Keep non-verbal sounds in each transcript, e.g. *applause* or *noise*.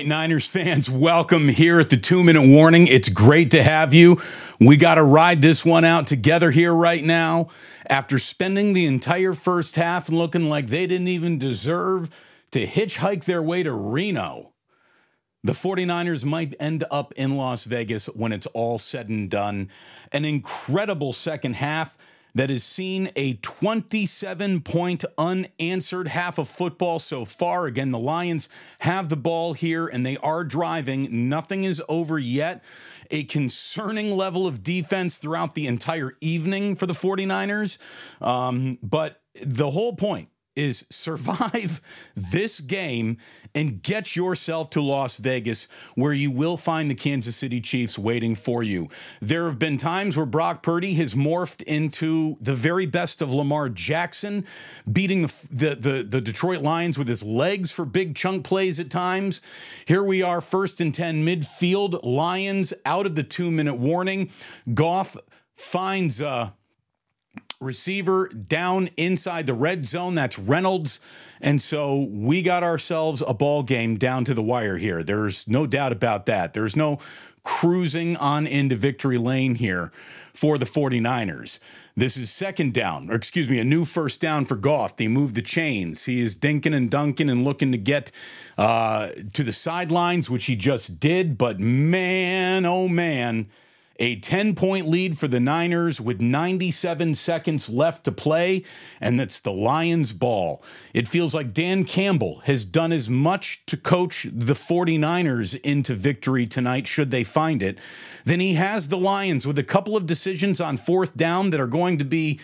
Right, Niners fans, welcome here at the two minute warning. It's great to have you. We got to ride this one out together here right now. After spending the entire first half and looking like they didn't even deserve to hitchhike their way to Reno, the 49ers might end up in Las Vegas when it's all said and done. An incredible second half that has seen a 27 point unanswered half of football so far. Again, the Lions have the ball here and they are driving. Nothing is over yet. A concerning level of defense throughout the entire evening for the 49ers. Um, but the whole point is survive *laughs* this game and get yourself to Las Vegas, where you will find the Kansas City Chiefs waiting for you. There have been times where Brock Purdy has morphed into the very best of Lamar Jackson, beating the, the, the, the Detroit Lions with his legs for big chunk plays at times. Here we are, first and 10 midfield, Lions out of the two minute warning. Goff finds. Uh, receiver down inside the red zone. That's Reynolds. And so we got ourselves a ball game down to the wire here. There's no doubt about that. There's no cruising on into victory lane here for the 49ers. This is second down, or excuse me, a new first down for Goff. They move the chains. He is dinking and dunking and looking to get uh, to the sidelines, which he just did. But man, oh man, a 10 point lead for the Niners with 97 seconds left to play, and that's the Lions' ball. It feels like Dan Campbell has done as much to coach the 49ers into victory tonight, should they find it, than he has the Lions with a couple of decisions on fourth down that are going to be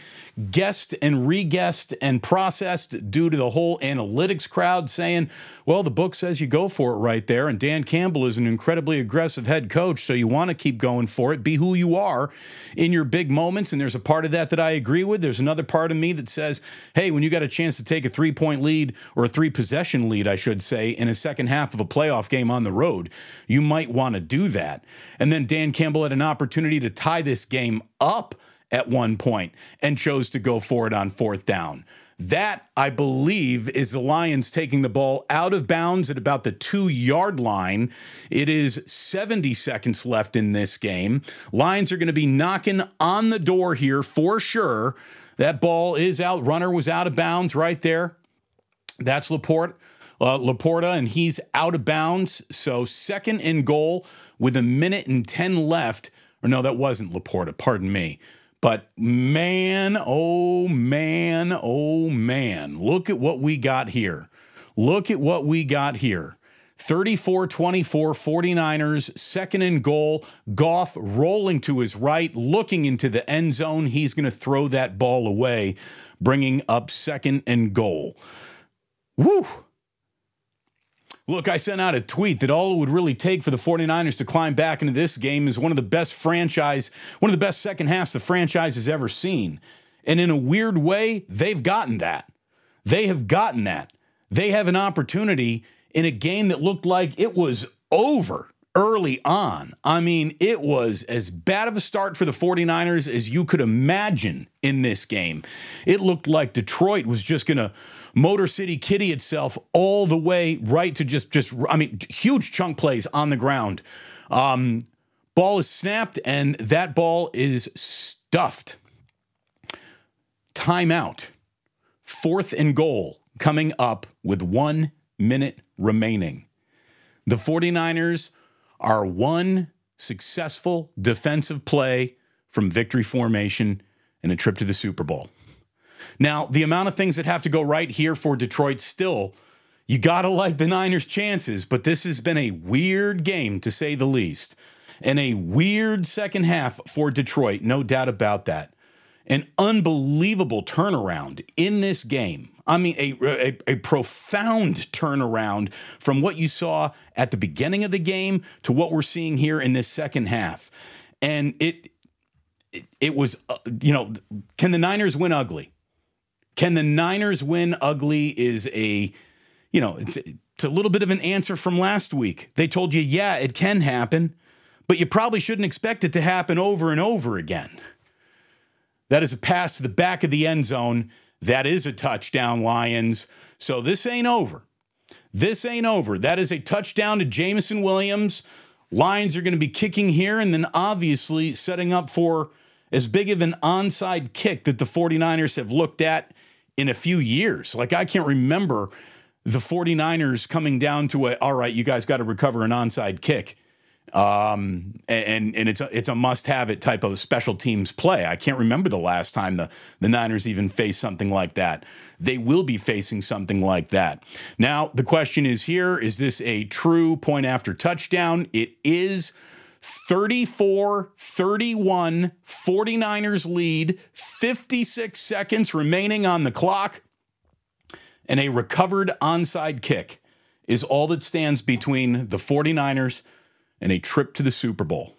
guessed and re-guessed and processed due to the whole analytics crowd saying, well, the book says you go for it right there. And Dan Campbell is an incredibly aggressive head coach, so you want to keep going for it. Be who you are in your big moments. And there's a part of that that I agree with. There's another part of me that says, hey, when you got a chance to take a three point lead or a three possession lead, I should say, in a second half of a playoff game on the road, you might want to do that. And then Dan Campbell had an opportunity to tie this game up at one point and chose to go for it on fourth down. That, I believe, is the Lions taking the ball out of bounds at about the two yard line. It is 70 seconds left in this game. Lions are going to be knocking on the door here for sure. That ball is out. Runner was out of bounds right there. That's Laporte. Uh, Laporta, and he's out of bounds. So, second and goal with a minute and 10 left. Or, no, that wasn't Laporta, pardon me. But man, oh man, oh man, look at what we got here. Look at what we got here. 34 24 49ers, second and goal. Goff rolling to his right, looking into the end zone. He's going to throw that ball away, bringing up second and goal. Woo! Look, I sent out a tweet that all it would really take for the 49ers to climb back into this game is one of the best franchise, one of the best second halves the franchise has ever seen. And in a weird way, they've gotten that. They have gotten that. They have an opportunity in a game that looked like it was over early on. I mean, it was as bad of a start for the 49ers as you could imagine in this game. It looked like Detroit was just going to Motor City Kitty itself all the way right to just just I mean huge chunk plays on the ground. Um, ball is snapped and that ball is stuffed. Timeout. Fourth and goal coming up with one minute remaining. The 49ers are one successful defensive play from victory formation and a trip to the Super Bowl. Now, the amount of things that have to go right here for Detroit still, you got to like the Niners' chances, but this has been a weird game to say the least. And a weird second half for Detroit, no doubt about that. An unbelievable turnaround in this game. I mean, a, a, a, profound turnaround from what you saw at the beginning of the game to what we're seeing here in this second half. And it, it, it was, uh, you know, can the Niners win ugly? Can the Niners win ugly is a, you know, it's, it's a little bit of an answer from last week. They told you, yeah, it can happen, but you probably shouldn't expect it to happen over and over again. That is a pass to the back of the end zone. That is a touchdown, Lions. So this ain't over. this ain't over. That is a touchdown to Jameson Williams. Lions are going to be kicking here and then obviously setting up for as big of an onside kick that the 49ers have looked at in a few years. Like I can't remember the 49ers coming down to a all right, you guys got to recover an onside kick. Um, and and it's a, it's a must have it type of special teams play. I can't remember the last time the the Niners even faced something like that. They will be facing something like that. Now, the question is here is this a true point after touchdown? It is 34 31 49ers lead, 56 seconds remaining on the clock, and a recovered onside kick is all that stands between the 49ers and a trip to the Super Bowl.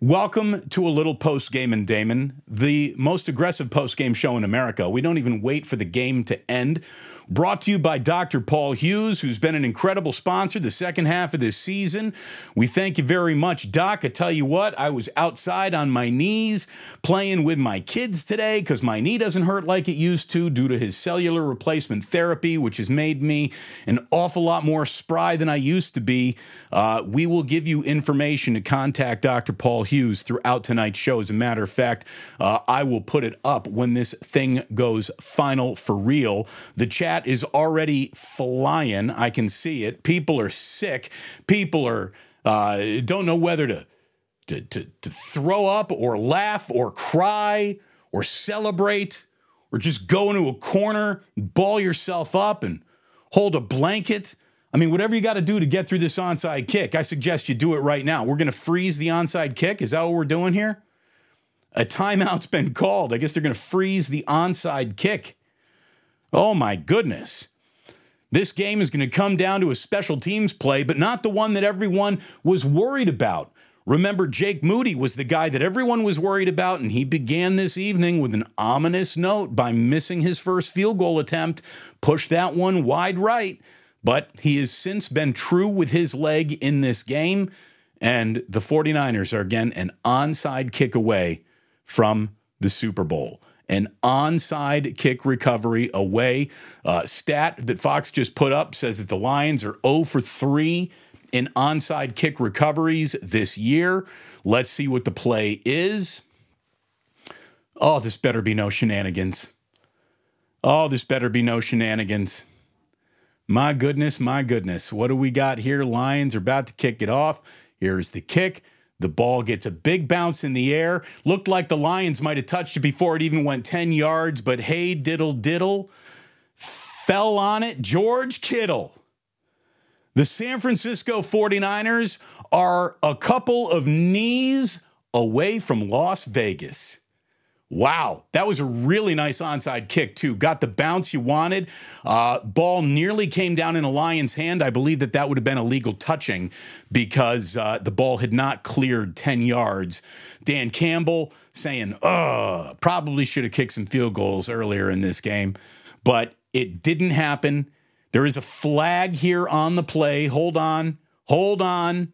Welcome to a little post game in Damon, the most aggressive post game show in America. We don't even wait for the game to end. Brought to you by Dr. Paul Hughes, who's been an incredible sponsor the second half of this season. We thank you very much, Doc. I tell you what, I was outside on my knees playing with my kids today because my knee doesn't hurt like it used to due to his cellular replacement therapy, which has made me an awful lot more spry than I used to be. Uh, we will give you information to contact Dr. Paul Hughes throughout tonight's show. As a matter of fact, uh, I will put it up when this thing goes final for real. The chat is already flying. I can see it. People are sick. People are uh, don't know whether to, to to to throw up or laugh or cry or celebrate or just go into a corner, ball yourself up, and hold a blanket. I mean, whatever you got to do to get through this onside kick, I suggest you do it right now. We're going to freeze the onside kick. Is that what we're doing here? A timeout's been called. I guess they're going to freeze the onside kick. Oh my goodness. This game is going to come down to a special teams play, but not the one that everyone was worried about. Remember, Jake Moody was the guy that everyone was worried about, and he began this evening with an ominous note by missing his first field goal attempt, pushed that one wide right. But he has since been true with his leg in this game, and the 49ers are again an onside kick away from the Super Bowl an onside kick recovery away. Uh, stat that Fox just put up says that the Lions are 0 for 3 in onside kick recoveries this year. Let's see what the play is. Oh, this better be no shenanigans. Oh, this better be no shenanigans. My goodness, my goodness. What do we got here? Lions are about to kick it off. Here's the kick. The ball gets a big bounce in the air. Looked like the Lions might have touched it before it even went 10 yards, but hey, diddle diddle. Fell on it, George Kittle. The San Francisco 49ers are a couple of knees away from Las Vegas. Wow, that was a really nice onside kick, too. Got the bounce you wanted. Uh, ball nearly came down in a Lion's hand. I believe that that would have been illegal touching because uh, the ball had not cleared 10 yards. Dan Campbell saying, uh, probably should have kicked some field goals earlier in this game, but it didn't happen. There is a flag here on the play. Hold on, hold on.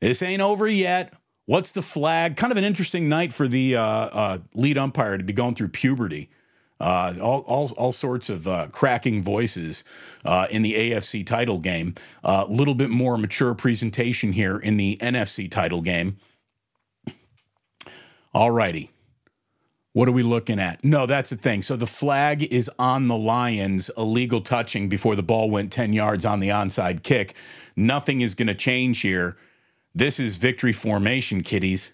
This ain't over yet. What's the flag? Kind of an interesting night for the uh, uh, lead umpire to be going through puberty. Uh, all, all, all sorts of uh, cracking voices uh, in the AFC title game. A uh, little bit more mature presentation here in the NFC title game. All righty. What are we looking at? No, that's the thing. So the flag is on the Lions, illegal touching before the ball went 10 yards on the onside kick. Nothing is going to change here this is victory formation, kiddies.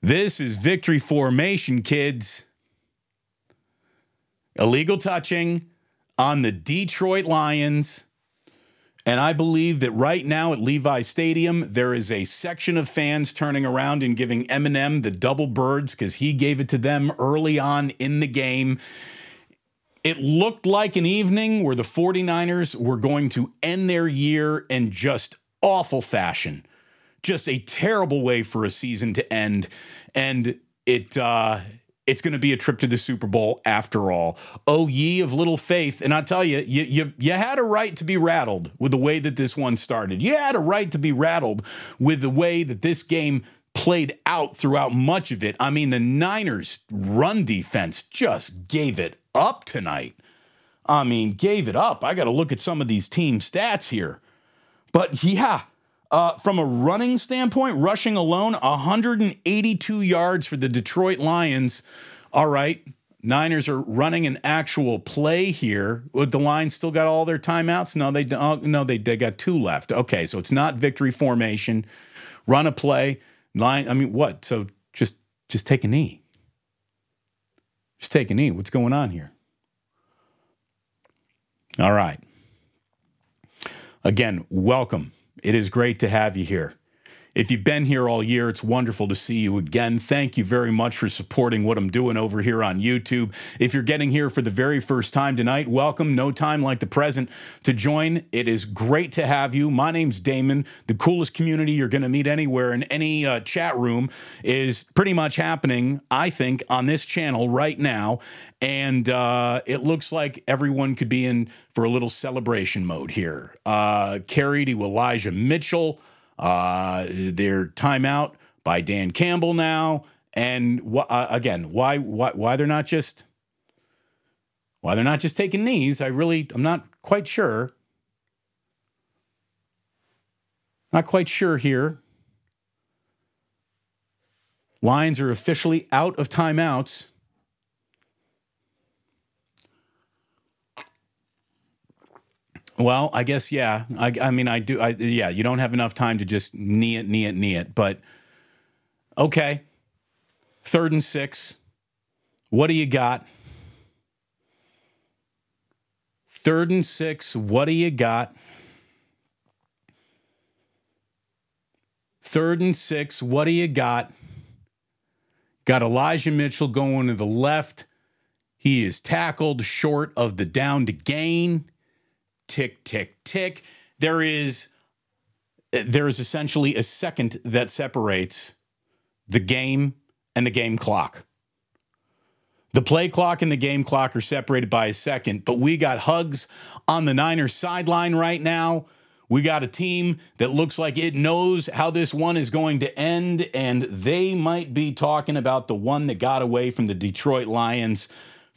This is victory formation, kids. Illegal touching on the Detroit Lions. And I believe that right now at Levi Stadium, there is a section of fans turning around and giving Eminem the double birds because he gave it to them early on in the game. It looked like an evening where the 49ers were going to end their year and just awful fashion. Just a terrible way for a season to end. And it uh it's going to be a trip to the Super Bowl after all. Oh, ye of little faith. And I tell you, you, you, you had a right to be rattled with the way that this one started. You had a right to be rattled with the way that this game played out throughout much of it. I mean, the Niners' run defense just gave it up tonight. I mean, gave it up. I got to look at some of these team stats here. But yeah, uh, from a running standpoint, rushing alone, 182 yards for the Detroit Lions. All right. Niners are running an actual play here. The Lions still got all their timeouts? No, they don't. Oh, no, they, they got two left. Okay, so it's not victory formation. Run a play. Line. I mean, what? So just just take a knee. Just take a knee. What's going on here? All right. Again, welcome. It is great to have you here. If you've been here all year, it's wonderful to see you again. Thank you very much for supporting what I'm doing over here on YouTube. If you're getting here for the very first time tonight, welcome. No time like the present to join. It is great to have you. My name's Damon. The coolest community you're going to meet anywhere in any uh, chat room is pretty much happening, I think, on this channel right now. And uh, it looks like everyone could be in for a little celebration mode here. Uh, carry to Elijah Mitchell. Uh, their timeout by Dan Campbell now, and wh- uh, again, why why why they're not just why they're not just taking knees? I really I'm not quite sure. Not quite sure here. Lions are officially out of timeouts. Well, I guess yeah. I, I mean, I do. I, yeah, you don't have enough time to just knee it, knee it, knee it. But okay, third and six. What do you got? Third and six. What do you got? Third and six. What do you got? Got Elijah Mitchell going to the left. He is tackled short of the down to gain tick, tick, tick. There is there is essentially a second that separates the game and the game clock. The play clock and the game clock are separated by a second, but we got hugs on the Niners sideline right now. We got a team that looks like it knows how this one is going to end, and they might be talking about the one that got away from the Detroit Lions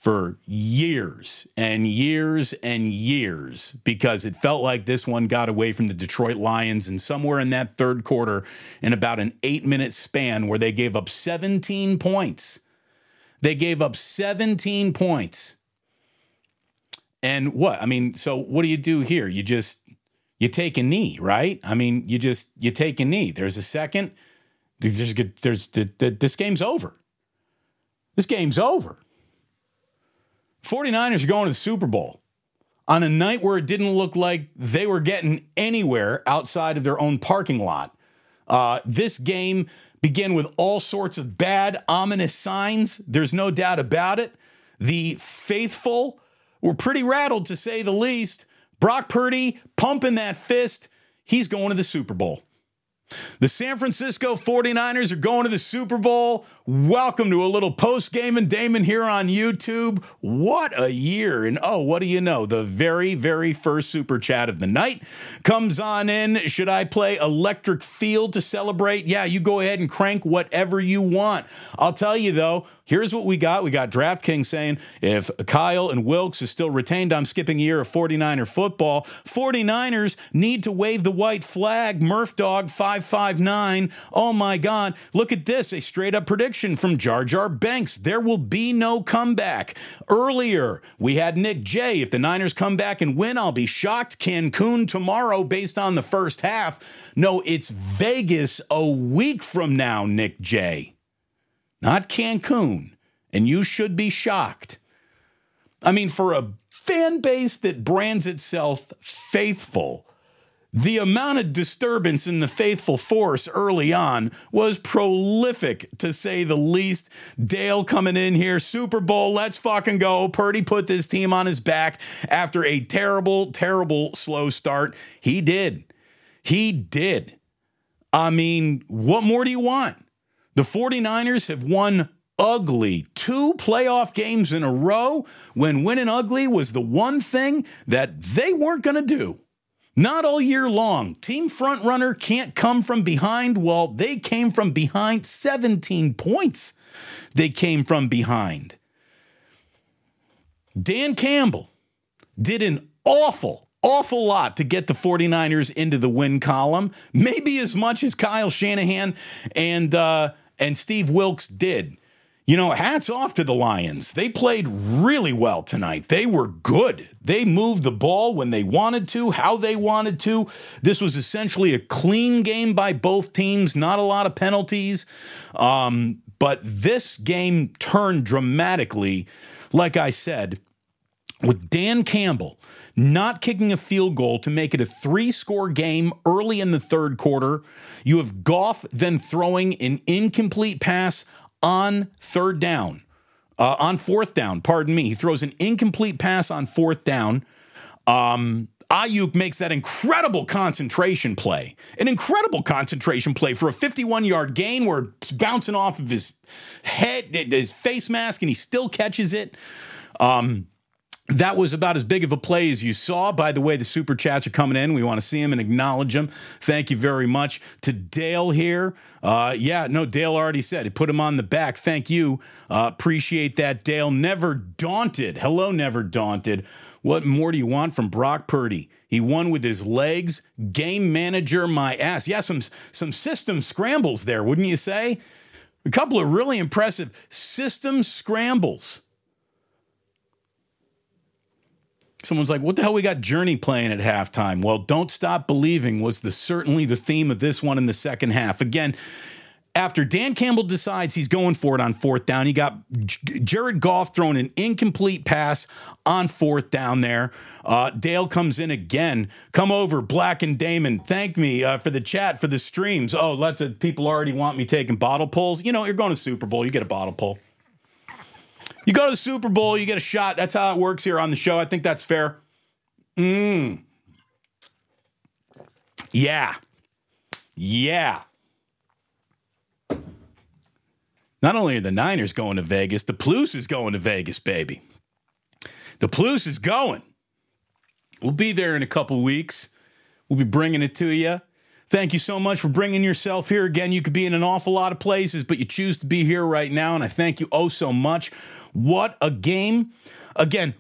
for years and years and years because it felt like this one got away from the Detroit Lions and somewhere in that third quarter in about an 8-minute span where they gave up 17 points. They gave up 17 points. And what? I mean, so what do you do here? You just you take a knee, right? I mean, you just you take a knee. There's a second. There's there's, there's this game's over. This game's over. 49ers are going to the Super Bowl on a night where it didn't look like they were getting anywhere outside of their own parking lot. Uh, this game began with all sorts of bad, ominous signs. There's no doubt about it. The faithful were pretty rattled, to say the least. Brock Purdy pumping that fist. He's going to the Super Bowl. The San Francisco 49ers are going to the Super Bowl. Welcome to a little post game and Damon here on YouTube. What a year. And oh, what do you know? The very, very first super chat of the night comes on in. Should I play Electric Field to celebrate? Yeah, you go ahead and crank whatever you want. I'll tell you though, here's what we got. We got DraftKings saying if Kyle and Wilks is still retained, I'm skipping a year of 49er football. 49ers need to wave the white flag. Murph Dog 559. Oh my God. Look at this. A straight up prediction from Jar Jar Banks. There will be no comeback. Earlier, we had Nick J. If the Niners come back and win, I'll be shocked. Cancun tomorrow based on the first half. No, it's Vegas a week from now, Nick J. Not Cancun. And you should be shocked. I mean, for a fan base that brands itself faithful, the amount of disturbance in the faithful force early on was prolific, to say the least. Dale coming in here, Super Bowl, let's fucking go. Purdy put this team on his back after a terrible, terrible slow start. He did. He did. I mean, what more do you want? The 49ers have won ugly two playoff games in a row when winning ugly was the one thing that they weren't going to do. Not all year long. Team front runner can't come from behind. Well, they came from behind 17 points. They came from behind. Dan Campbell, did an awful, awful lot to get the 49ers into the win column, maybe as much as Kyle Shanahan and uh, and Steve Wilks did. You know, hats off to the Lions. They played really well tonight. They were good. They moved the ball when they wanted to, how they wanted to. This was essentially a clean game by both teams, not a lot of penalties. Um, but this game turned dramatically, like I said, with Dan Campbell not kicking a field goal to make it a three score game early in the third quarter. You have Goff then throwing an incomplete pass on third down, uh, on fourth down, pardon me. He throws an incomplete pass on fourth down. Um, Aiyuk makes that incredible concentration play, an incredible concentration play for a 51 yard gain where it's bouncing off of his head, his face mask, and he still catches it. Um, that was about as big of a play as you saw. By the way, the super chats are coming in. We want to see them and acknowledge them. Thank you very much to Dale here. Uh, yeah, no, Dale already said it. Put him on the back. Thank you. Uh, appreciate that, Dale. Never daunted. Hello, never daunted. What more do you want from Brock Purdy? He won with his legs. Game manager, my ass. Yeah, some some system scrambles there, wouldn't you say? A couple of really impressive system scrambles. Someone's like, "What the hell? We got Journey playing at halftime." Well, "Don't Stop Believing" was the certainly the theme of this one in the second half. Again, after Dan Campbell decides he's going for it on fourth down, he got J- Jared Goff throwing an incomplete pass on fourth down there. Uh, Dale comes in again. Come over, Black and Damon. Thank me uh, for the chat, for the streams. Oh, lots of people already want me taking bottle pulls. You know, you're going to Super Bowl, you get a bottle pull. You go to the Super Bowl, you get a shot. That's how it works here on the show. I think that's fair. Mm. Yeah. Yeah. Not only are the Niners going to Vegas, the Plus is going to Vegas, baby. The Plus is going. We'll be there in a couple weeks. We'll be bringing it to you. Thank you so much for bringing yourself here. Again, you could be in an awful lot of places, but you choose to be here right now, and I thank you oh so much. What a game. Again,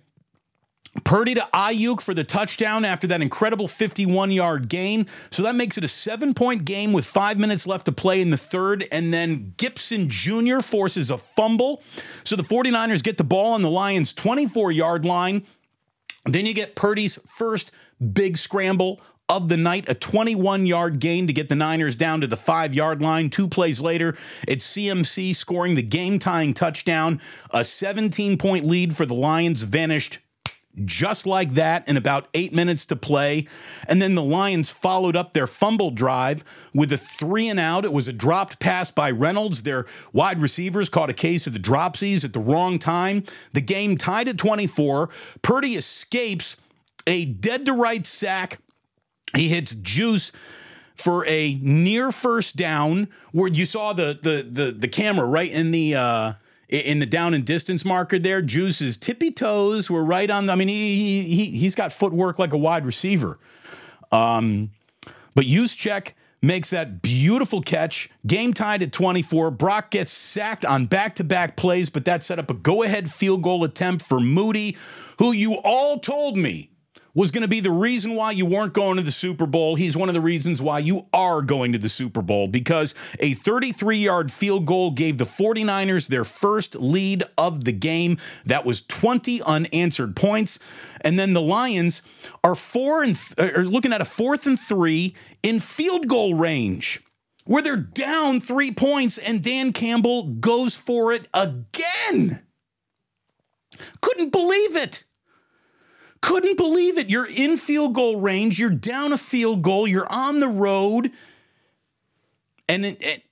Purdy to Aiyuk for the touchdown after that incredible 51 yard gain. So that makes it a seven point game with five minutes left to play in the third. And then Gibson Jr. forces a fumble. So the 49ers get the ball on the Lions' 24 yard line. Then you get Purdy's first big scramble of the night, a 21 yard gain to get the Niners down to the five yard line. Two plays later, it's CMC scoring the game tying touchdown. A 17 point lead for the Lions vanished just like that in about eight minutes to play. And then the Lions followed up their fumble drive with a three and out. It was a dropped pass by Reynolds. Their wide receivers caught a case of the dropsies at the wrong time. The game tied at 24. Purdy escapes a dead to right sack he hits Juice for a near first down where you saw the the the, the camera right in the uh, in the down and distance marker there. Juice's tippy toes were right on. The, I mean, he he he's got footwork like a wide receiver. Um, but Juszczyk makes that beautiful catch. Game tied at 24. Brock gets sacked on back to back plays, but that set up a go ahead field goal attempt for Moody, who you all told me was going to be the reason why you weren't going to the Super Bowl. He's one of the reasons why you are going to the Super Bowl because a 33 yard field goal gave the 49ers their first lead of the game. That was 20 unanswered points. And then the Lions are four and th- uh, are looking at a fourth and three in field goal range where they're down three points and Dan Campbell goes for it again. Couldn't believe it. Couldn't believe it. You're in field goal range. You're down a field goal. You're on the road. And, it,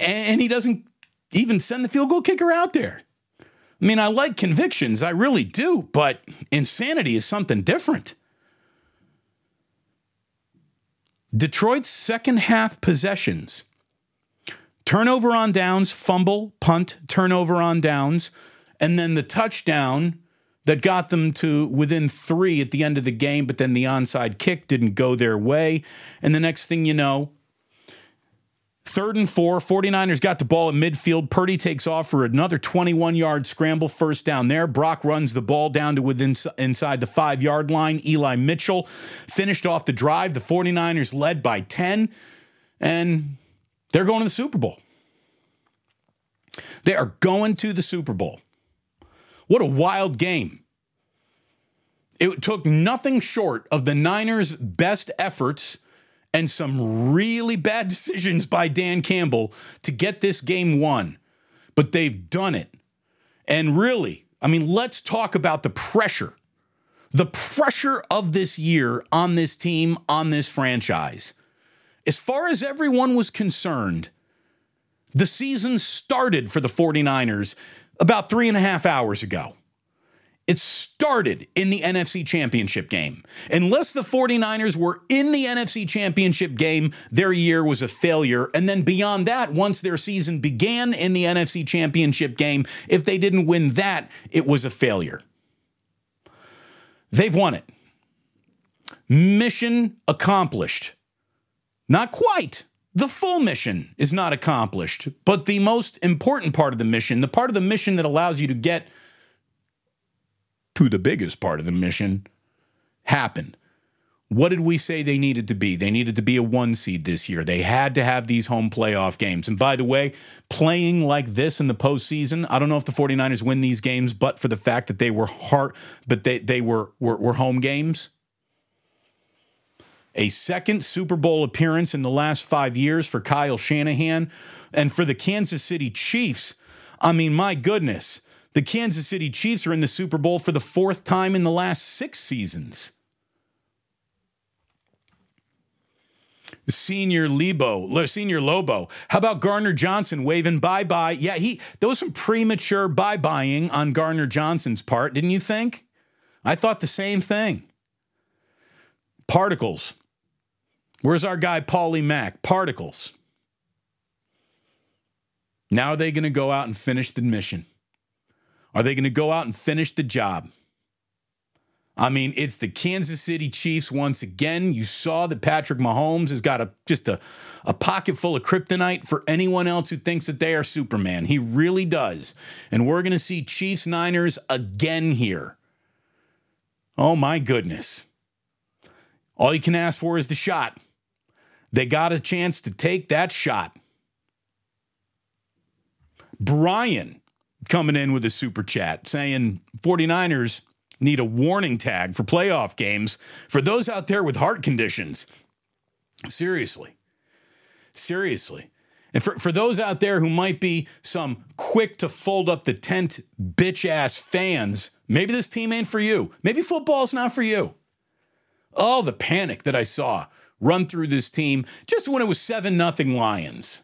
and he doesn't even send the field goal kicker out there. I mean, I like convictions, I really do, but insanity is something different. Detroit's second half possessions turnover on downs, fumble, punt, turnover on downs, and then the touchdown that got them to within three at the end of the game, but then the onside kick didn't go their way. And the next thing you know, Third and four, 49ers got the ball at midfield. Purdy takes off for another 21 yard scramble, first down there. Brock runs the ball down to within inside the five yard line. Eli Mitchell finished off the drive. The 49ers led by 10, and they're going to the Super Bowl. They are going to the Super Bowl. What a wild game. It took nothing short of the Niners' best efforts and some really bad *laughs* decisions by Dan Campbell to get this game won. But they've done it. And really, I mean, let's talk about the pressure. The pressure of this year on this team, on this franchise. As far as everyone was concerned, the season started for the 49ers about three and a half hours ago. It started in the NFC Championship game. Unless the 49ers were in the NFC Championship game, their year was a failure. And then beyond that, once their season began in the NFC Championship game, if they didn't win that, it was a failure. They've won it. Mission accomplished. Not quite. The full mission is not accomplished, but the most important part of the mission, the part of the mission that allows you to get to the biggest part of the mission happened. What did we say they needed to be? They needed to be a one seed this year. They had to have these home playoff games. And by the way, playing like this in the postseason, I don't know if the 49ers win these games, but for the fact that they were hard, but they, they were, were, were home games. A second Super Bowl appearance in the last five years for Kyle Shanahan. And for the Kansas City Chiefs, I mean, my goodness, the Kansas City Chiefs are in the Super Bowl for the fourth time in the last six seasons. Senior Lebo, Senior Lobo. How about Gardner Johnson waving bye bye? Yeah, he there was some premature bye buying on Gardner Johnson's part, didn't you think? I thought the same thing. Particles. Where's our guy Paulie Mack? Particles. Now are they going to go out and finish the mission? Are they going to go out and finish the job? I mean, it's the Kansas City Chiefs once again. You saw that Patrick Mahomes has got a just a, a pocket full of kryptonite for anyone else who thinks that they are Superman. He really does. And we're going to see Chiefs Niners again here. Oh my goodness. All you can ask for is the shot. They got a chance to take that shot. Brian coming in with a super chat saying 49ers need a warning tag for playoff games for those out there with heart conditions. Seriously. Seriously. And for, for those out there who might be some quick to fold up the tent bitch ass fans, maybe this team ain't for you. Maybe football's not for you. Oh, the panic that I saw run through this team just when it was 7 nothing Lions.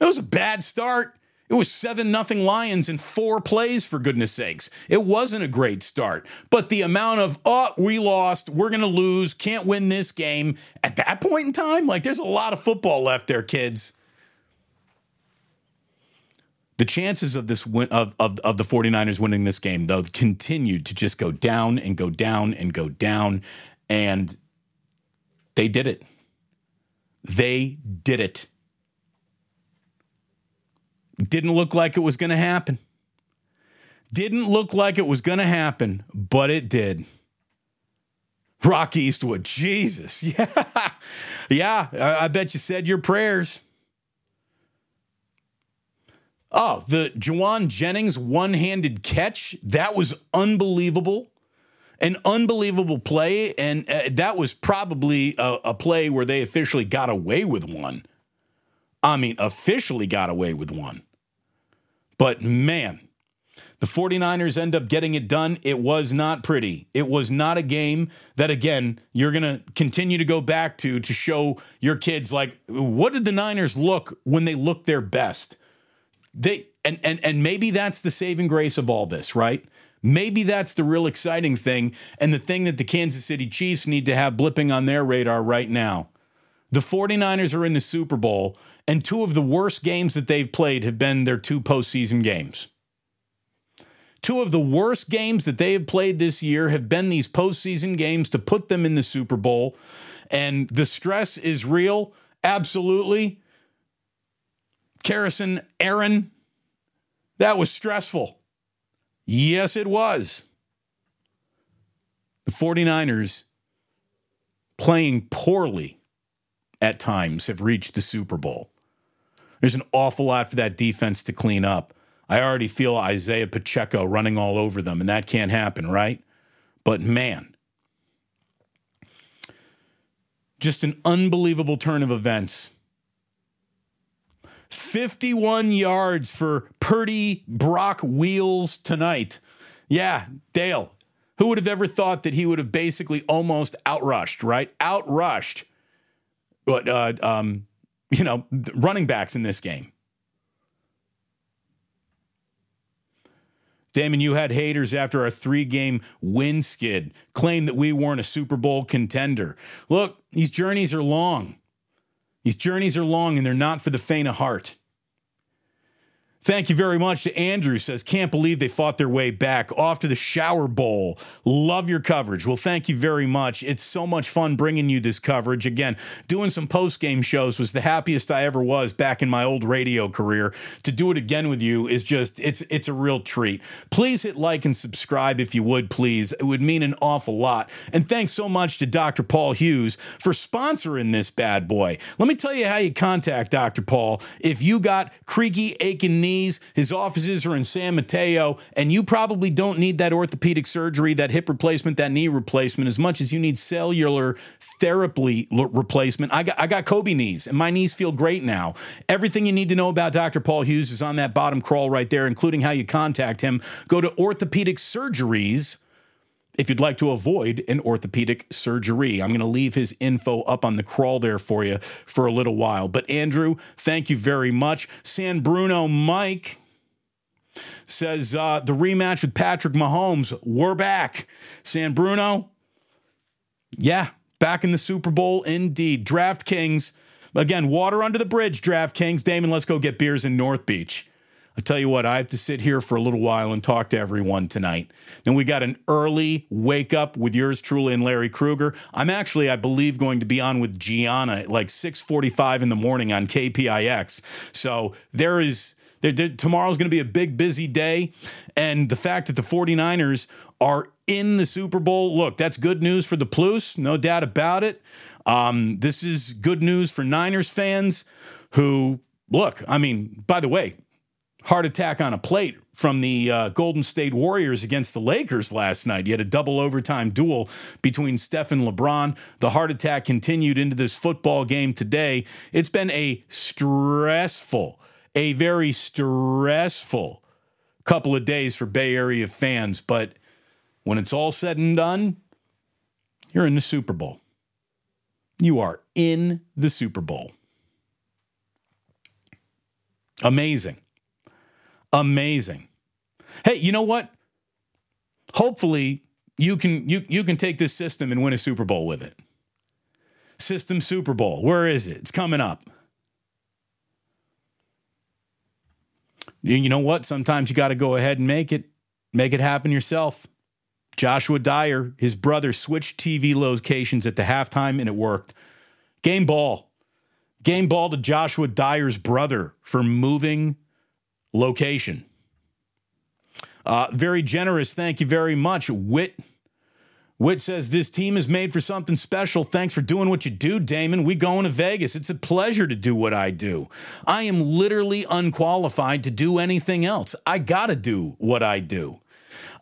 It was a bad start. It was 7 nothing Lions in four plays, for goodness sakes. It wasn't a great start. But the amount of, oh, we lost, we're going to lose, can't win this game, at that point in time, like there's a lot of football left there, kids. The chances of this win, of, of, of the 49ers winning this game, though, continued to just go down and go down and go down. And they did it. They did it. Didn't look like it was going to happen. Didn't look like it was going to happen, but it did. Rock Eastwood, Jesus. *laughs* Yeah. Yeah, I bet you said your prayers. Oh, the Jauan Jennings one handed catch. That was unbelievable. An unbelievable play. And uh, that was probably a, a play where they officially got away with one. I mean, officially got away with one. But man, the 49ers end up getting it done. It was not pretty. It was not a game that, again, you're going to continue to go back to to show your kids, like, what did the Niners look when they looked their best? They and and and maybe that's the saving grace of all this, right? Maybe that's the real exciting thing and the thing that the Kansas City Chiefs need to have blipping on their radar right now. The 49ers are in the Super Bowl, and two of the worst games that they've played have been their two postseason games. Two of the worst games that they have played this year have been these postseason games to put them in the Super Bowl. And the stress is real, absolutely. Carrison, Aaron, that was stressful. Yes, it was. The 49ers playing poorly at times have reached the Super Bowl. There's an awful lot for that defense to clean up. I already feel Isaiah Pacheco running all over them, and that can't happen, right? But man, just an unbelievable turn of events. 51 yards for Purdy Brock Wheels tonight. Yeah, Dale, who would have ever thought that he would have basically almost outrushed, right? Outrushed, what, uh, um, you know, running backs in this game. Damon, you had haters after our three game win skid claim that we weren't a Super Bowl contender. Look, these journeys are long. These journeys are long and they're not for the faint of heart. Thank you very much to Andrew says, can't believe they fought their way back off to the shower bowl. Love your coverage. Well, thank you very much. It's so much fun bringing you this coverage. Again, doing some post game shows was the happiest I ever was back in my old radio career. To do it again with you is just, it's, it's a real treat. Please hit like and subscribe if you would, please. It would mean an awful lot. And thanks so much to Dr. Paul Hughes for sponsoring this bad boy. Let me tell you how you contact Dr. Paul if you got creaky, aching knees knees. His offices are in San Mateo, and you probably don't need that orthopedic surgery, that hip replacement, that knee replacement as much as you need cellular therapy replacement. I got I got Kobe knees, and my knees feel great now. Everything you need to know about Dr. Paul Hughes is on that bottom crawl right there, including how you contact him. Go to orthopedic surgeries if you'd like to avoid an orthopedic surgery. I'm going to leave his info up on the crawl there for you for a little while. But Andrew, thank you very much. San Bruno Mike says uh, the rematch with Patrick Mahomes, we're back. San Bruno, yeah, back in the Super Bowl indeed. DraftKings, again, water under the bridge, DraftKings. Damon, let's go get beers in North Beach. I tell you what, I have to sit here for a little while and talk to everyone tonight. Then we got an early wake up with yours truly and Larry Krueger. I'm actually, I believe, going to be on with Gianna at like 6:45 in the morning on KPIX. So there is there, there, tomorrow's going to be a big busy day and the fact that the 49ers are in the Super Bowl, look, that's good news for the Plus, no doubt about it. Um, this is good news for Niners fans who look, I mean, by the way, heart attack on a plate from the uh, Golden State Warriors against the Lakers last night. You had a double overtime duel between Steph and LeBron. The heart attack continued into this football game today. It's been a stressful, a very stressful couple of days for Bay Area fans. But when it's all said and done, you're in the Super Bowl. You are in the Super Bowl. Amazing. Amazing. Hey, you know what? Hopefully you can you you can take this system and win a Super Bowl with it. System Super Bowl. Where is it? It's coming up. You know what? Sometimes you got to go ahead and make it make it happen yourself. Joshua Dyer, his brother switched TV locations at the halftime and it worked. Game ball. Game ball to Joshua Dyer's brother for moving location. Uh, very generous. Thank you very much. Wit. Wit says this team is made for something special. Thanks for doing what you do, Damon. We going to Vegas. It's a pleasure to do what I do. I am literally unqualified to do anything else. I got to do what I do.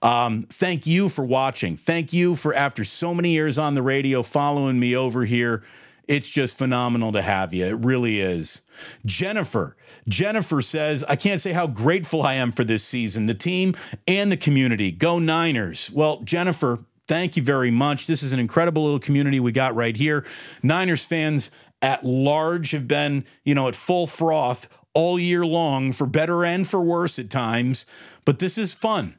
Um, thank you for watching. Thank you for, after so many years on the radio, following me over here. It's just phenomenal to have you. It really is. Jennifer. Jennifer says, I can't say how grateful I am for this season, the team and the community. Go Niners. Well, Jennifer, thank you very much. This is an incredible little community we got right here. Niners fans at large have been, you know, at full froth all year long for better and for worse at times, but this is fun.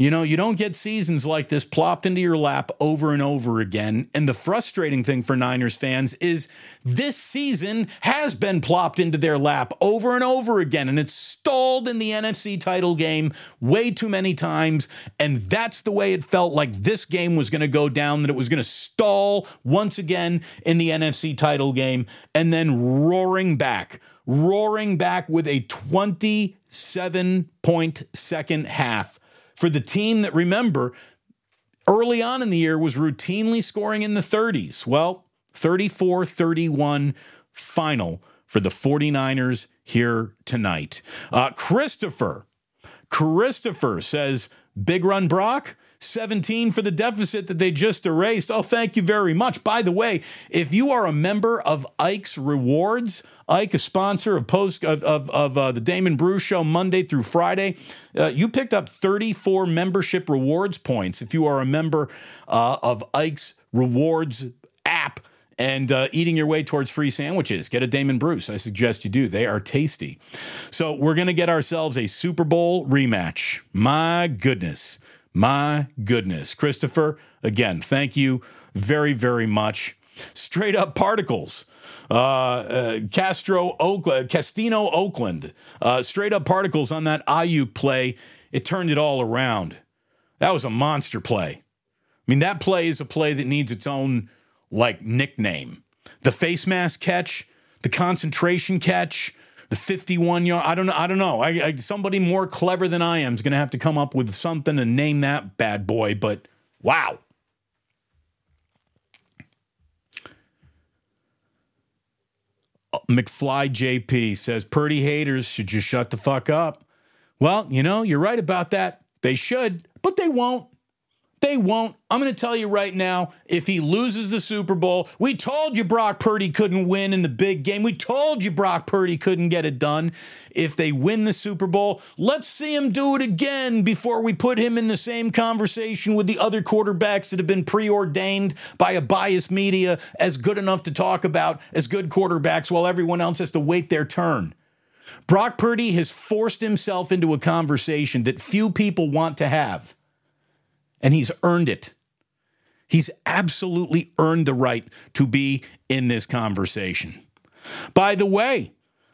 You know, you don't get seasons like this plopped into your lap over and over again. And the frustrating thing for Niners fans is this season has been plopped into their lap over and over again. And it's stalled in the NFC title game way too many times. And that's the way it felt like this game was going to go down, that it was going to stall once again in the NFC title game and then roaring back roaring back with a 27 point second half for the team that, remember, early on in the year was routinely scoring in the 30s. Well, 34 31 final for the 49ers here tonight. Uh, Christopher, Christopher says, Big run Brock. 17 for the deficit that they just erased. Oh, thank you very much. By the way, if you are a member of Ike's Rewards, Ike, a sponsor of post of, of, of uh, the Damon Bruce Show Monday through Friday, uh, you picked up 34 membership rewards points if you are a member uh, of Ike's Rewards app and uh, eating your way towards free sandwiches. Get a Damon Bruce. I suggest you do. They are tasty. So we're going to get ourselves a Super Bowl rematch. My goodness. My goodness. Christopher, again, thank you very, very much. Straight up particles. Uh, uh, Castro Oakland, Castino Oakland, uh, straight up particles on that Aiyuk play. It turned it all around. That was a monster play. I mean, that play is a play that needs its own like nickname. The face mask catch, the concentration catch, the 51 yard. I don't know. I don't know. I, I, somebody more clever than I am is going to have to come up with something and name that bad boy. But wow. McFly JP says Purdy haters should just shut the fuck up. Well, you know, you're right about that. They should, but they won't. They won't. I'm going to tell you right now if he loses the Super Bowl, we told you Brock Purdy couldn't win in the big game. We told you Brock Purdy couldn't get it done. If they win the Super Bowl, let's see him do it again before we put him in the same conversation with the other quarterbacks that have been preordained by a biased media as good enough to talk about as good quarterbacks while everyone else has to wait their turn. Brock Purdy has forced himself into a conversation that few people want to have and he's earned it. He's absolutely earned the right to be in this conversation. By the way,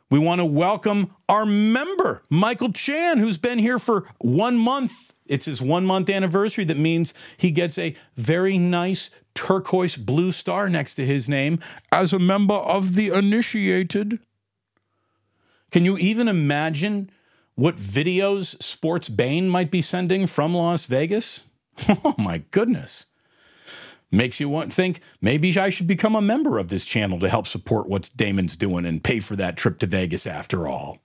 we want to welcome our member, Michael Chan, who's been here for one month. It's his one month anniversary. That means he gets a very nice turquoise blue star next to his name as a member of the initiated. Can you even imagine what videos Sports Bane might be sending from Las Vegas? *laughs* Oh my goodness. Makes you want think maybe I should become a member of this channel to help support what Damon's doing and pay for that trip to Vegas after all.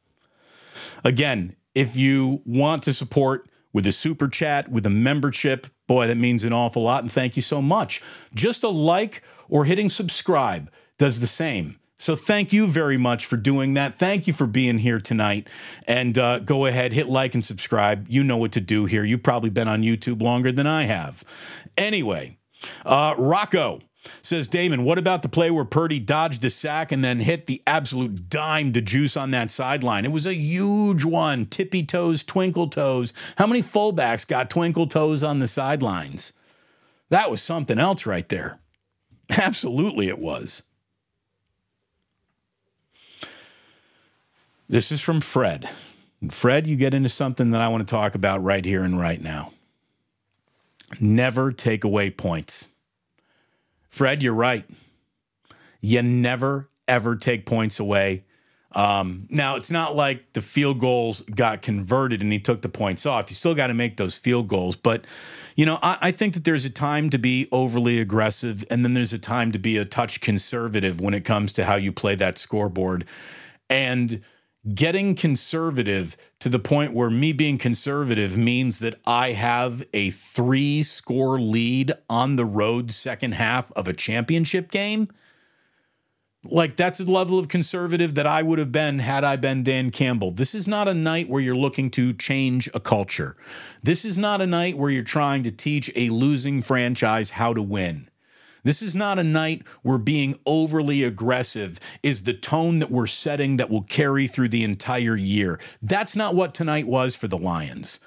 Again, if you want to support with a super chat, with a membership, boy, that means an awful lot. And thank you so much. Just a like or hitting subscribe does the same. So thank you very much for doing that. Thank you for being here tonight. And uh, go ahead, hit like and subscribe. You know what to do here. You've probably been on YouTube longer than I have. Anyway, uh, Rocco says Damon, what about the play where Purdy dodged the sack and then hit the absolute dime to juice on that sideline? It was a huge one. Tippy toes, twinkle toes. How many fullbacks got twinkle toes on the sidelines? That was something else right there. Absolutely, it was. This is from Fred. Fred, you get into something that I want to talk about right here and right now. Never take away points. Fred, you're right. You never, ever take points away. Um, now, it's not like the field goals got converted and he took the points off. You still got to make those field goals. But, you know, I, I, think that there's a time to be overly aggressive and then there's a time to be a touch conservative when it comes to how you play that scoreboard. And, getting conservative to the point where me being conservative means that I have a three score lead on the road second half of a championship game. Like, that's the level of conservative that I would have been had I been Dan Campbell. This is not a night where you're looking to change a culture. This is not a night where you're trying to teach a losing franchise how to win. This is not a night where being overly aggressive is the tone that we're setting that will carry through the entire year. That's not what tonight was for the Lions.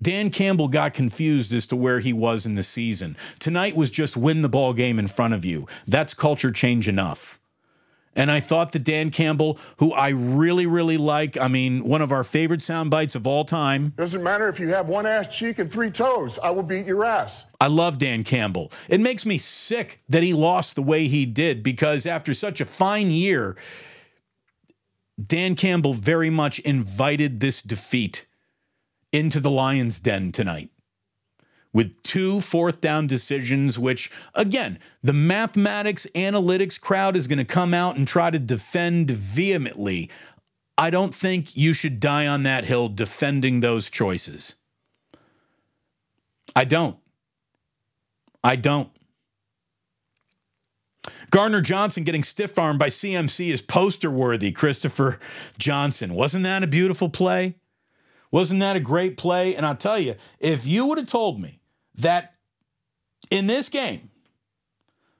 Dan Campbell got confused as to where he was in the season. Tonight was just win the ball game in front of you. That's culture change enough. And I thought that Dan Campbell, who I really, really like, I mean, one of our favorite sound bites of all time. Doesn't matter if you have one ass cheek and three toes, I will beat your ass. I love Dan Campbell. It makes me sick that he lost the way he did because after such a fine year, Dan Campbell very much invited this defeat into the Lions' den tonight with two fourth down decisions, which, again, the mathematics analytics crowd is going to come out and try to defend vehemently. I don't think you should die on that hill defending those choices. I don't. I don't. Gardner Johnson getting stiff armed by CMC is poster worthy, Christopher Johnson. Wasn't that a beautiful play? Wasn't that a great play? And I'll tell you, if you would have told me that in this game,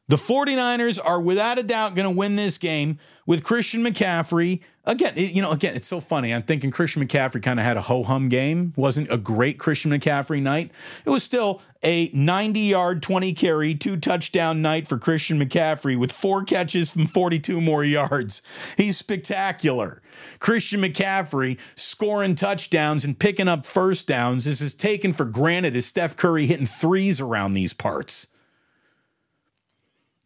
the 49ers are without a doubt going to win this game with Christian McCaffrey. Again, you know, again, it's so funny. I'm thinking Christian McCaffrey kind of had a ho hum game. Wasn't a great Christian McCaffrey night. It was still a 90 yard, 20 carry, two touchdown night for Christian McCaffrey with four catches from 42 more yards. He's spectacular. Christian McCaffrey scoring touchdowns and picking up first downs. This is taken for granted as Steph Curry hitting threes around these parts.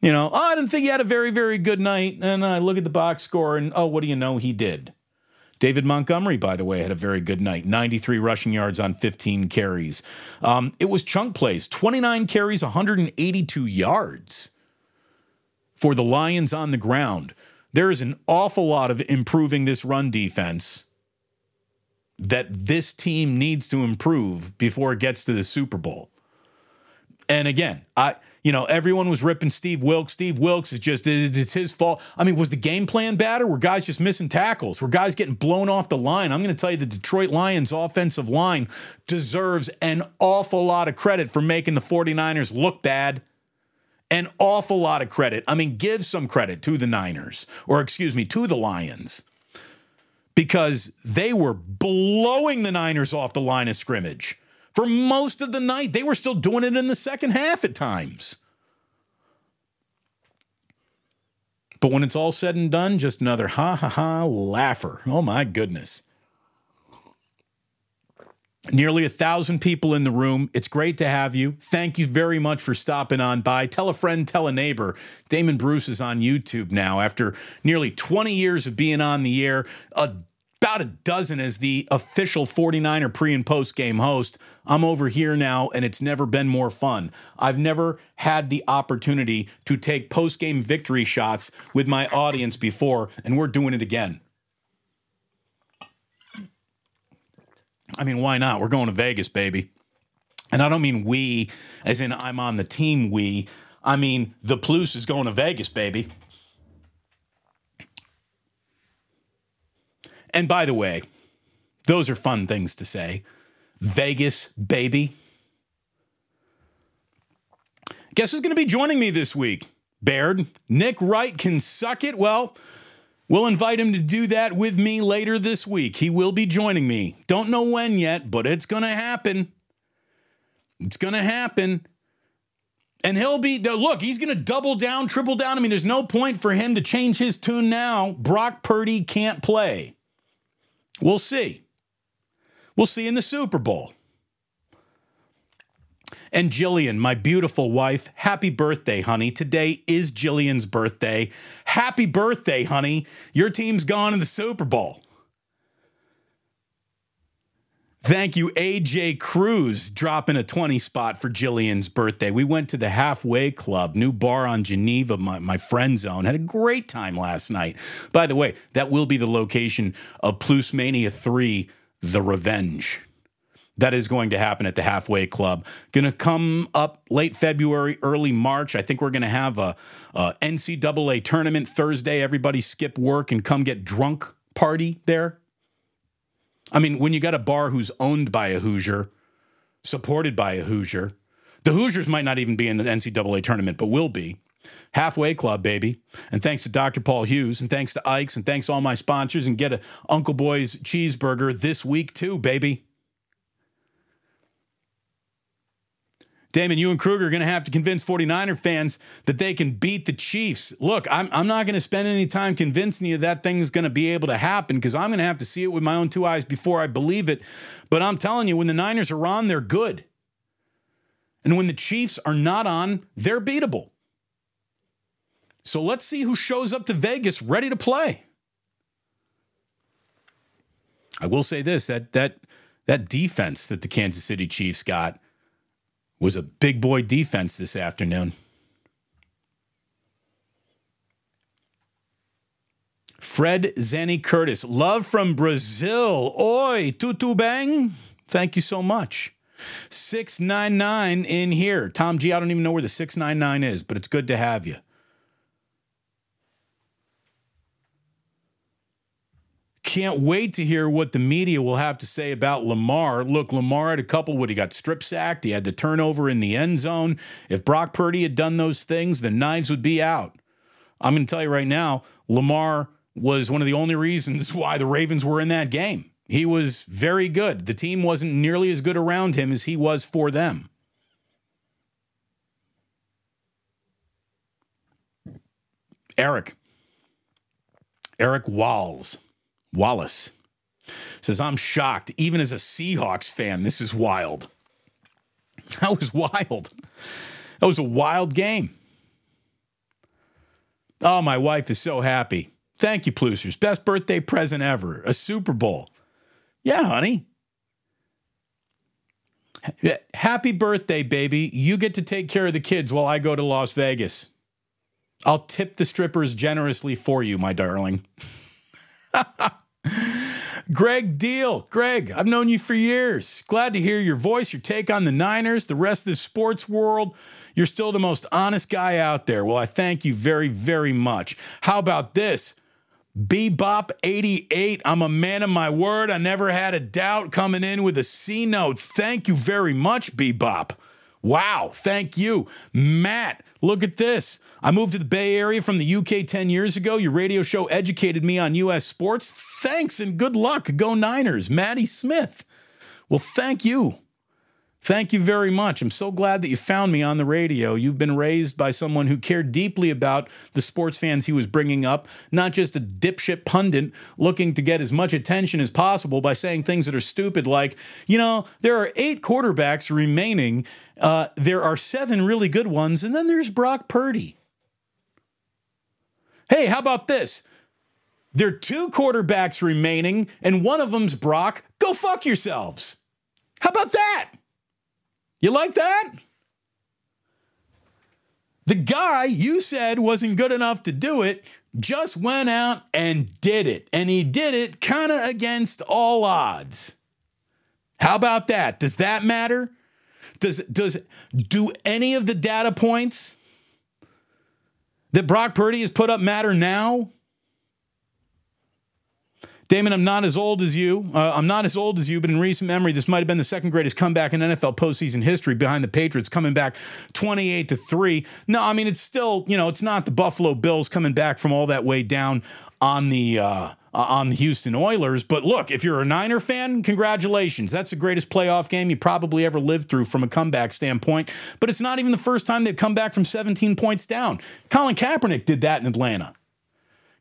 You know, oh, I didn't think he had a very, very good night. And I look at the box score, and oh, what do you know? He did. David Montgomery, by the way, had a very good night 93 rushing yards on 15 carries. Um, it was chunk plays 29 carries, 182 yards for the Lions on the ground. There is an awful lot of improving this run defense that this team needs to improve before it gets to the Super Bowl. And again, I you know, everyone was ripping Steve Wilks. Steve Wilks is just, it's his fault. I mean, was the game plan bad or were guys just missing tackles? Were guys getting blown off the line? I'm going to tell you the Detroit Lions offensive line deserves an awful lot of credit for making the 49ers look bad. An awful lot of credit. I mean, give some credit to the Niners, or excuse me, to the Lions, because they were blowing the Niners off the line of scrimmage for most of the night. They were still doing it in the second half at times. But when it's all said and done, just another ha ha ha laugher. Oh my goodness. Nearly a thousand people in the room. It's great to have you. Thank you very much for stopping on by. Tell a friend, tell a neighbor. Damon Bruce is on YouTube now after nearly 20 years of being on the air. A about a dozen as the official 49er pre and post game host. I'm over here now, and it's never been more fun. I've never had the opportunity to take post game victory shots with my audience before, and we're doing it again. I mean, why not? We're going to Vegas, baby. And I don't mean we, as in I'm on the team we. I mean, the Plus is going to Vegas, baby. And by the way, those are fun things to say. Vegas, baby. Guess who's going to be joining me this week? Baird. Nick Wright can suck it. Well, we'll invite him to do that with me later this week. He will be joining me. Don't know when yet, but it's going to happen. It's going to happen. And he'll be, look, he's going to double down, triple down. I mean, there's no point for him to change his tune now. Brock Purdy can't play. We'll see. We'll see in the Super Bowl. And Jillian, my beautiful wife, happy birthday, honey. Today is Jillian's birthday. Happy birthday, honey. Your team's gone in the Super Bowl. Thank you, AJ Cruz, dropping a 20 spot for Jillian's birthday. We went to the Halfway Club, new bar on Geneva, my, my friend zone. Had a great time last night. By the way, that will be the location of Plus Mania 3, The Revenge. That is going to happen at the Halfway Club. Going to come up late February, early March. I think we're going to have a, a NCAA tournament Thursday. Everybody skip work and come get drunk party there I mean, when you got a bar who's owned by a Hoosier, supported by a Hoosier, the Hoosiers might not even be in the NCAA tournament, but will be. Halfway Club, baby. And thanks to Dr. Paul Hughes, and thanks to Ike's, and thanks to all my sponsors, and get a Uncle Boy's cheeseburger this week too, baby. Damon, you and Krueger are going to have to convince 49er fans that they can beat the Chiefs. Look, I'm, I'm not going to spend any time convincing you that thing is going to be able to happen because I'm going to have to see it with my own two eyes before I believe it. But I'm telling you, when the Niners are on, they're good. And when the Chiefs are not on, they're beatable. So let's see who shows up to Vegas ready to play. I will say this that that that defense that the Kansas City Chiefs got was a big boy defense this afternoon. Fred Zanny Curtis, love from Brazil. Oi, tutu bang. Thank you so much. 699 in here. Tom G, I don't even know where the 699 is, but it's good to have you. Can't wait to hear what the media will have to say about Lamar. Look, Lamar had a couple when he got strip sacked. He had the turnover in the end zone. If Brock Purdy had done those things, the knives would be out. I'm going to tell you right now, Lamar was one of the only reasons *laughs* why the Ravens were in that game. He was very good. The team wasn't nearly as good around him as he was for them. Eric. Eric Walls. Wallace says, I'm shocked. Even as a Seahawks fan, this is wild. *laughs* That was wild. That was a wild game. Oh, my wife is so happy. Thank you, Plusers. Best birthday present ever. A Super Bowl. Yeah, honey. Happy birthday, baby. You get to take care of the kids while I go to Las Vegas. I'll tip the strippers generously for you, my darling. *laughs* Greg Deal. Greg, I've known you for years. Glad to hear your voice, your take on the Niners, the rest of the sports world. You're still the most honest guy out there. Well, I thank you very, very much. How about this? Bebop 88. I'm a man of my word. I never had a doubt coming in with a C note. Thank you very much, Bebop. Wow. Thank you. Matt, look at this. I moved to the Bay Area from the UK 10 years ago. Your radio show educated me on US sports. Thanks and good luck. Go Niners. Maddie Smith. Well, thank you. Thank you very much. I'm so glad that you found me on the radio. You've been raised by someone who cared deeply about the sports fans he was bringing up, not just a dipshit pundit looking to get as much attention as possible by saying things that are stupid, like, you know, there are eight quarterbacks remaining. Uh, there are seven really good ones, and then there's Brock Purdy. Hey, how about this? There are two quarterbacks remaining, and one of them's Brock. Go fuck yourselves. How about that? You like that? The guy you said wasn't good enough to do it just went out and did it. And he did it kind of against all odds. How about that? Does that matter? Does does do any of the data points that Brock Purdy has put up matter now? Damon, I'm not as old as you. Uh, I'm not as old as you, but in recent memory, this might have been the second greatest comeback in NFL postseason history behind the Patriots coming back 28 to 3. No, I mean, it's still, you know, it's not the Buffalo Bills coming back from all that way down on the. Uh, on the Houston Oilers. But look, if you're a Niner fan, congratulations. That's the greatest playoff game you probably ever lived through from a comeback standpoint. But it's not even the first time they've come back from 17 points down. Colin Kaepernick did that in Atlanta.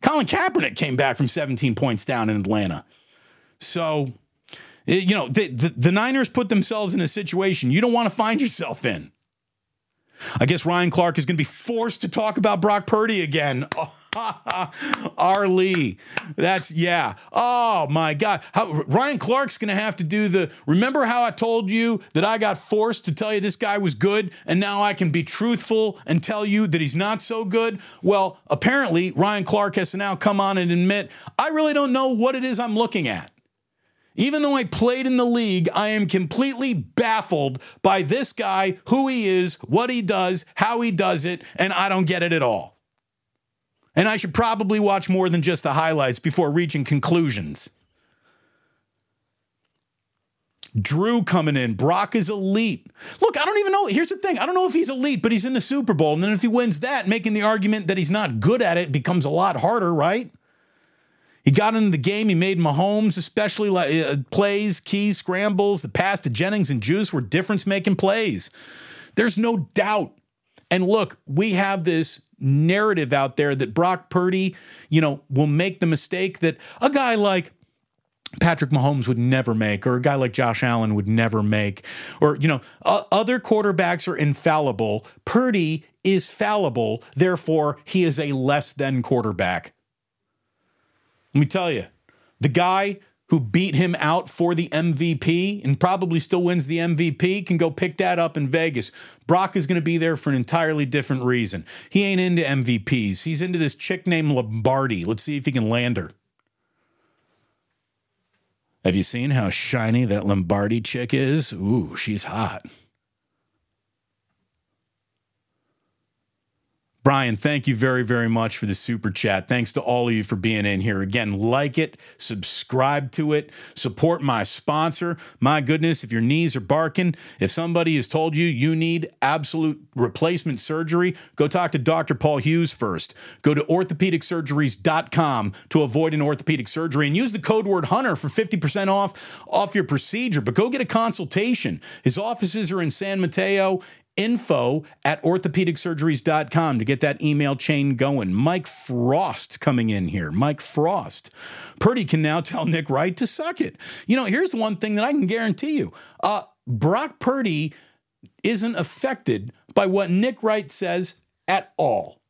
Colin Kaepernick came back from 17 points down in Atlanta. So, eh, you know, the, the, the Niners put themselves in a situation you don't want to find yourself in. I guess Ryan Clark is going to be forced to talk about Brock Purdy again. Oh. *laughs* R. Lee. That's yeah. Oh my God. How, Ryan Clark's gonna have to do the. Remember how I told you that I got forced to tell you this guy was good, and now I can be truthful and tell you that he's not so good? Well, apparently Ryan Clark has to now come on and admit I really don't know what it is I'm looking at. Even though I played in the league, I am completely baffled by this guy, who he is, what he does, how he does it, and I don't get it at all. And I should probably watch more than just the highlights before reaching conclusions. Drew coming in. Brock is elite. Look, I don't even know. Here's the thing I don't know if he's elite, but he's in the Super Bowl. And then if he wins that, making the argument that he's not good at it becomes a lot harder, right? He got into the game. He made Mahomes, especially uh, plays, keys, scrambles. The pass to Jennings and Juice were difference making plays. There's no doubt. And look, we have this narrative out there that Brock Purdy, you know, will make the mistake that a guy like Patrick Mahomes would never make, or a guy like Josh Allen would never make, or, you know, uh, other quarterbacks are infallible. Purdy is fallible. Therefore, he is a less than quarterback. Let me tell you, the guy who beat him out for the MVP and probably still wins the MVP, can go pick that up in Vegas. Brock is going to be there for an entirely different reason. He ain't into MVPs. He's into this chick named Lombardi. Let's see if he can land her. Have you seen how shiny that Lombardi chick is? Ooh, she's hot. Brian, thank you very, very much for the super chat. Thanks to all of you for being in here. Again, like it, subscribe to it, support my sponsor. My goodness, if your knees are barking, if somebody has told you you need absolute replacement surgery, go talk to Dr. Paul Hughes first. Go to orthopedicsurgeries.com to avoid an orthopedic surgery and use the code word Hunter for 50% off off your procedure. But go get a consultation. His offices are in San Mateo info at orthopedicsurgeries.com to get that email chain going. Mike Frost coming in here. Mike Frost. Purdy can now tell Nick Wright to suck it. You know, here's one thing that I can guarantee you uh, Brock Purdy isn't affected by what Nick Wright says at all.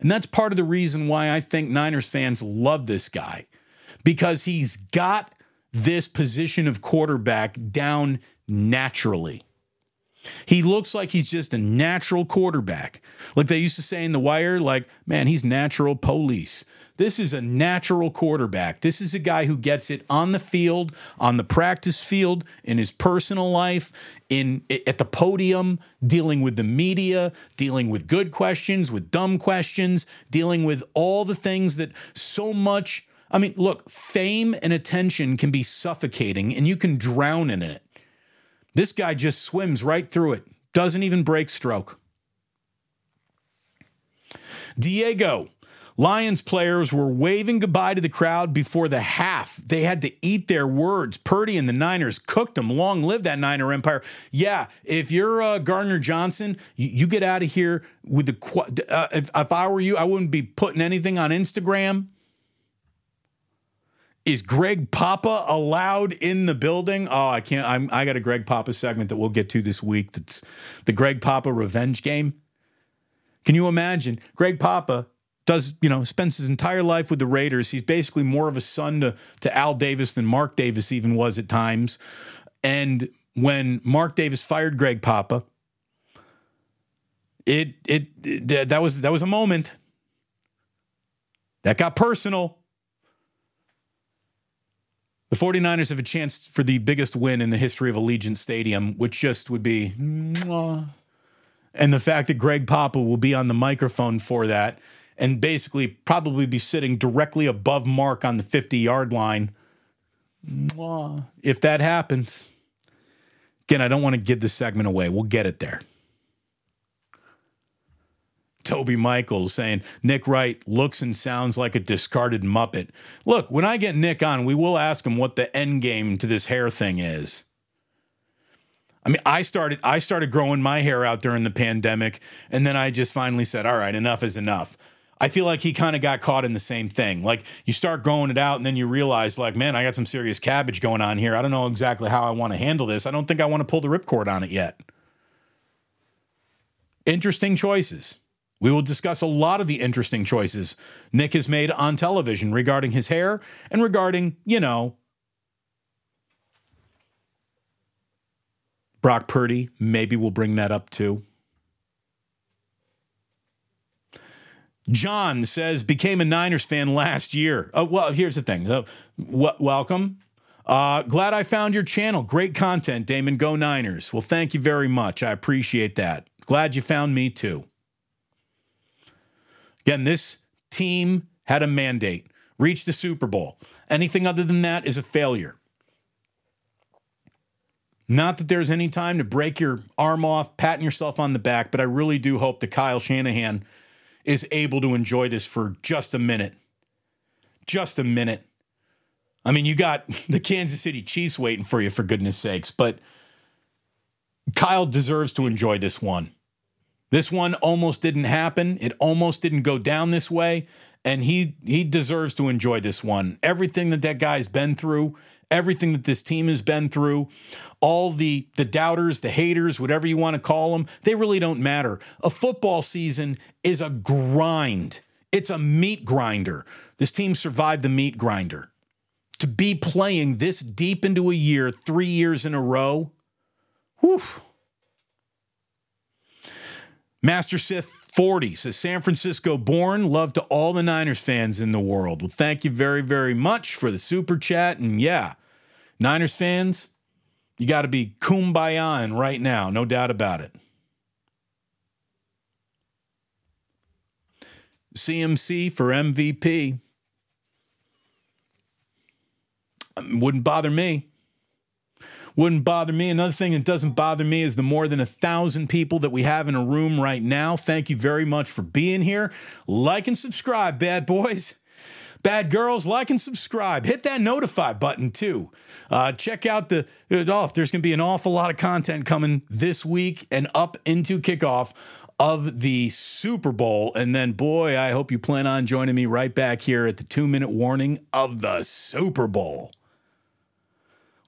And that's part of the reason why I think Niners fans love this guy because he's got this position of quarterback down naturally. He looks like he's just a natural quarterback. Like they used to say in The Wire, like, man, he's natural police. This is a natural quarterback. This is a guy who gets it on the field, on the practice field, in his personal life, in at the podium, dealing with the media, dealing with good questions, with dumb questions, dealing with all the things that so much I mean, look, fame and attention can be suffocating and you can drown in it. This guy just swims right through it, doesn't even break stroke. Diego, Lions players were waving goodbye to the crowd before the half. They had to eat their words. Purdy and the Niners cooked them. Long live that Niner empire. Yeah, if you're uh, Gardner Johnson, you, you, get out of here with the. Uh, if, if I were you, I wouldn't be putting anything on Instagram. Is Greg Papa allowed in the building? Oh, I can't. I'm, I got a Greg Papa segment that we'll get to this week. That's the Greg Papa revenge game. Can you imagine? Greg Papa does, you know, spends his entire life with the Raiders. He's basically more of a son to, to Al Davis than Mark Davis even was at times. And when Mark Davis fired Greg Papa, it, it, it that was that was a moment. That got personal. The 49ers have a chance for the biggest win in the history of Allegiant Stadium, which just would be. And the fact that Greg Papa will be on the microphone for that and basically probably be sitting directly above Mark on the 50 yard line. If that happens, again, I don't want to give the segment away. We'll get it there. Toby Michaels saying Nick Wright looks and sounds like a discarded Muppet. Look, when I get Nick on, we will ask him what the end game to this hair thing is. I mean, I started I started growing my hair out during the pandemic, and then I just finally said, "All right, enough is enough." I feel like he kind of got caught in the same thing. Like you start growing it out, and then you realize, like, man, I got some serious cabbage going on here. I don't know exactly how I want to handle this. I don't think I want to pull the ripcord on it yet. Interesting choices. We will discuss a lot of the interesting choices Nick has made on television regarding his hair and regarding, you know, Brock Purdy. Maybe we'll bring that up too. John says became a Niners fan last year. Oh, well, here's the thing. So, welcome. Uh, glad I found your channel. Great content, Damon. Go Niners. Well, thank you very much. I appreciate that. Glad you found me too. Again, this team had a mandate reach the Super Bowl. Anything other than that is a failure. Not that there's any time to break your arm off, patting yourself on the back, but I really do hope that Kyle Shanahan is able to enjoy this for just a minute. Just a minute. I mean, you got *laughs* the Kansas City Chiefs waiting for you, for goodness sakes, but Kyle deserves to enjoy this one. This one almost didn't happen. It almost didn't go down this way. And he he deserves to enjoy this one. Everything that that guy's been through, everything that this team has been through, all the the doubters, the haters, whatever you want to call them, they really don't matter. A football season is a grind. It's a meat grinder. This team survived the meat grinder to be playing this deep into a year, three years in a row. Whew. Master Sith 40 says San Francisco born. Love to all the Niners fans in the world. Well, thank you very, very much for the super chat. And yeah, Niners fans, you got to be kumbaya right now, no doubt about it. CMC for MVP. Um, wouldn't bother me. Wouldn't bother me. Another thing that doesn't bother me is the more than a thousand people that we have in a room right now. Thank you very much for being here. Like and subscribe, bad boys. Bad girls, like and subscribe. Hit that notify button too. Uh, check out the oh, there's going to be an awful lot of content coming this week and up into kickoff of the Super Bowl. And then, boy, I hope you plan on joining me right back here at the two minute warning of the Super Bowl.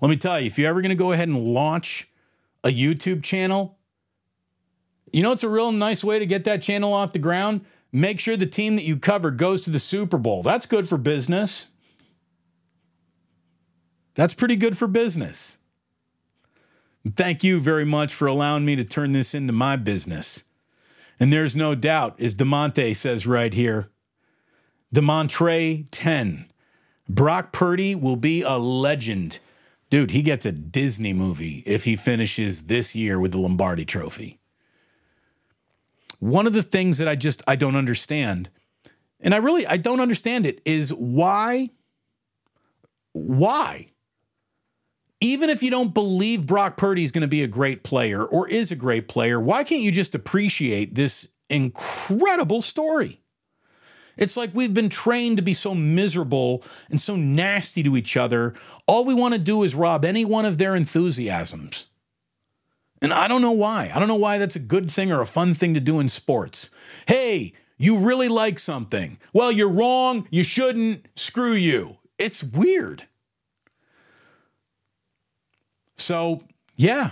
Let me tell you, if you're ever going to go ahead and launch a YouTube channel, you know it's a real nice way to get that channel off the ground? Make sure the team that you cover goes to the Super Bowl. That's good for business. That's pretty good for business. Thank you very much for allowing me to turn this into my business. And there's no doubt, as DeMonte says right here, DeMontre 10. Brock Purdy will be a legend Dude, he gets a Disney movie if he finishes this year with the Lombardi trophy. One of the things that I just I don't understand, and I really I don't understand it, is why why even if you don't believe Brock Purdy is going to be a great player or is a great player, why can't you just appreciate this incredible story? It's like we've been trained to be so miserable and so nasty to each other. All we want to do is rob any one of their enthusiasms. And I don't know why. I don't know why that's a good thing or a fun thing to do in sports. Hey, you really like something. Well, you're wrong. You shouldn't. Screw you. It's weird. So, yeah.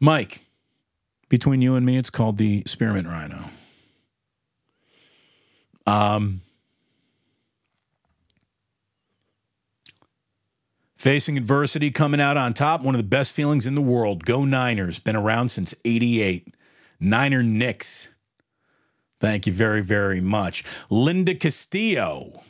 Mike, between you and me, it's called the Spearmint Rhino. Um, facing adversity, coming out on top, one of the best feelings in the world. Go Niners. Been around since 88. Niner Knicks. Thank you very, very much. Linda Castillo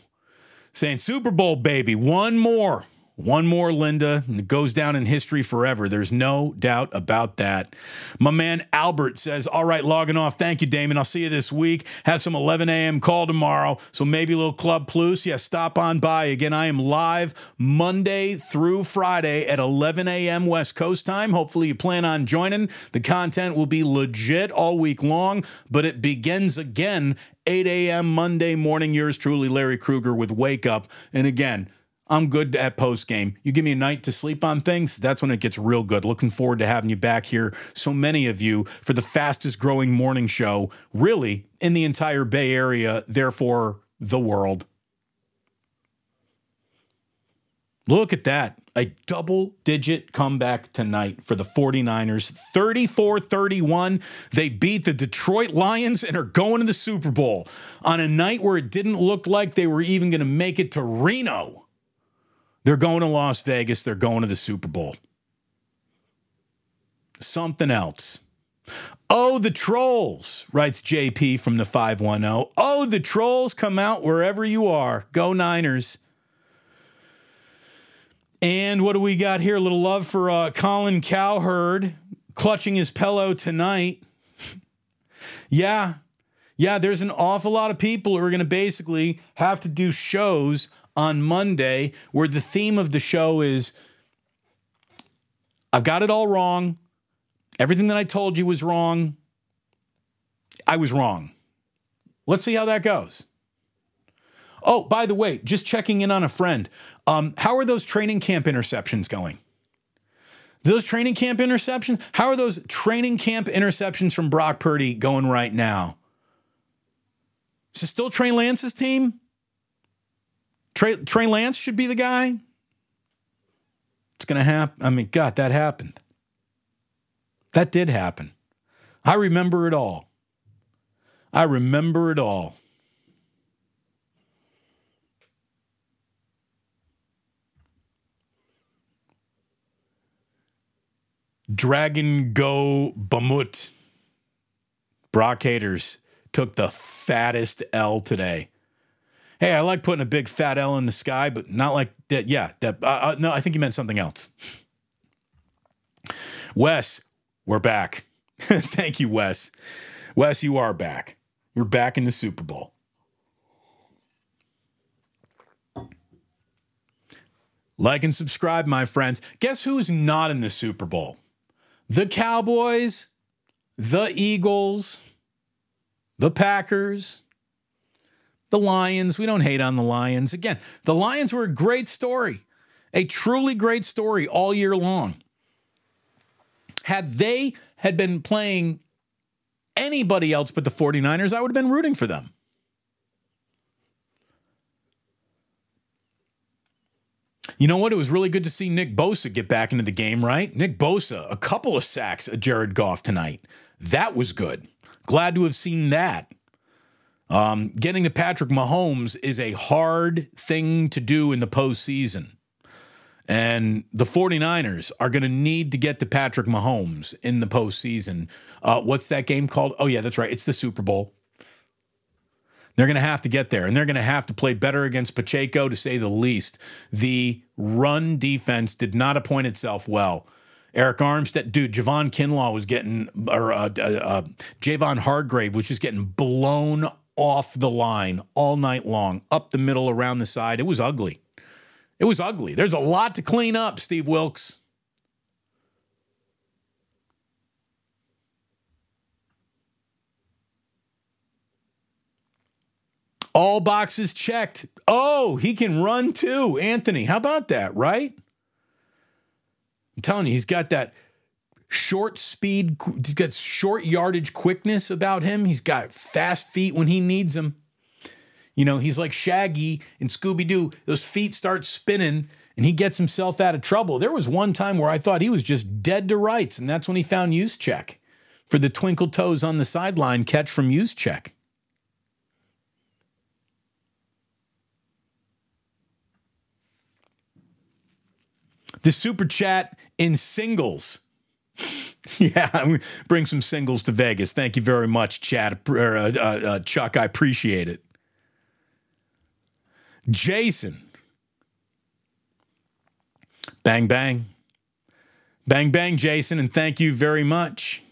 saying, Super Bowl, baby, one more. One more, Linda, and it goes down in history forever. There's no doubt about that. My man Albert says, All right, logging off. Thank you, Damon. I'll see you this week. Have some 11 a.m. call tomorrow. So maybe a little Club Plus. Yeah, stop on by. Again, I am live Monday through Friday at 11 a.m. West Coast time. Hopefully, you plan on joining. The content will be legit all week long, but it begins again 8 a.m. Monday morning. Yours truly, Larry Krueger, with Wake Up. And again, I'm good at post game. You give me a night to sleep on things, that's when it gets real good. Looking forward to having you back here, so many of you, for the fastest growing morning show, really, in the entire Bay Area, therefore, the world. Look at that. A double digit comeback tonight for the 49ers. 34 31. They beat the Detroit Lions and are going to the Super Bowl on a night where it didn't look like they were even going to make it to Reno. They're going to Las Vegas. They're going to the Super Bowl. Something else. Oh, the trolls, writes JP from the 510. Oh, the trolls come out wherever you are. Go Niners. And what do we got here? A little love for uh, Colin Cowherd clutching his pillow tonight. *laughs* yeah. Yeah, there's an awful lot of people who are going to basically have to do shows on Monday where the theme of the show is I've got it all wrong. Everything that I told you was wrong. I was wrong. Let's see how that goes. Oh, by the way, just checking in on a friend. Um, how are those training camp interceptions going? Those training camp interceptions, how are those training camp interceptions from Brock Purdy going right now? Is it still Trey Lance's team? Trey, Trey Lance should be the guy. It's going to happen. I mean, God, that happened. That did happen. I remember it all. I remember it all. Dragon Go Bamut. Brock Haters took the fattest L today. Hey, I like putting a big fat L in the sky, but not like that. Yeah, that. Uh, uh, no, I think you meant something else. Wes, we're back. *laughs* Thank you, Wes. Wes, you are back. You're back in the Super Bowl. Like and subscribe, my friends. Guess who's not in the Super Bowl? The Cowboys, the Eagles, the Packers, the Lions. We don't hate on the Lions. Again, the Lions were a great story, a truly great story all year long. Had they had been playing anybody else but the 49ers, I would have been rooting for them. You know what? It was really good to see Nick Bosa get back into the game, right? Nick Bosa, a couple of sacks at Jared Goff tonight. That was good. Glad to have seen that. Um, getting to Patrick Mahomes is a hard thing to do in the postseason. And the 49ers are going to need to get to Patrick Mahomes in the postseason. Uh, what's that game called? Oh, yeah, that's right. It's the Super Bowl. They're going to have to get there, and they're going to have to play better against Pacheco, to say the least. The run defense did not appoint itself well. Arik Armstead, dude, Javon Kinlaw was getting, or uh, uh, uh, Javon Hargrave was just getting blown off the line all night long, up the middle, around the side. It was ugly. It was ugly. There's a lot to clean up, Steve Wilks. All boxes checked. Oh, he can run too. Anthony, how about that, right? I'm telling you, he's got that short speed, he's got short yardage quickness about him. He's got fast feet when he needs them. You know, he's like Shaggy and Scooby Doo. Those feet start spinning and he gets himself out of trouble. There was one time where I thought he was just dead to rights, and that's when he found Juszczyk for the twinkle toes on the sideline catch from Juszczyk. The super chat in singles. *laughs* yeah, bring some singles to Vegas. Thank you very much, Chad, or, uh, uh, uh, Chuck. I appreciate it. Jason. Bang, bang. Bang, bang, Jason, and thank you very much.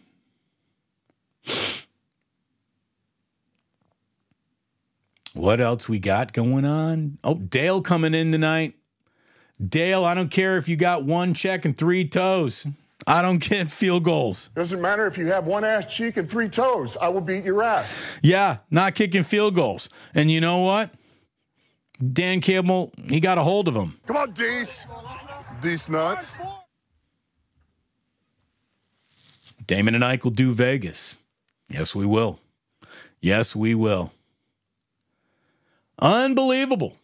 What else we got going on? Oh, Dale coming in tonight. Dale, I don't care if you got one check and three toes. I don't get *laughs* field goals. Doesn't matter if you have one ass cheek and three toes. I will beat your ass. Yeah, not kicking field goals. And you know what? Dan Campbell, he got a hold of him. Come on, Dees. Dees nuts. Damon and Ike will do Vegas. Yes, we will. Yes, we will. Unbelievable.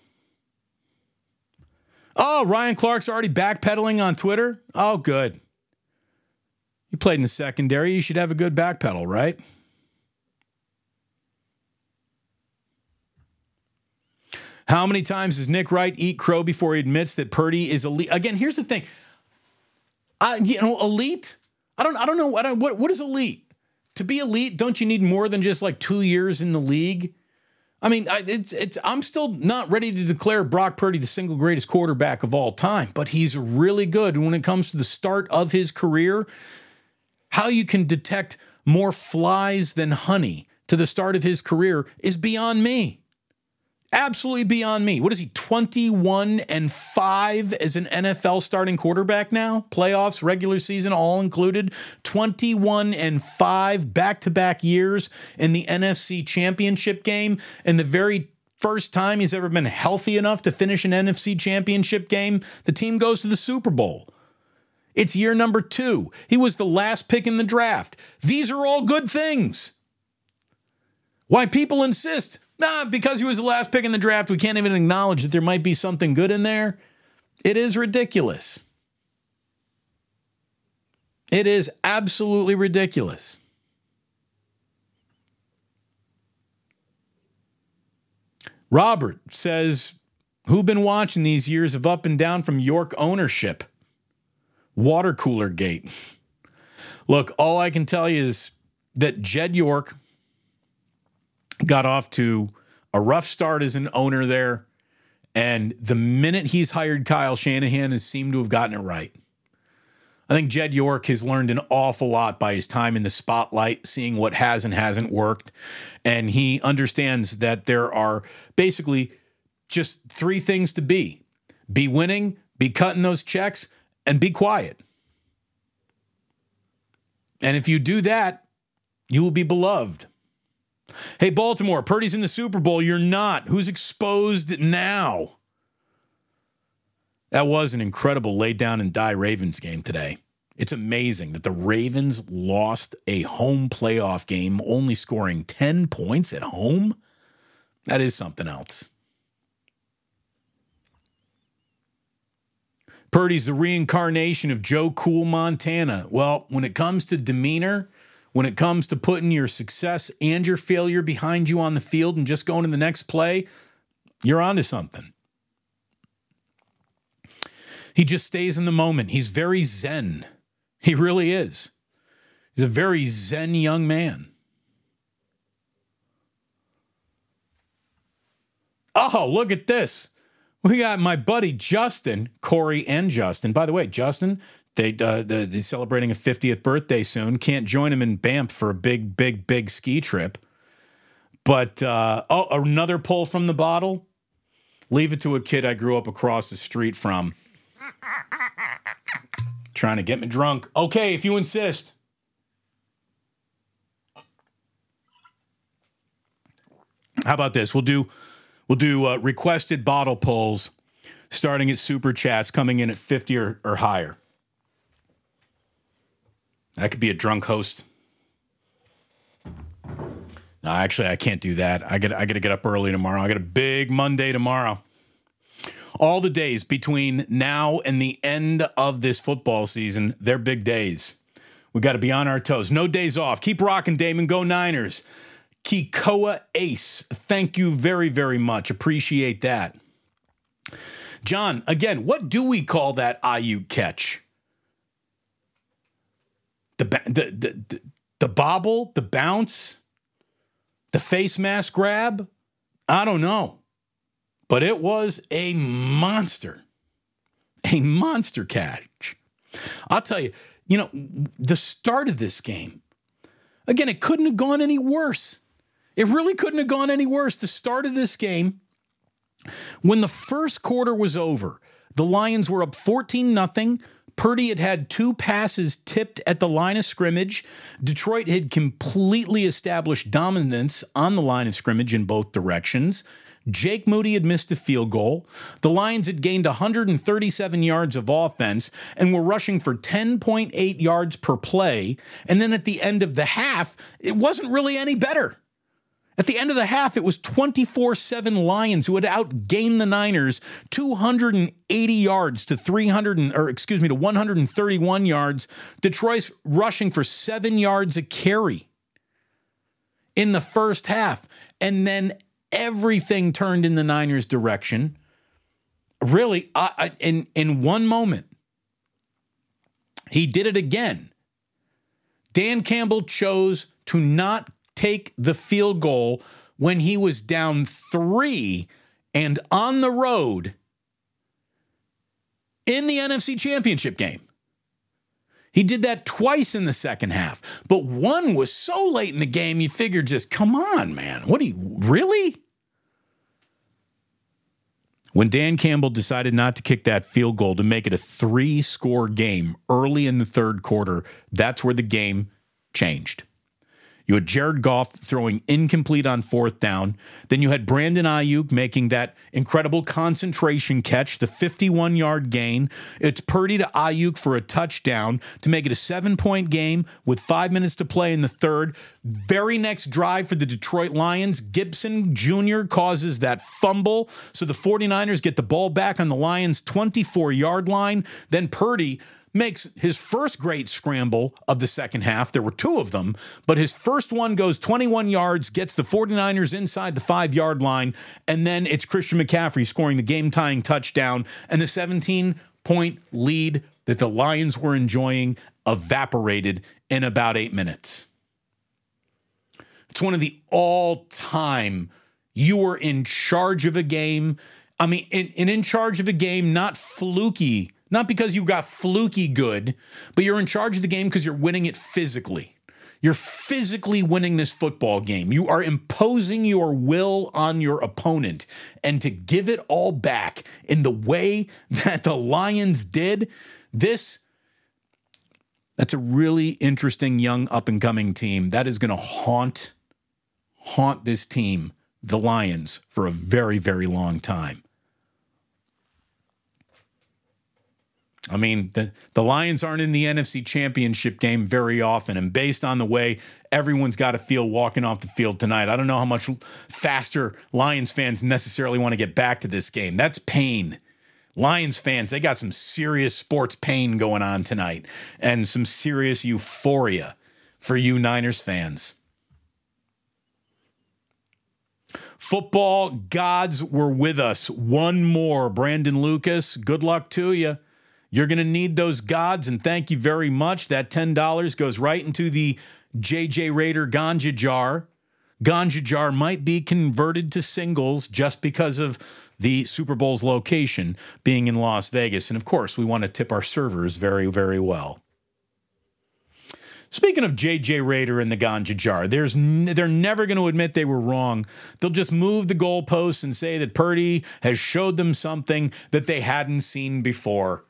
Oh, Ryan Clark's already backpedaling on Twitter. Oh, good. You played in the secondary. You should have a good backpedal, right? How many times does Nick Wright eat crow before he admits that Purdy is elite? Again, here's the thing. I, you know, elite. I don't. I don't know. I don't, what what is elite? To be elite, don't you need more than just like two years in the league? I mean, it's it's. I'm still not ready to declare Brock Purdy the single greatest quarterback of all time, but he's really good when it comes to the start of his career. How you can detect more flies than honey to the start of his career is beyond me absolutely beyond me. What is he, 21 and 5 as an NFL starting quarterback now? Playoffs, regular season, all included. 21 and 5 back to back years in the NFC championship game. And the very first time he's ever been healthy enough to finish an NFC championship game, the team goes to the Super Bowl. It's year number two. He was the last pick in the draft. These are all good things. Why people insist Nah, because he was the last pick in the draft, we can't even acknowledge that there might be something good in there. It is ridiculous. It is absolutely ridiculous. Robert says, Who've been watching these years of up and down from York ownership? Water cooler gate. Look, all I can tell you is that Jed York got off to a rough start as an owner there. And the minute he's hired Kyle Shanahan has seemed to have gotten it right. I think Jed York has learned an awful lot by his time in the spotlight, seeing what has and hasn't worked. And he understands that there are basically just three things to be be winning, be cutting those checks, and be quiet. And if you do that, you will be beloved. Hey, Baltimore, Purdy's in the Super Bowl. You're not. Who's exposed now? That was an incredible lay down and die Ravens game today. It's amazing that the Ravens lost a home playoff game, only scoring 10 points at home. That is something else. Purdy's the reincarnation of Joe Cool Montana. Well, when it comes to demeanor, when it comes to putting your success and your failure behind you on the field and just going to the next play, you're onto something. He just stays in the moment. He's very zen. He really is. He's a very zen young man. Oh, look at this. We got my buddy Justin, Corey, and Justin. By the way, Justin, they uh, they're celebrating a 50th birthday soon. Can't join him in Banff for a big, big, big ski trip. But uh, oh, another pull from the bottle. Leave it to a kid I grew up across the street from. Trying to get me drunk. Okay, if you insist. How about this? We'll do we'll do uh, requested bottle pulls starting at super chats coming in at 50 or, or higher. That could be a drunk host. No, actually, I can't do that. I got I got to get up early tomorrow. I got a big Monday tomorrow all the days between now and the end of this football season, they're big days. We got to be on our toes. No days off. Keep rocking, Damon. Go Niners. Kikoa Ace. Thank you very, very much. Appreciate that. John, again, what do we call that Aiyuk catch? The, the, the, the, the bobble, the bounce, the face mask grab? I don't know but it was a monster, a monster catch. I'll tell you, you know, the start of this game, again, it couldn't have gone any worse. It really couldn't have gone any worse. The start of this game, when the first quarter was over, the Lions were up 14 nothing. Purdy had had two passes tipped at the line of scrimmage. Detroit had completely established dominance on the line of scrimmage in both directions. Jake Moody had missed a field goal. The Lions had gained 137 yards of offense and were rushing for 10.8 yards per play. And then at the end of the half, it wasn't really any better. At the end of the half, it was 24 7 Lions who had outgained the Niners 280 yards to 300, or excuse me, to 131 yards. Detroit's rushing for seven yards a carry in the first half. And then everything turned in the Niners' direction. Really, I, I, in in one moment, he did it again. Dan Campbell chose to not take the field goal when he was down three and on the road in the NFC Championship game. He did that twice in the second half, but one was so late in the game, you figured just, come on, man. What do you really? When Dan Campbell decided not to kick that field goal to make it a three score game early in the third quarter, that's where the game changed. You had Jared Goff throwing incomplete on fourth down. Then you had Brandon Aiyuk making that incredible concentration catch, the 51 yard gain. It's Purdy to Aiyuk for a touchdown to make it a seven point game with five minutes to play in the third. Very next drive for the Detroit Lions, Gibson Jr. causes that fumble. So the 49ers get the ball back on the Lions' 24 yard line. Then Purdy makes his first great scramble of the second half. There were two of them, but his first one goes 21 yards, gets the 49ers inside the five yard line, and then it's Christian McCaffrey scoring the game tying touchdown and the 17 point lead that the Lions were enjoying evaporated in about eight minutes. It's one of the all time, you were in charge of a game. I mean, and in, in charge of a game, not fluky, not because you got fluky good, but you're in charge of the game because you're winning it physically. You're physically winning this football game. You are imposing your will on your opponent. And to give it all back in the way *laughs* that the Lions did, this that's a really interesting young up and coming team. That is going to haunt haunt this team, the Lions, for a very very long time. I mean, the, the Lions aren't in the NFC championship game very often. And based on the way everyone's got to feel walking off the field tonight, I don't know how much faster Lions fans necessarily want to get back to this game. That's pain. Lions fans, they got some serious sports pain going on tonight and some serious euphoria for you Niners fans. Football gods were with us. One more. Brandon Lucas, good luck to you. You're going to need those gods, and thank you very much. That $10 goes right into the JJ Raider ganja jar. Ganja jar might be converted to singles just because of the Super Bowl's location being in Las Vegas. And of course, we want to tip our servers very, very well. Speaking of JJ Raider and the ganja jar, there's n- they're never going to admit they were wrong. They'll just move the goalposts and say that Purdy has showed them something that they hadn't seen before.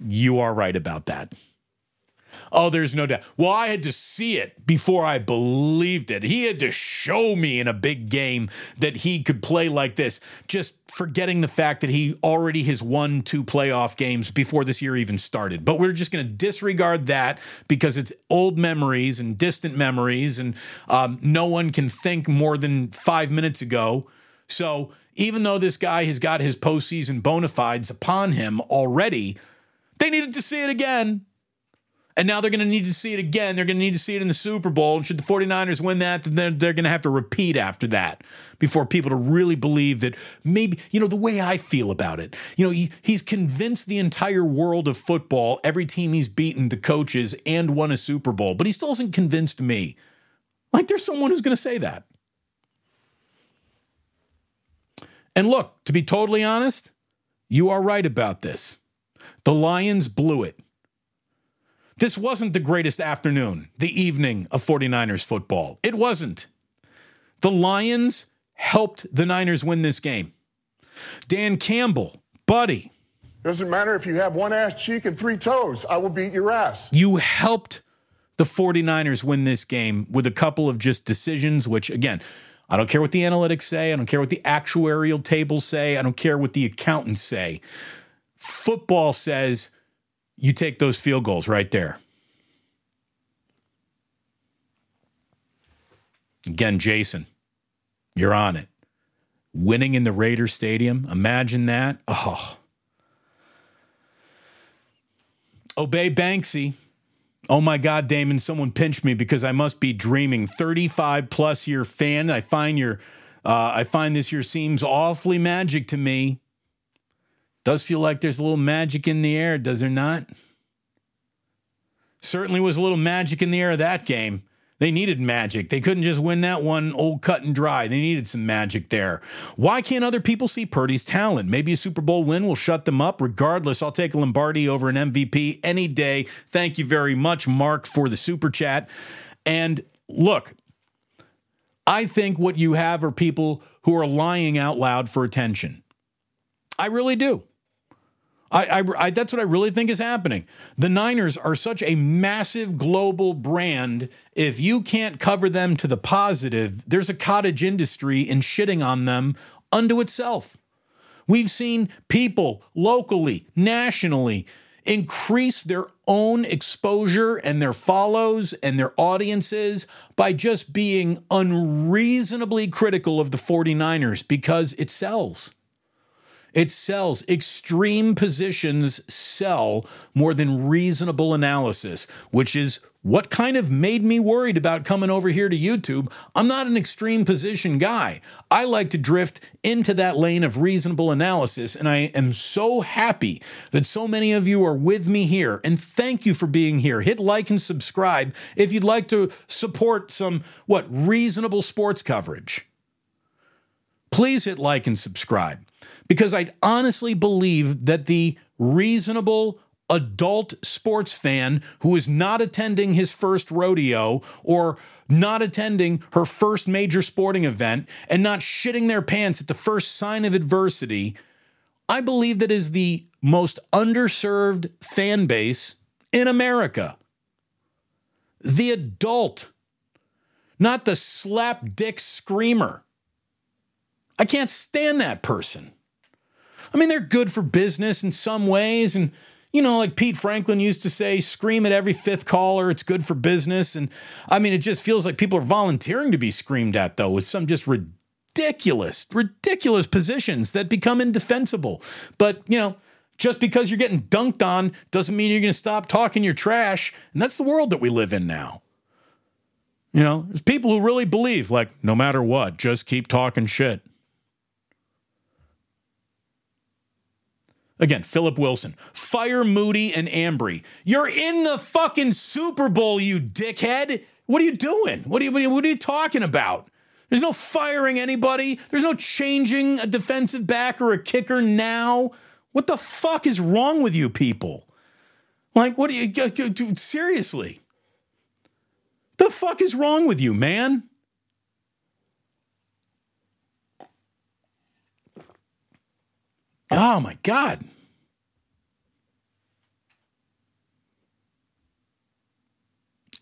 You are right about that. Oh, there's no doubt. Well, I had to see it before I believed it. He had to show me in a big game that he could play like this, just forgetting the fact that he already has won two playoff games before this year even started. But we're just going to disregard that because it's old memories and distant memories, and um, no one can think more than five minutes ago. So even though this guy has got his postseason bona fides upon him already, they needed to see it again. And now they're going to need to see it again. They're going to need to see it in the Super Bowl. And should the 49ers win that, then they're, they're going to have to repeat after that before people to really believe that maybe, you know, the way I feel about it, you know, he, he's convinced the entire world of football, every team he's beaten, the coaches, and won a Super Bowl, but he still hasn't convinced me. Like there's someone who's going to say that. And look, to be totally honest, you are right about this. The Lions blew it. This wasn't the greatest afternoon, the evening of 49ers football. It wasn't. The Lions helped the Niners win this game. Dan Campbell, buddy. Doesn't matter if you have one ass cheek and three toes, I will beat your ass. You helped the 49ers win this game with a couple of just decisions, which, again, I don't care what the analytics say. I don't care what the actuarial tables say. I don't care what the accountants say. Football says you take those field goals right there. Again, Jason, you're on it. Winning in the Raider Stadium, imagine that. Oh. Obey Banksy. Oh my God, Damon, someone pinched me because I must be dreaming. 35 plus year fan. I find your uh, I find this year seems awfully magic to me. Does feel like there's a little magic in the air, does there not? Certainly was a little magic in the air of that game. They needed magic. They couldn't just win that one old cut and dry. They needed some magic there. Why can't other people see Purdy's talent? Maybe a Super Bowl win will shut them up. Regardless, I'll take Lombardi over an MVP any day. Thank you very much, Mark, for the super chat. And look, I think what you have are people who are lying out loud for attention. I really do. I, I, I, that's what I really think is happening. The Niners are such a massive global brand. If you can't cover them to the positive, there's a cottage industry in shitting on them unto itself. We've seen people locally, nationally, increase their own exposure and their follows and their audiences by just being unreasonably critical of the 49ers because it sells. It sells. Extreme positions sell more than reasonable analysis, which is what kind of made me worried about coming over here to YouTube. I'm not an extreme position guy. I like to drift into that lane of reasonable analysis, and I am so happy that so many of you are with me here. And thank you for being here. Hit like and subscribe if you'd like to support some, what, reasonable sports coverage. Please hit like and subscribe because I honestly believe that the reasonable adult sports fan who is not attending his first rodeo or not attending her first major sporting event and not shitting their pants at the first sign of adversity, I believe that is the most underserved fan base in America. The adult, not the slap dick screamer. I can't stand that person. I mean, they're good for business in some ways. And, you know, like Pete Franklin used to say, scream at every fifth caller. It's good for business. And I mean, it just feels like people are volunteering to be screamed at, though, with some just ridiculous, ridiculous positions that become indefensible. But, you know, just because you're getting dunked on doesn't mean you're going to stop talking your trash. And that's the world that we live in now. You know, there's people who really believe, like, no matter what, just keep talking shit. Again, Philip Wilson. Fire Moody and Ambry. You're in the fucking Super Bowl, you dickhead. What are you doing? What are you, what are you, what are you talking about? There's no firing anybody. There's no changing a defensive back or a kicker now. What the fuck is wrong with you people? Like, what do you, seriously? The fuck is wrong with you, man? Oh my God.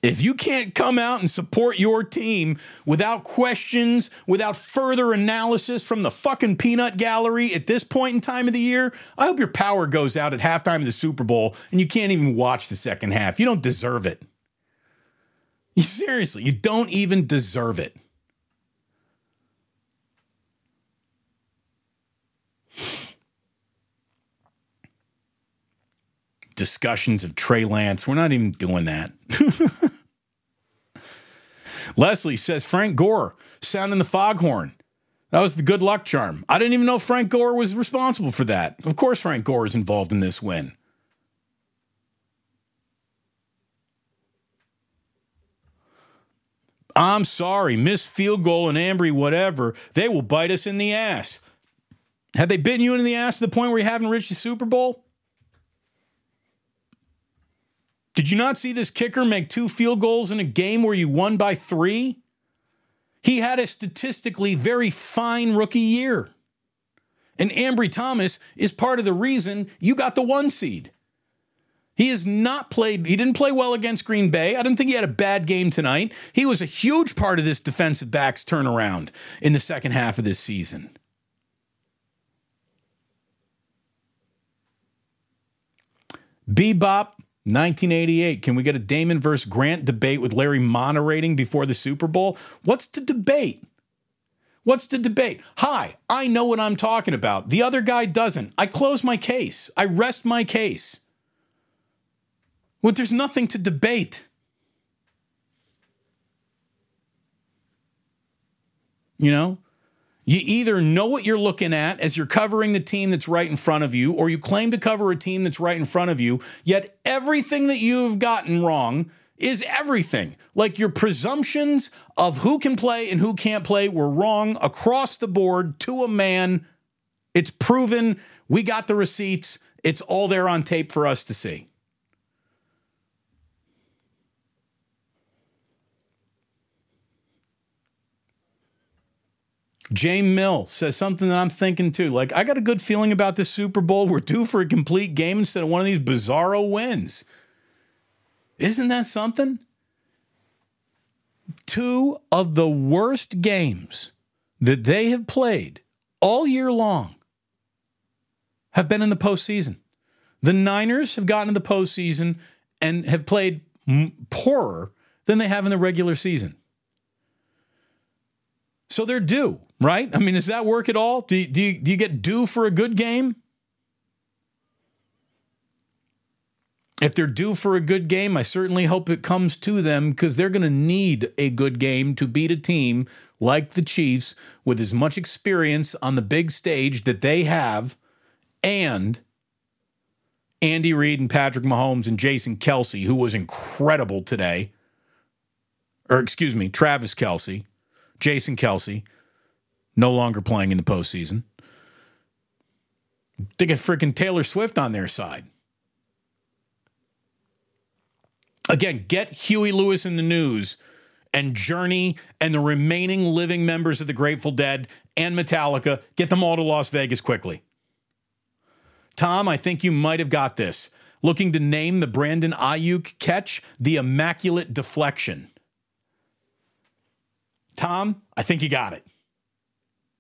If you can't come out and support your team without questions, without further analysis from the fucking peanut gallery at this point in time of the year, I hope your power goes out at halftime of the Super Bowl and you can't even watch the second half. You don't deserve it. You, seriously, you don't even deserve it. Discussions of Trey Lance. We're not even doing that. *laughs* Leslie says Frank Gore sounding the foghorn. That was the good luck charm. I didn't even know Frank Gore was responsible for that. Of course, Frank Gore is involved in this win. I'm sorry, missed field goal and Ambry, whatever. They will bite us in the ass. Have they bitten you in the ass to the point where you haven't reached the Super Bowl? Did you not see this kicker make two field goals in a game where you won by three? He had a statistically very fine rookie year. And Ambry Thomas is part of the reason you got the one seed. He has not played, he didn't play well against Green Bay. I didn't think he had a bad game tonight. He was a huge part of this defensive backs turnaround in the second half of this season. Bebop 1988. Can we get a Damon versus Grant debate with Larry moderating before the Super Bowl? What's the debate? What's the debate? Hi, I know what I'm talking about. The other guy doesn't. I close my case. I rest my case. Well, there's nothing to debate. You know? You either know what you're looking at as you're covering the team that's right in front of you, or you claim to cover a team that's right in front of you, yet everything that you've gotten wrong is everything. Like your presumptions of who can play and who can't play were wrong across the board to a man. It's proven. We got the receipts. It's all there on tape for us to see. James Mill says something that I'm thinking too. Like, I got a good feeling about this Super Bowl. We're due for a complete game instead of one of these bizarro wins. Isn't that something? Two of the worst games that they have played all year long have been in the postseason. The Niners have gotten to the postseason and have played poorer than they have in the regular season. So they're due, right? I mean, does that work at all? Do do you, do you get due for a good game? If they're due for a good game, I certainly hope it comes to them because they're going to need a good game to beat a team like the Chiefs with as much experience on the big stage that they have and Andy Reid and Patrick Mahomes and Jason Kelce, who was incredible today. Or excuse me, Travis Kelce, Jason Kelce, no longer playing in the postseason. They get freaking Taylor Swift on their side. Again, get Huey Lewis and the News and Journey and the remaining living members of the Grateful Dead and Metallica, get them all to Las Vegas quickly. Tom, I think you might have got this. Looking to name the Brandon Aiyuk catch the Immaculate Deflection. Tom, I think you got it.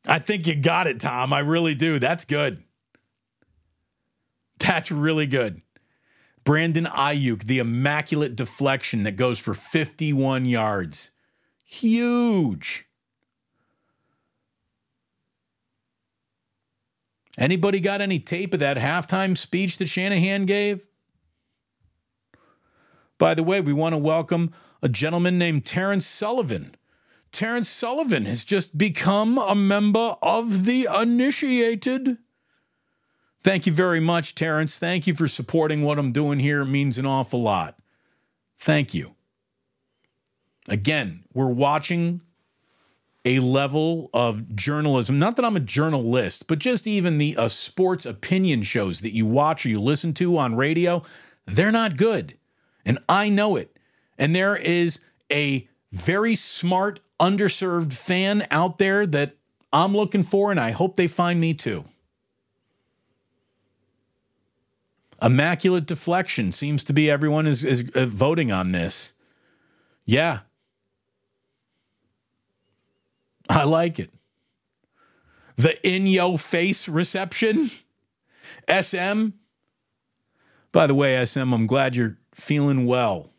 I think you got it, Tom. I really do. That's good. That's really good. Brandon Aiyuk, the immaculate deflection that goes for 51 yards. Huge. Anybody got any tape of that halftime speech that Shanahan gave? By the way, we want to welcome a gentleman named Terrence Sullivan. Terrence Sullivan has just become a member of the initiated. Thank you very much, Terrence. Thank you for supporting what I'm doing here. It means an awful lot. Thank you. Again, we're watching a level of journalism. Not that I'm a journalist, but just even the uh, sports opinion shows that you watch or you listen to on radio, they're not good. And I know it. And there is a very smart, underserved fan out there that I'm looking for, and I hope they find me too. Immaculate deflection seems to be everyone is, is uh, voting on this. Yeah, I like it. The in yo face reception. SM. By the way, SM, I'm glad you're feeling well.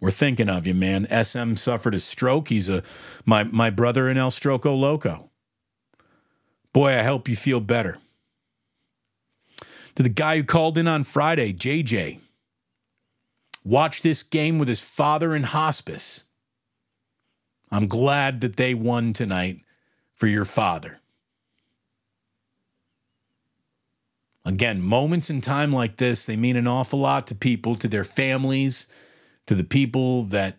We're thinking of you, man. SM suffered a stroke. He's a my my brother in El Stroco Loco. Boy, I hope you feel better. To the guy who called in on Friday, JJ. Watch this game with his father in hospice. I'm glad that they won tonight for your father. Again, moments in time like this, they mean an awful lot to people, to their families, to the people that,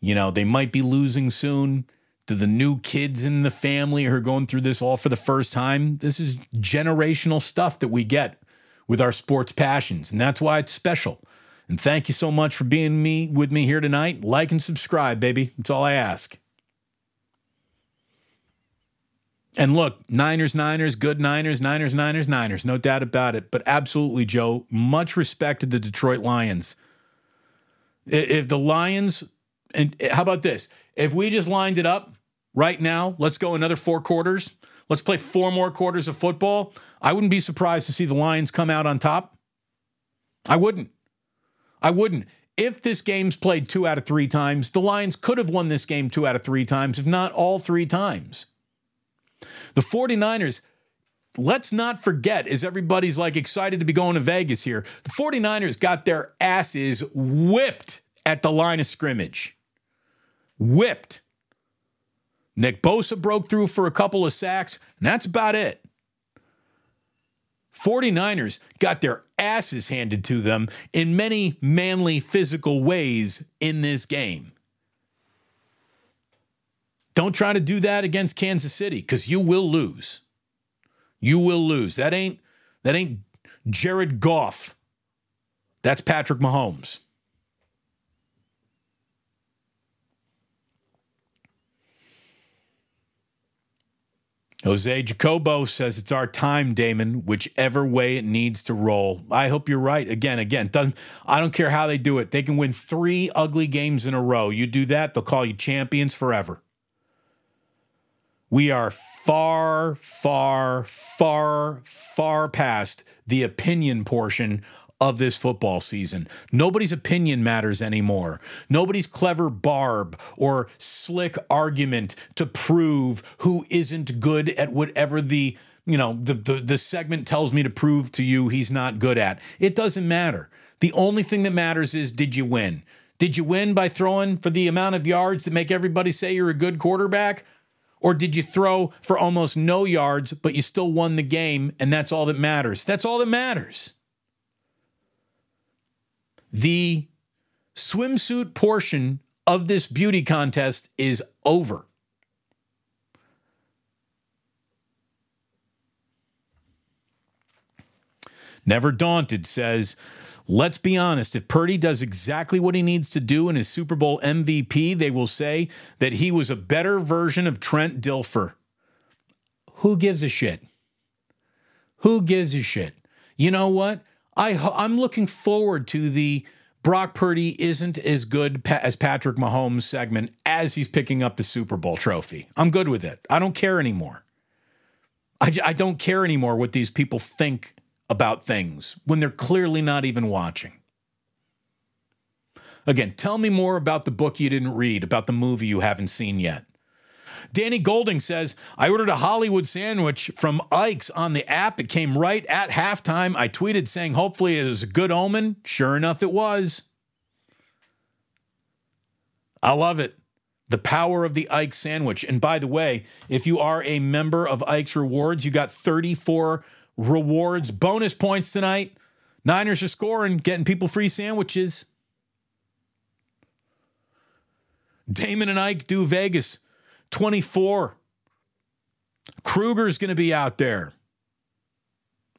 you know, they might be losing soon, to the new kids in the family who are going through this all for the first time. This is generational stuff that we get with our sports passions, and that's why it's special. And thank you so much for being me with me here tonight. Like and subscribe, baby. That's all I ask. And look, Niners, Niners, good Niners, Niners, Niners, Niners, no doubt about it. But absolutely, Joe, much respect to the Detroit Lions. If the Lions, and eh, how about this? If we just lined it up right now, let's go another four quarters. Let's play four more quarters of football. I wouldn't be surprised to see the Lions come out on top. I wouldn't. I wouldn't. If this game's played two out of three times, the Lions could have won this game two out of three times, if not all three times. The 49ers, let's not forget, as everybody's like excited to be going to Vegas here, the 49ers got their asses whipped at the line of scrimmage. Whipped. Nick Bosa broke through for a couple of sacks, and that's about it. 49ers got their asses handed to them in many manly physical ways in this game. Don't try to do that against Kansas City because you will lose. You will lose. That ain't that ain't Jared Goff. That's Patrick Mahomes. Jose Jacobo says it's our time, Damon, whichever way it needs to roll. I hope you're right. Again, again, doesn't I don't care how they do it. They can win three ugly games in a row. You do that, they'll call you champions forever. We are far, far, far, far past the opinion portion of this football season. Nobody's opinion matters anymore. Nobody's clever barb or slick argument to prove who isn't good at whatever the you know the, the the segment tells me to prove to you he's not good at. It doesn't matter. The only thing that matters is did you win? Did you win by throwing for the amount of yards that make everybody say you're a good quarterback? Or did you throw for almost no yards, but you still won the game, and that's all that matters? That's all that matters. The swimsuit portion of this beauty contest is over. Never Daunted says, Let's be honest. If Purdy does exactly what he needs to do in his Super Bowl MVP, they will say that he was a better version of Trent Dilfer. Who gives a shit? Who gives a shit? You know what? I I'm looking forward to the Brock Purdy isn't as good as Patrick Mahomes segment as he's picking up the Super Bowl trophy. I'm good with it. I don't care anymore. I, I don't care anymore what these people think about things when they're clearly not even watching. Again, tell me more about the book you didn't read, about the movie you haven't seen yet. Danny Golding says, I ordered a Hollywood sandwich from Ike's on the app. It came right at halftime. I tweeted saying, hopefully it is a good omen. Sure enough, it was. I love it. The power of the Ike sandwich. And by the way, if you are a member of Ike's Rewards, you got 34 rewards, bonus points tonight. Niners are scoring, getting people free sandwiches. Damon and Ike do Vegas 24. Krueger's going to be out there.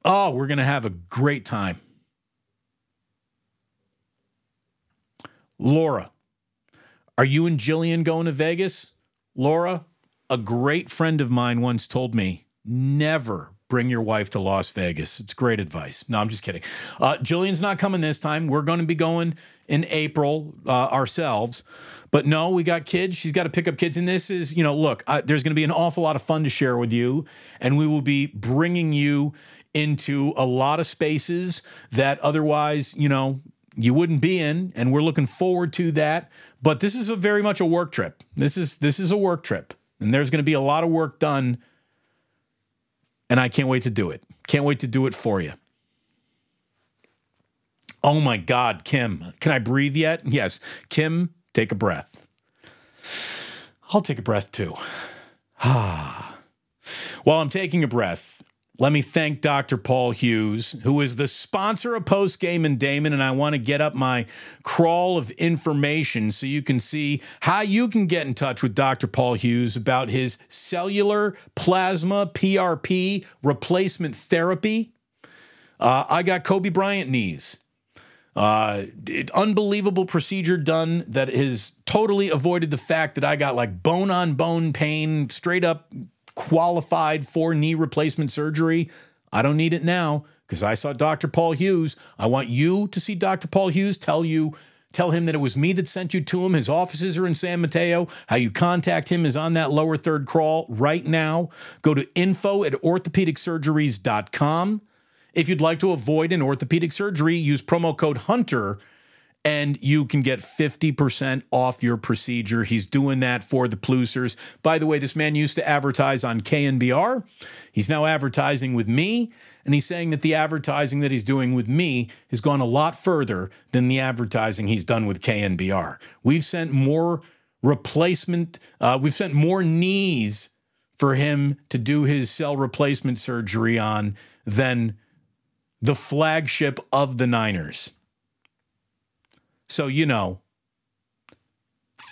Oh, we're going to have a great time. Laura, are you and Jillian going to Vegas? Laura, a great friend of mine once told me never bring your wife to Las Vegas. It's great advice. No, I'm just kidding. Uh, Jillian's not coming this time. We're going to be going in April uh, ourselves. But no, we got kids. She's got to pick up kids. And this is, you know, look, uh, there's going to be an awful lot of fun to share with you. And we will be bringing you into a lot of spaces that otherwise, you know, you wouldn't be in. And we're looking forward to that. But this is a very much a work trip. This is this is a work trip. And there's going to be a lot of work done and I can't wait to do it. Can't wait to do it for you. Oh my God, Kim, can I breathe yet? Yes. Kim, take a breath. I'll take a breath too. *sighs* Ah. While I'm taking a breath, let me thank Dr. Paul Hughes, who is the sponsor of Postgame and Damon. And I want to get up my crawl of information so you can see how you can get in touch with Dr. Paul Hughes about his cellular plasma PRP replacement therapy. Uh, I got Kobe Bryant knees. Uh, unbelievable procedure done that has totally avoided the fact that I got like bone on bone pain, straight up qualified for knee replacement surgery. I don't need it now because I saw Dr. Paul Hughes. I want you to see Dr. Paul Hughes, tell you Tell him that it was me that sent you to him. His offices are in San Mateo. How you contact him is on that lower third crawl right now. Go to info at orthopedicsurgeries.com. If you'd like to avoid an orthopedic surgery, use promo code HUNTER and you can get 50% off your procedure. He's doing that for the Plusers. By the way, this man used to advertise on KNBR. He's now advertising with me, and he's saying that the advertising that he's doing with me has gone a lot further than the advertising he's done with KNBR. We've sent more replacement, uh, we've sent more knees for him to do his cell replacement surgery on than the flagship of the Niners. So, you know,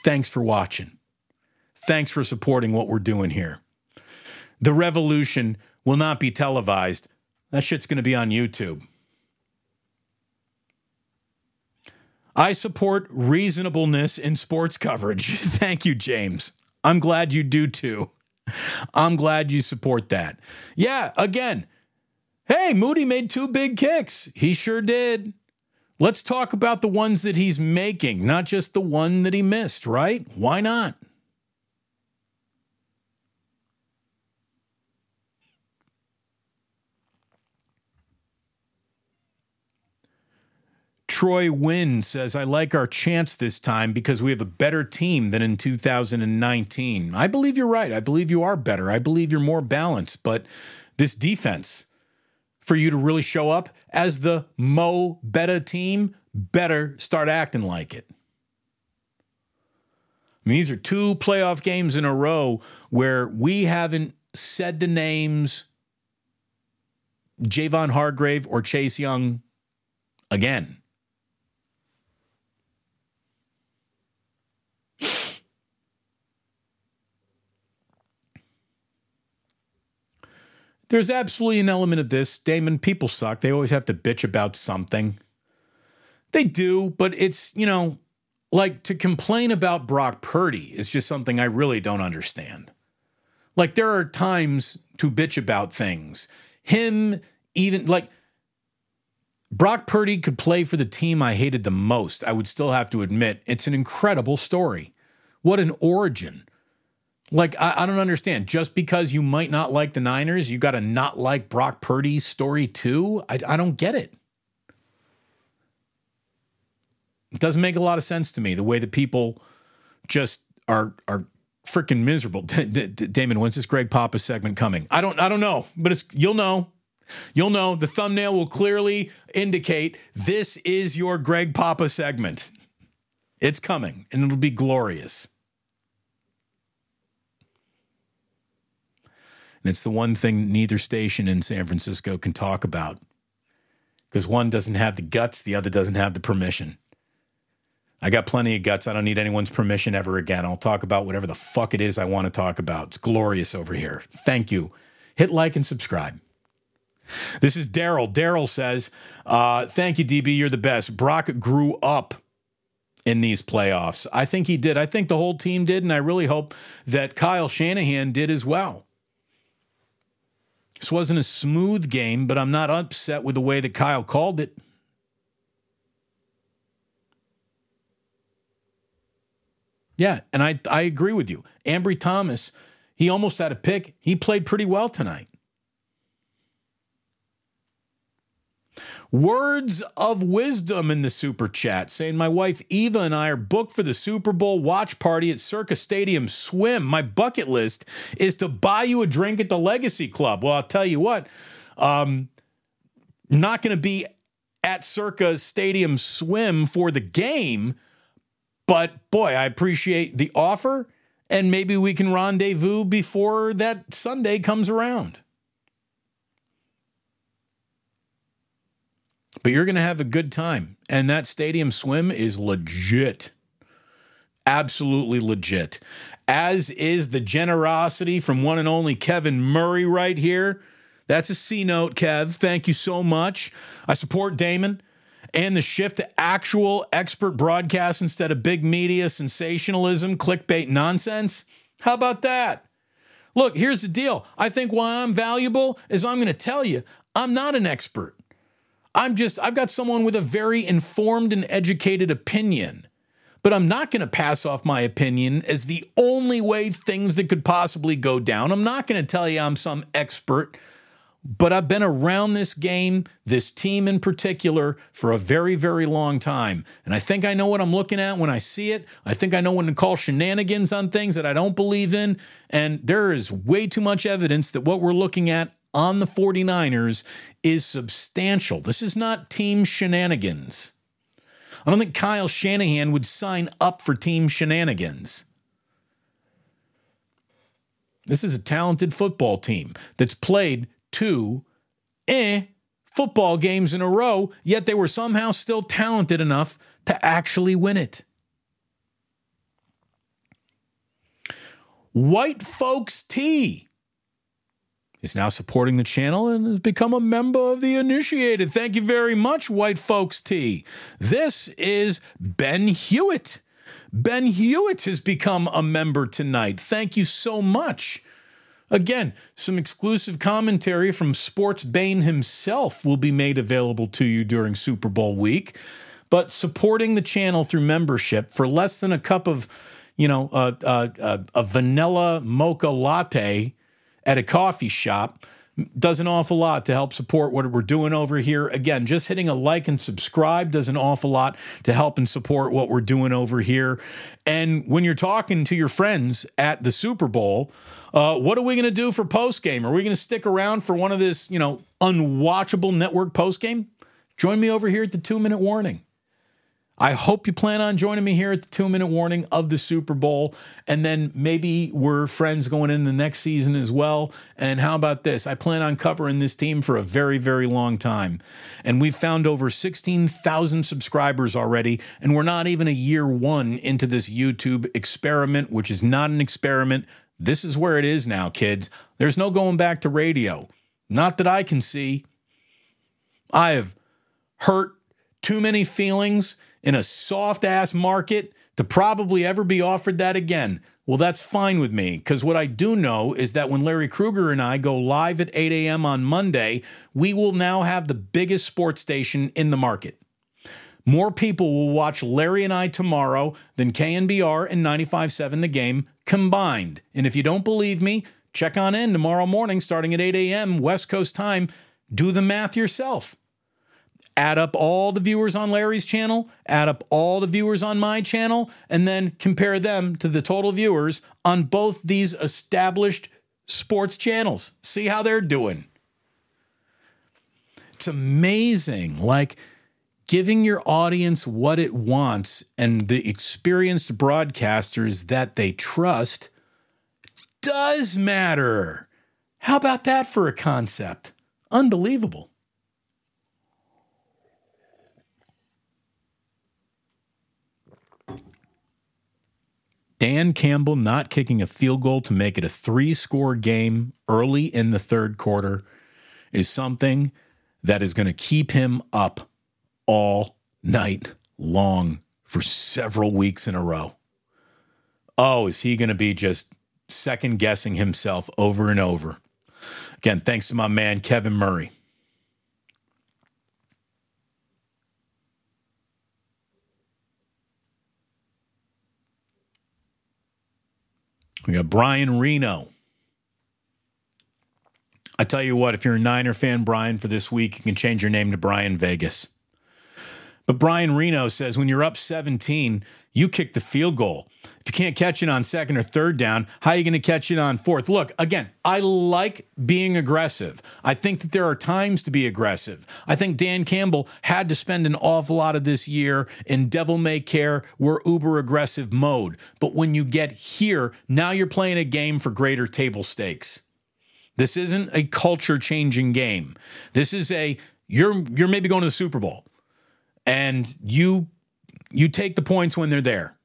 thanks for watching. Thanks for supporting what we're doing here. The revolution will not be televised. That shit's going to be on YouTube. I support reasonableness in sports coverage. *laughs* Thank you, James. I'm glad you do too. I'm glad you support that. Yeah, again, hey, Moody made two big kicks. He sure did. Let's talk about the ones that he's making, not just the one that he missed, right? Why not? Troy Wynn says, I like our chance this time because we have a better team than in 2019. I believe you're right. I believe you are better. I believe you're more balanced. But this defense, for you to really show up as the Mo Betta team, better start acting like it. I mean, these are two playoff games in a row where we haven't said the names Javon Hargrave or Chase Young again. There's absolutely an element of this. Damon, people suck. They always have to bitch about something. They do, but it's, you know, like to complain about Brock Purdy is just something I really don't understand. Like there are times to bitch about things. Him, even like Brock Purdy could play for the team I hated the most. I would still have to admit it's an incredible story. What an origin. Like, I, I don't understand. Just because you might not like the Niners, you got to not like Brock Purdy's story too? I, I don't get it. It doesn't make a lot of sense to me the way that people just are are freaking miserable. *laughs* Damon, when's this Greg Papa segment coming? I don't I don't know, but it's you'll know. You'll know the thumbnail will clearly indicate this is your Greg Papa segment. It's coming and it'll be glorious. And it's the one thing neither station in San Francisco can talk about because one doesn't have the guts, the other doesn't have the permission. I got plenty of guts. I don't need anyone's permission ever again. I'll talk about whatever the fuck it is I want to talk about. It's glorious over here. Thank you. Hit like and subscribe. This is Daryl. Daryl says, uh, Thank you, DB. You're the best. Brock grew up in these playoffs. I think he did. I think the whole team did. And I really hope that Kyle Shanahan did as well. This wasn't a smooth game, but I'm not upset with the way that Kyle called it. Yeah, and I I agree with you. Ambry Thomas, he almost had a pick. He played pretty well tonight. Words of wisdom in the super chat saying, My wife Eva and I are booked for the Super Bowl watch party at Circa Stadium Swim. My bucket list is to buy you a drink at the Legacy Club. Well, I'll tell you what, um, not going to be at Circa Stadium Swim for the game, but boy, I appreciate the offer, and maybe we can rendezvous before that Sunday comes around. But you're going to have a good time. And that stadium swim is legit. Absolutely legit. As is the generosity from one and only Kevin Murray right here. That's a C note, Kev. Thank you so much. I support Damon and the shift to actual expert broadcast instead of big media sensationalism, clickbait nonsense. How about that? Look, here's the deal. I think why I'm valuable is I'm going to tell you I'm not an expert. I'm just, I've got someone with a very informed and educated opinion, but I'm not going to pass off my opinion as the only way things that could possibly go down. I'm not going to tell you I'm some expert, but I've been around this game, this team in particular, for a very, very long time. And I think I know what I'm looking at when I see it. I think I know when to call shenanigans on things that I don't believe in. And there is way too much evidence that what we're looking at on the 49ers is substantial. This is not team shenanigans. I don't think Kyle Shanahan would sign up for team shenanigans. This is a talented football team that's played two eh football games in a row, yet they were somehow still talented enough to actually win it. White Folks Tea is now supporting the channel and has become a member of the initiated. Thank you very much, White Folks Tea. This is Ben Hewitt. Ben Hewitt has become a member tonight. Thank you so much. Again, some exclusive commentary from Sports Bane himself will be made available to you during Super Bowl week. But supporting the channel through membership for less than a cup of, you know, a, a, a vanilla mocha latte at a coffee shop does an awful lot to help support what we're doing over here. Again, just hitting a like and subscribe does an awful lot to help and support what we're doing over here. And when you're talking to your friends at the Super Bowl, uh, what are we going to do for post game? Are we going to stick around for one of this, you know, unwatchable network post game? Join me over here at the two minute warning. I hope you plan on joining me here at the two minute warning of the Super Bowl. And then maybe we're friends going into the next season as well. And how about this? I plan on covering this team for a very, very long time. And we've found over 16,000 subscribers already. And we're not even a year one into this YouTube experiment, which is not an experiment. This is where it is now, kids. There's no going back to radio. Not that I can see. I have hurt too many feelings in a soft ass market to probably ever be offered that again. Well, that's fine with me because what I do know is that when Larry Krueger and I go live at 8 a.m. on Monday, we will now have the biggest sports station in the market. More people will watch Larry and I tomorrow than KNBR and 95.7 The Game combined. And if you don't believe me, check on in tomorrow morning starting at 8 a.m. West Coast time. Do the math yourself add up all the viewers on Larry's channel, add up all the viewers on my channel, and then compare them to the total viewers on both these established sports channels. See how they're doing. It's amazing. Like giving your audience what it wants and the experienced broadcasters that they trust does matter. How about that for a concept? Unbelievable. Dan Campbell not kicking a field goal to make it a three score game early in the third quarter is something that is going to keep him up all night long for several weeks in a row. Oh, is he going to be just second guessing himself over and over? Again, thanks to my man, Kevin Murray. We got Brian Reno. I tell you what, if you're a Niner fan, Brian, for this week, you can change your name to Brian Vegas. But Brian Reno says when you're up 17, you kick the field goal. If you can't catch it on second or third down, how are you going to catch it on fourth? Look, again, I like being aggressive. I think that there are times to be aggressive. I think Dan Campbell had to spend an awful lot of this year in devil may care, we're uber aggressive mode. But when you get here, now you're playing a game for greater table stakes. This isn't a culture changing game. This is a you're you're maybe going to the Super Bowl and you you take the points when they're there.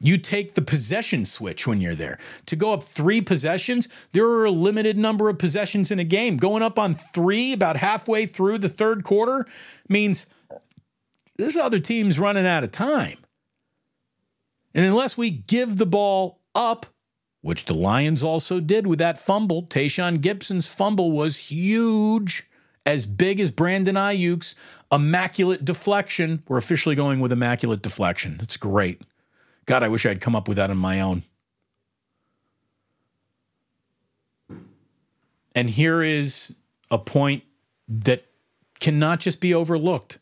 You take the possession switch when you're there. To go up three possessions, there are a limited number of possessions in a game. Going up on three about halfway through the third quarter means this other team's running out of time. And unless we give the ball up, which the Lions also did with that fumble, Tashaun Gibson's fumble was huge as big as Brandon Aiyuk's immaculate deflection. We're officially going with immaculate deflection. It's great. God, I wish I'd come up with that on my own. And here is a point that cannot just be overlooked.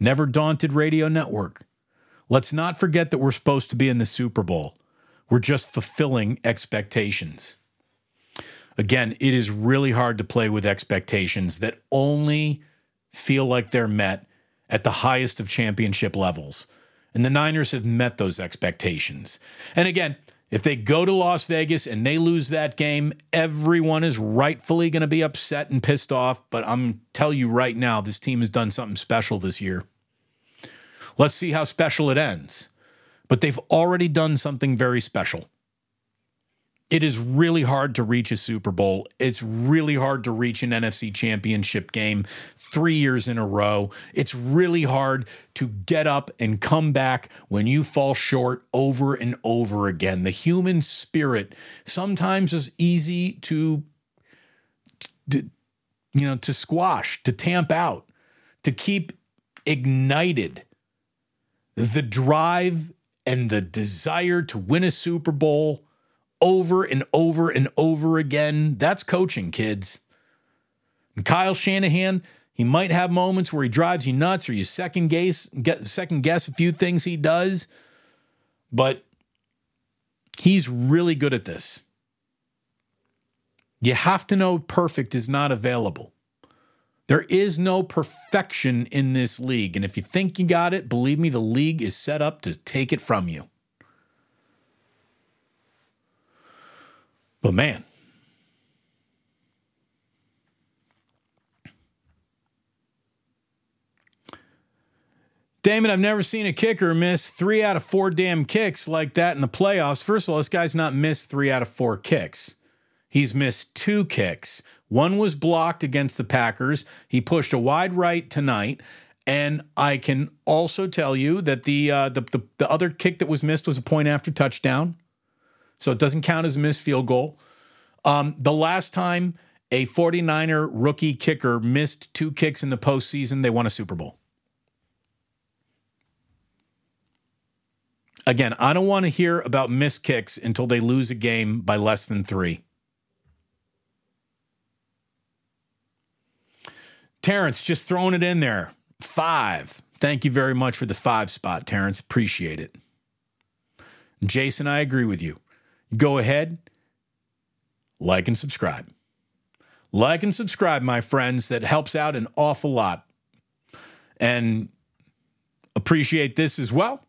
Never Daunted Radio Network. Let's not forget that we're supposed to be in the Super Bowl. We're just fulfilling expectations. Again, it is really hard to play with expectations that only feel like they're met at the highest of championship levels. And the Niners have met those expectations. And again, if they go to Las Vegas and they lose that game, everyone is rightfully going to be upset and pissed off. But I'm tell you right now, this team has done something special this year. Let's see how special it ends. But they've already done something very special it is really hard to reach a Super Bowl. It's really hard to reach an NFC championship game three years in a row. It's really hard to get up and come back when you fall short over and over again. The human spirit sometimes is easy to, to you know, to squash, to tamp out, to keep ignited. The drive and the desire to win a Super Bowl over and over and over again. That's coaching, kids. And Kyle Shanahan, he might have moments where he drives you nuts or you second guess, get second guess a few things he does, but he's really good at this. You have to know perfect is not available. There is no perfection in this league. And if you think you got it, believe me, the league is set up to take it from you. But man, Damon, I've never seen a kicker miss three out of four damn kicks like that in the playoffs. First of all, this guy's not missed three out of four kicks. He's missed two kicks. One was blocked against the Packers. He pushed a wide right tonight. And I can also tell you that the, uh, the, the the other kick that was missed was a point after touchdown, so it doesn't count as a missed field goal. Um, the last time a 49er rookie kicker missed two kicks in the postseason, they won a Super Bowl. Again, I don't want to hear about missed kicks until they lose a game by less than three. Terrence, just throwing it in there. Five. Thank you very much for the five spot, Terrence. Appreciate it. Jason, I agree with you. Go ahead, like and subscribe. Like and subscribe, my friends. That helps out an awful lot. And appreciate this as well.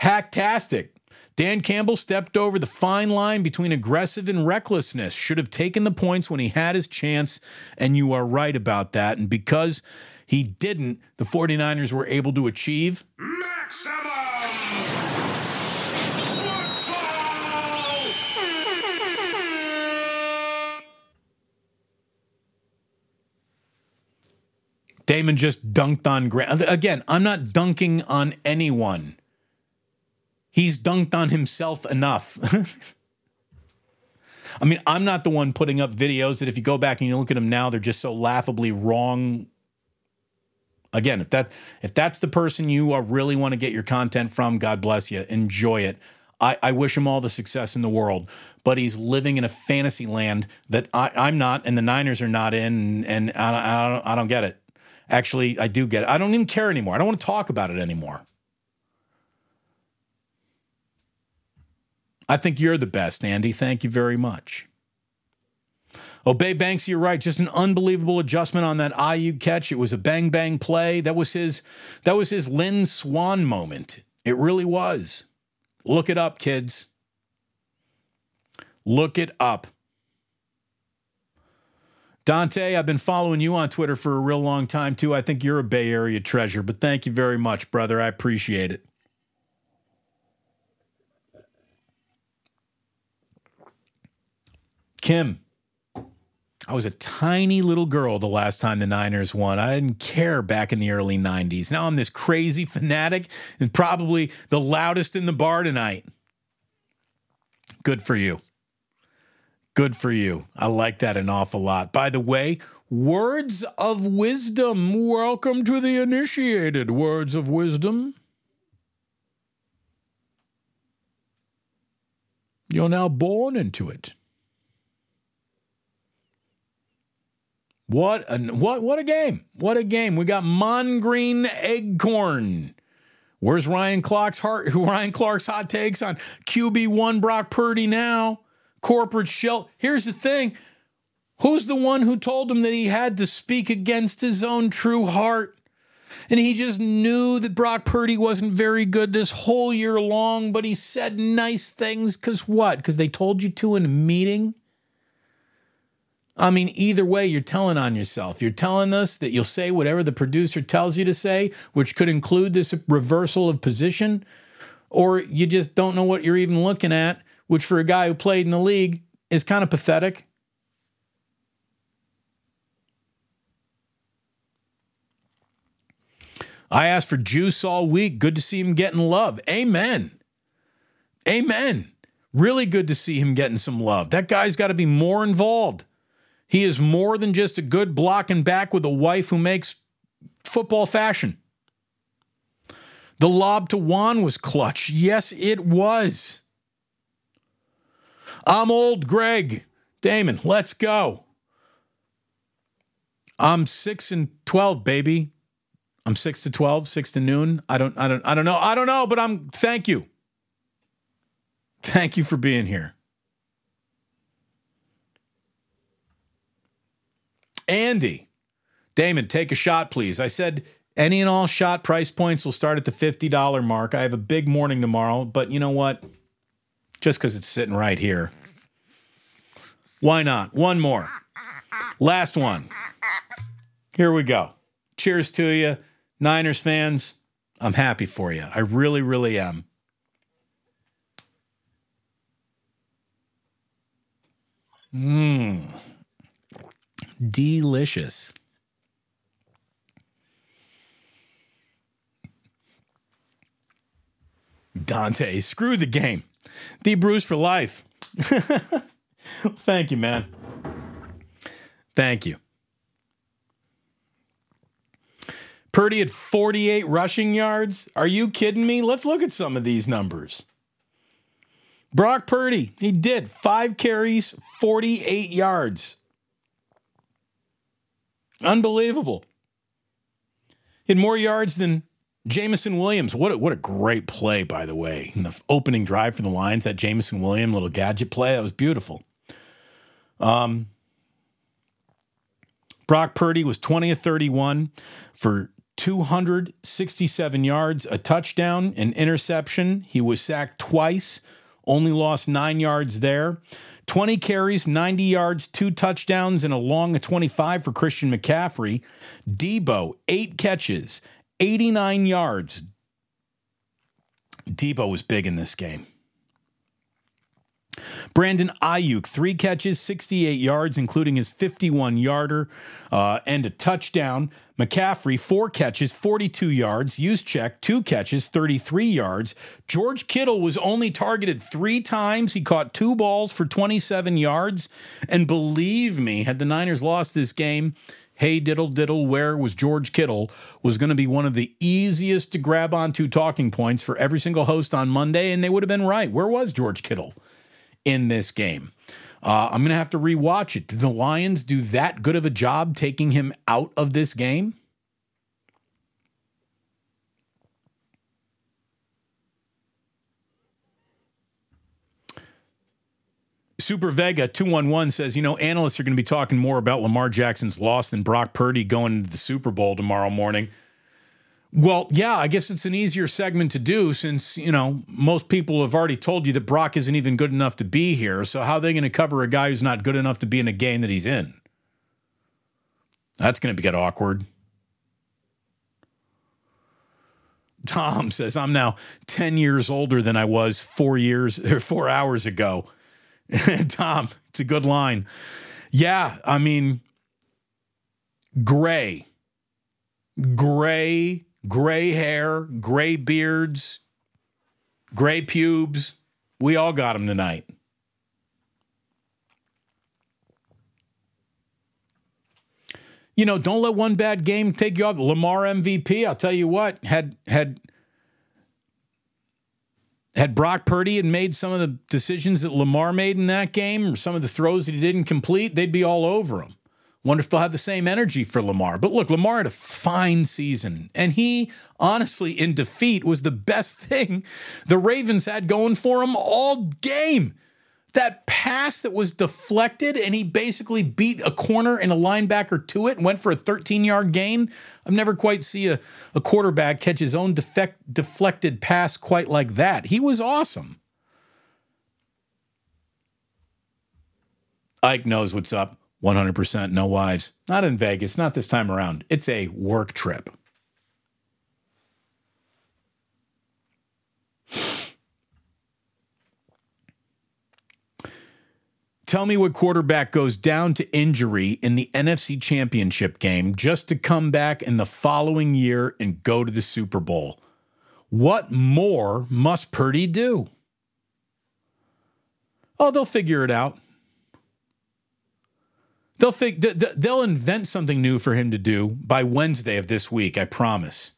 Hacktastic. Dan Campbell stepped over the fine line between aggressive and recklessness. Should have taken the points when he had his chance, and you are right about that. And because he didn't, the 49ers were able to achieve Maximum Damon just dunked on Grant. Again, I'm not dunking on anyone. He's dunked on himself enough. *laughs* I mean, I'm not the one putting up videos that if you go back and you look at them now, they're just so laughably wrong. Again, if that if that's the person you are really want to get your content from, God bless you. Enjoy it. I, I wish him all the success in the world, but he's living in a fantasy land that I, I'm not, and the Niners are not in, and I, I, don't, I don't get it. Actually, I do get it. I don't even care anymore. I don't want to talk about it anymore. I think you're the best, Andy. Thank you very much. Oh, Obey Banks, you're right. Just an unbelievable adjustment on that Aiyuk catch. It was a bang bang play. That was his that was his Lynn Swann moment. It really was. Look it up, kids. Look it up. Dante, I've been following you on Twitter for a real long time too. I think you're a Bay Area treasure, but thank you very much, brother. I appreciate it. Kim, I was a tiny little girl the last time the Niners won. I didn't care back in the early 90s. Now I'm this crazy fanatic and probably the loudest in the bar tonight. Good for you. Good for you. I like that an awful lot. By the way, words of wisdom. Welcome to the initiated words of wisdom. You're now born into it. What a what what a game. What a game. We got Mongreen Eggcorn. Where's Ryan Clark's heart *laughs* Ryan Clark's hot takes on QB1 Brock Purdy now? Corporate shell. Here's the thing. Who's the one who told him that he had to speak against his own true heart? And he just knew that Brock Purdy wasn't very good this whole year long, but he said nice things because what? Because they told you to in a meeting? I mean, either way, you're telling on yourself. You're telling us that you'll say whatever the producer tells you to say, which could include this reversal of position, or you just don't know what you're even looking at, which for a guy who played in the league is kind of pathetic. I asked for juice all week. Good to see him getting love. Amen. Amen. Really good to see him getting some love. That guy's got to be more involved. He is more than just a good blocking back with a wife who makes football fashion. The lob to Juan was clutch. Yes, it was. I'm old Greg. Damon, let's go. I'm 6 and 12, baby. I'm 6 to 12, 6 to noon. I don't I don't I don't know. I don't know, but I'm thank you. Thank you for being here. Andy, Damon, take a shot, please. I said any and all shot price points will start at the $50 mark. I have a big morning tomorrow, but you know what? Just because it's sitting right here. Why not? One more. Last one. Here we go. Cheers to you, Niners fans. I'm happy for you. I really, really am. Mmm. Delicious. Dante, screw the game. D Bruce for life. *laughs* Thank you, man. Thank you. Purdy at 48 rushing yards. Are you kidding me? Let's look at some of these numbers. Brock Purdy, he did five carries, 48 yards. Unbelievable. He had more yards than Jameson Williams. What a, what a great play, by the way. In the opening drive for the Lions, that Jameson Williams little gadget play, that was beautiful. Um, Brock Purdy was 20 of 31 for 267 yards, a touchdown, an interception. He was sacked twice, only lost nine yards there. 20 carries, 90 yards, two touchdowns, and a long 25 for Christian McCaffrey. Deebo, eight catches, 89 yards. Deebo was big in this game. Brandon Aiyuk, three catches, 68 yards, including his 51 yarder uh, and a touchdown. McCaffrey, four catches, 42 yards. Juszczyk, two catches, 33 yards. George Kittle was only targeted three times. He caught two balls for 27 yards. And believe me, had the Niners lost this game, hey diddle diddle, where was George Kittle was going to be one of the easiest to grab onto talking points for every single host on Monday. And they would have been right. Where was George Kittle? in this game. Uh, I'm going to have to rewatch it. Did the Lions do that good of a job taking him out of this game? Super Vega 211 says, you know, analysts are going to be talking more about Lamar Jackson's loss than Brock Purdy going into the Super Bowl tomorrow morning. Well, yeah, I guess it's an easier segment to do since, you know, most people have already told you that Brock isn't even good enough to be here. So, how are they going to cover a guy who's not good enough to be in a game that he's in? That's going to get awkward. Tom says, I'm now 10 years older than I was four years or *laughs* four hours ago. *laughs* Tom, it's a good line. Yeah, I mean, gray, gray gray hair, gray beards, gray pubes. We all got them tonight. You know, don't let one bad game take you off. Lamar MVP, I'll tell you what, had had had Brock Purdy and made some of the decisions that Lamar made in that game, or some of the throws that he didn't complete, they'd be all over him. Wonder if they'll have the same energy for Lamar. But look, Lamar had a fine season. And he, honestly, in defeat, was the best *laughs* thing the Ravens had going for him all game. That pass that was deflected and he basically beat a corner and a linebacker to it and went for a 13 yard gain. I've never quite seen a, a quarterback catch his own defect, deflected pass quite like that. He was awesome. Ike knows what's up. 100% no wives. Not in Vegas, not this time around. It's a work trip. Tell me what quarterback goes down to injury in the NFC Championship game just to come back in the following year and go to the Super Bowl. What more must Purdy do? Oh, they'll figure it out. They'll fig- they'll invent something new for him to do by Wednesday of this week, I promise.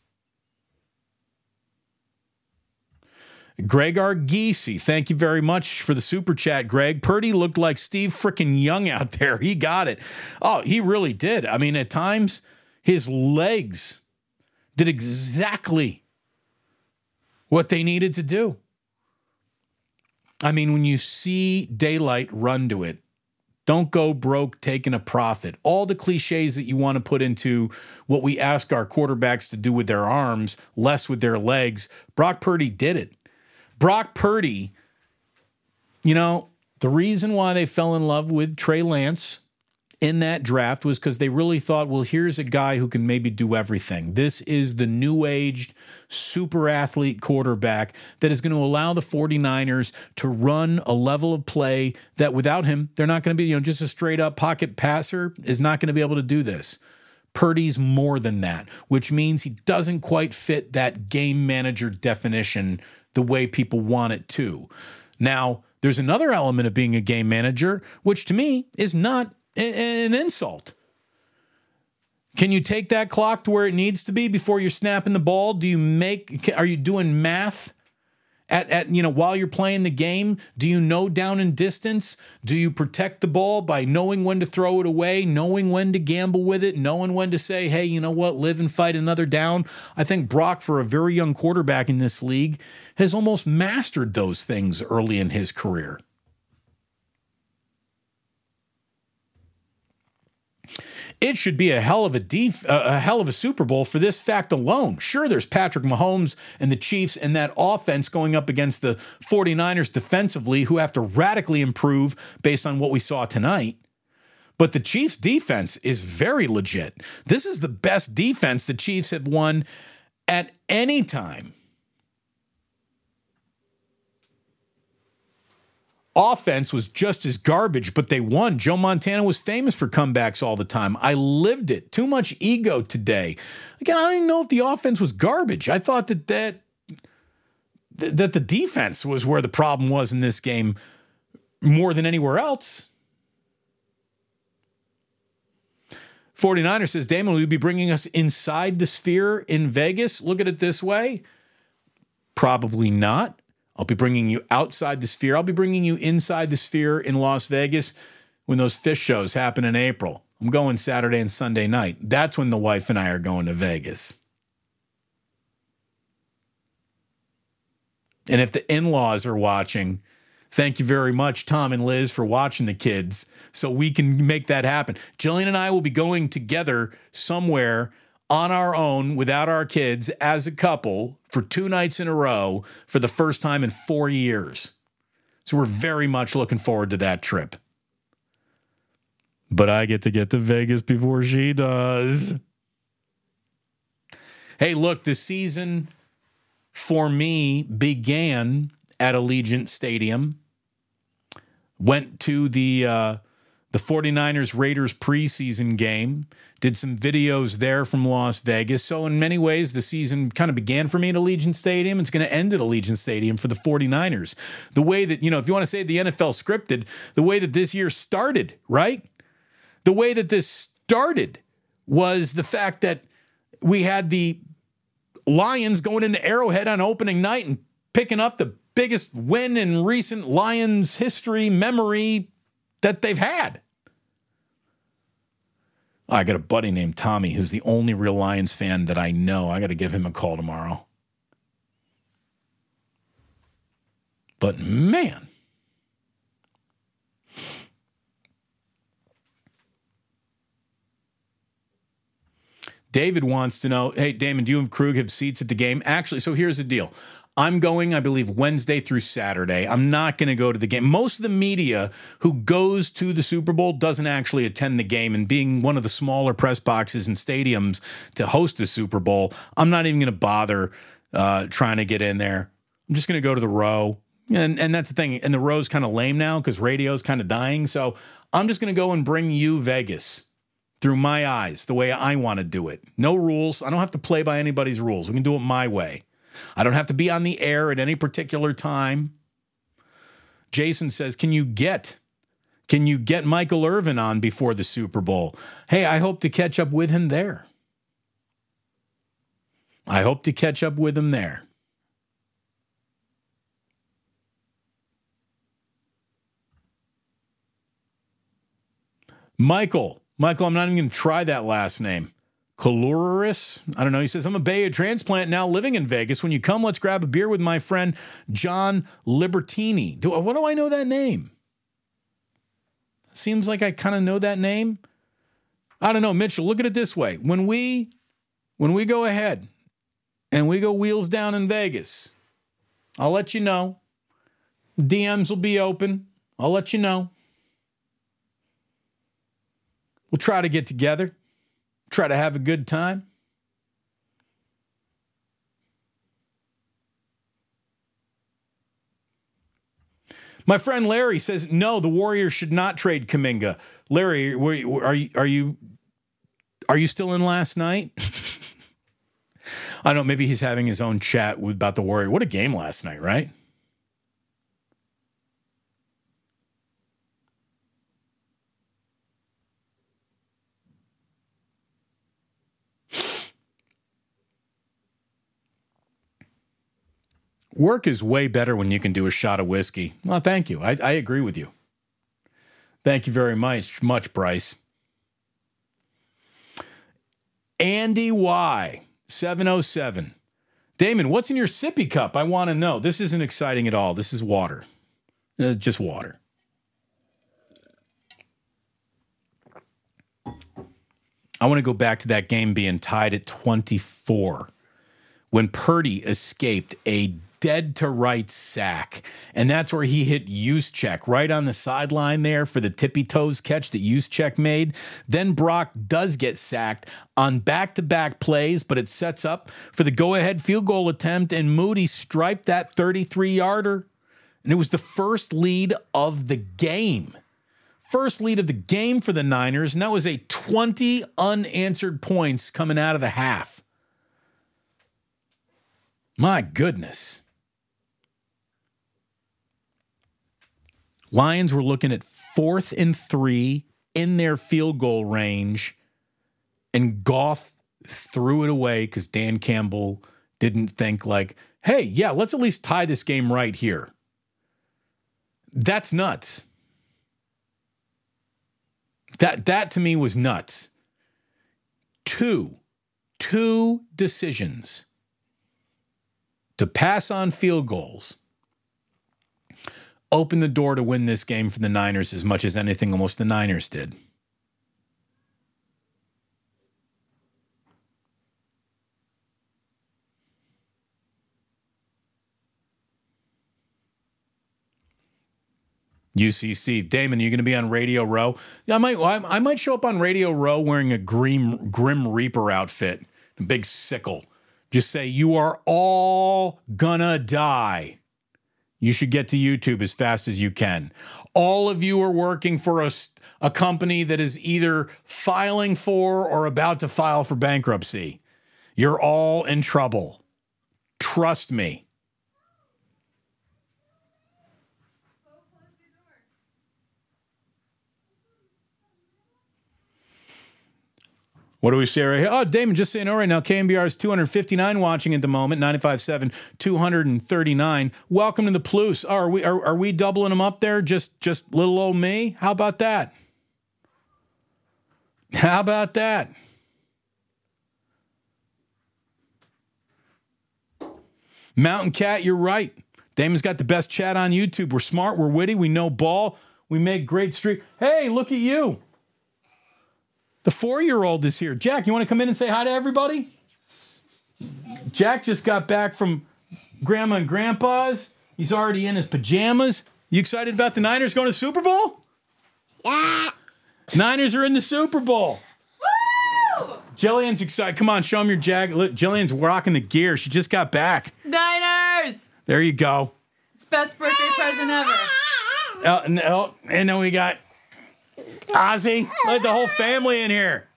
Greg Argisi, thank you very much for the super chat, Greg. Purdy looked like Steve frickin' Young out there. *laughs* He got it. Oh, he really did. I mean, at times, his legs did exactly what they needed to do. I mean, when you see daylight, run to it. Don't go broke taking a profit. All the cliches that you want to put into what we ask our quarterbacks to do with their arms, less with their legs. Brock Purdy did it. Brock Purdy, you know, the reason why they fell in love with Trey Lance in that draft was because they really thought, well, here's a guy who can maybe do everything. This is the new aged super athlete quarterback that is going to allow the 49ers to run a level of play that without him, they're not going to be, you know, just a straight up pocket passer is not going to be able to do this. Purdy's more than that, which means he doesn't quite fit that game manager definition the way people want it to. Now, there's another element of being a game manager, which to me is not an insult. Can you take that clock to where it needs to be before you're snapping the ball? Do you make are you doing math at, at you know while you're playing the game? Do you know down and distance? Do you protect the ball by knowing when to throw it away, knowing when to gamble with it, knowing when to say, "Hey, you know what? Live and fight another down." I think Brock for a very young quarterback in this league has almost mastered those things early in his career. It should be a hell of a def- uh, a hell of a Super Bowl for this fact alone. Sure, there's Patrick Mahomes and the Chiefs and that offense going up against the 49ers defensively, who have to radically improve based on what we saw tonight. But the Chiefs' defense is very legit. This is the best defense the Chiefs have won at any time offense was just as garbage, but they won. Joe Montana was famous for comebacks all the time. I lived it. Too much ego today. Again, I don't even know if the offense was garbage. I thought that that that the defense was where the problem was in this game more than anywhere else. 49er says, Damon, will you be bringing us inside the sphere in Vegas? Look at it this way. Probably not. I'll be bringing you outside the sphere. I'll be bringing you inside the sphere in Las Vegas when those fish shows happen in April. I'm going Saturday and Sunday night. That's when the wife and I are going to Vegas. And if the in laws are watching, thank you very much, Tom and Liz, for watching the kids so we can make that happen. Jillian and I will be going together somewhere on our own without our kids as a couple for two nights in a row for the first time in four years. So we're very much looking forward to that trip. But I get to get to Vegas before she does. Hey, look, the season for me began at Allegiant Stadium. Went to the uh, the 49ers Raiders preseason game did some videos there from Las Vegas. So, in many ways, the season kind of began for me at Allegiant Stadium. It's going to end at Allegiant Stadium for the 49ers. The way that, you know, if you want to say the NFL scripted, the way that this year started, right? The way that this started was the fact that we had the Lions going into Arrowhead on opening night and picking up the biggest win in recent Lions history memory that they've had. I got a buddy named Tommy who's the only real Lions fan that I know. I got to give him a call tomorrow. But man, David wants to know, hey, Damon, do you and Krug have seats at the game? Actually, so here's the deal. I'm going, I believe, Wednesday through Saturday. I'm not going to go to the game. Most of the media who goes to the Super Bowl doesn't actually attend the game. And being one of the smaller press boxes and stadiums to host a Super Bowl, I'm not even going to bother uh, trying to get in there. I'm just going to go to the row. And, and that's the thing. And the row's kind of lame now because radio's kind of dying. So I'm just going to go and bring you Vegas through my eyes, the way I want to do it. No rules. I don't have to play by anybody's rules. We can do it my way. I don't have to be on the air at any particular time. Jason says, Can you get can you get Michael Irvin on before the Super Bowl? Hey, I hope to catch up with him there. I hope to catch up with him there. Michael, Michael, I'm not even going to try that last name. Caloris. I don't know. He says, I'm a Bay transplant now living in Vegas. When you come, let's grab a beer with my friend John Libertini. Do, what do I know that name? Seems like I kind of know that name. I don't know, Mitchell. Look at it this way: when we when we go ahead and we go wheels down in Vegas, I'll let you know. DMs will be open. I'll let you know. We'll try to get together, try to have a good time. My friend Larry says no. The Warriors should not trade Kuminga. Larry, are you are you are you still in last night? *laughs* I don't know. Maybe he's having his own chat about the Warrior. What a game last night, right? Work is way better when you can do a shot of whiskey. Well, thank you. I, I agree with you. Thank you very much, much, Bryce. Andy Y, 707. Damon, what's in your sippy cup? I want to know. This isn't exciting at all. This is water. Uh, just water. I want to go back to that game being tied at 24 when Purdy escaped a dead to right sack. And that's where he hit Juszczyk right on the sideline there for the tippy toes catch that Juszczyk made. Then Brock does get sacked on back to back plays, but it sets up for the go ahead field goal attempt, and Moody striped that 33 yarder. And it was the first lead of the game. First lead of the game for the Niners, and that was a 20 unanswered points coming out of the half. My goodness. Lions were looking at fourth and three in their field goal range, and Goff threw it away because Dan Campbell didn't think like, hey, yeah, let's at least tie this game right here. That's nuts. That that to me was nuts. Two, two decisions to pass on field goals opened the door to win this game for the Niners as much as anything almost the Niners did. UCC. Damon, you going to be on Radio Row? Yeah, I might. I might show up on Radio Row wearing a grim Grim Reaper outfit, a big sickle. Just say you are all gonna die. You should get to YouTube as fast as you can. All of you are working for a, a company that is either filing for or about to file for bankruptcy. You're all in trouble. Trust me. What do we say right here? Oh, Damon, just saying, all right now, KNBR is 259 watching at the moment, 95.7, 239. Welcome to the Plus. Oh, are we are, are we doubling them up there? Just just little old me? How about that? How about that? Mountain Cat, you're right. Damon's got the best chat on YouTube. We're smart, we're witty, we know ball, we make great street. Hey, look at you. The four year old is here. Jack, you want to come in and say hi to everybody? Jack just got back from grandma and grandpa's. He's already in his pajamas. You excited about the Niners going to Super Bowl? Yeah. Niners are in the Super Bowl. Woo! Jillian's excited. Come on, show him your Jack. Look, Jillian's rocking the gear. She just got back. Niners! There you go. It's best birthday present ever. Uh, and, oh, and then we got Ozzy. Look at the whole family in here.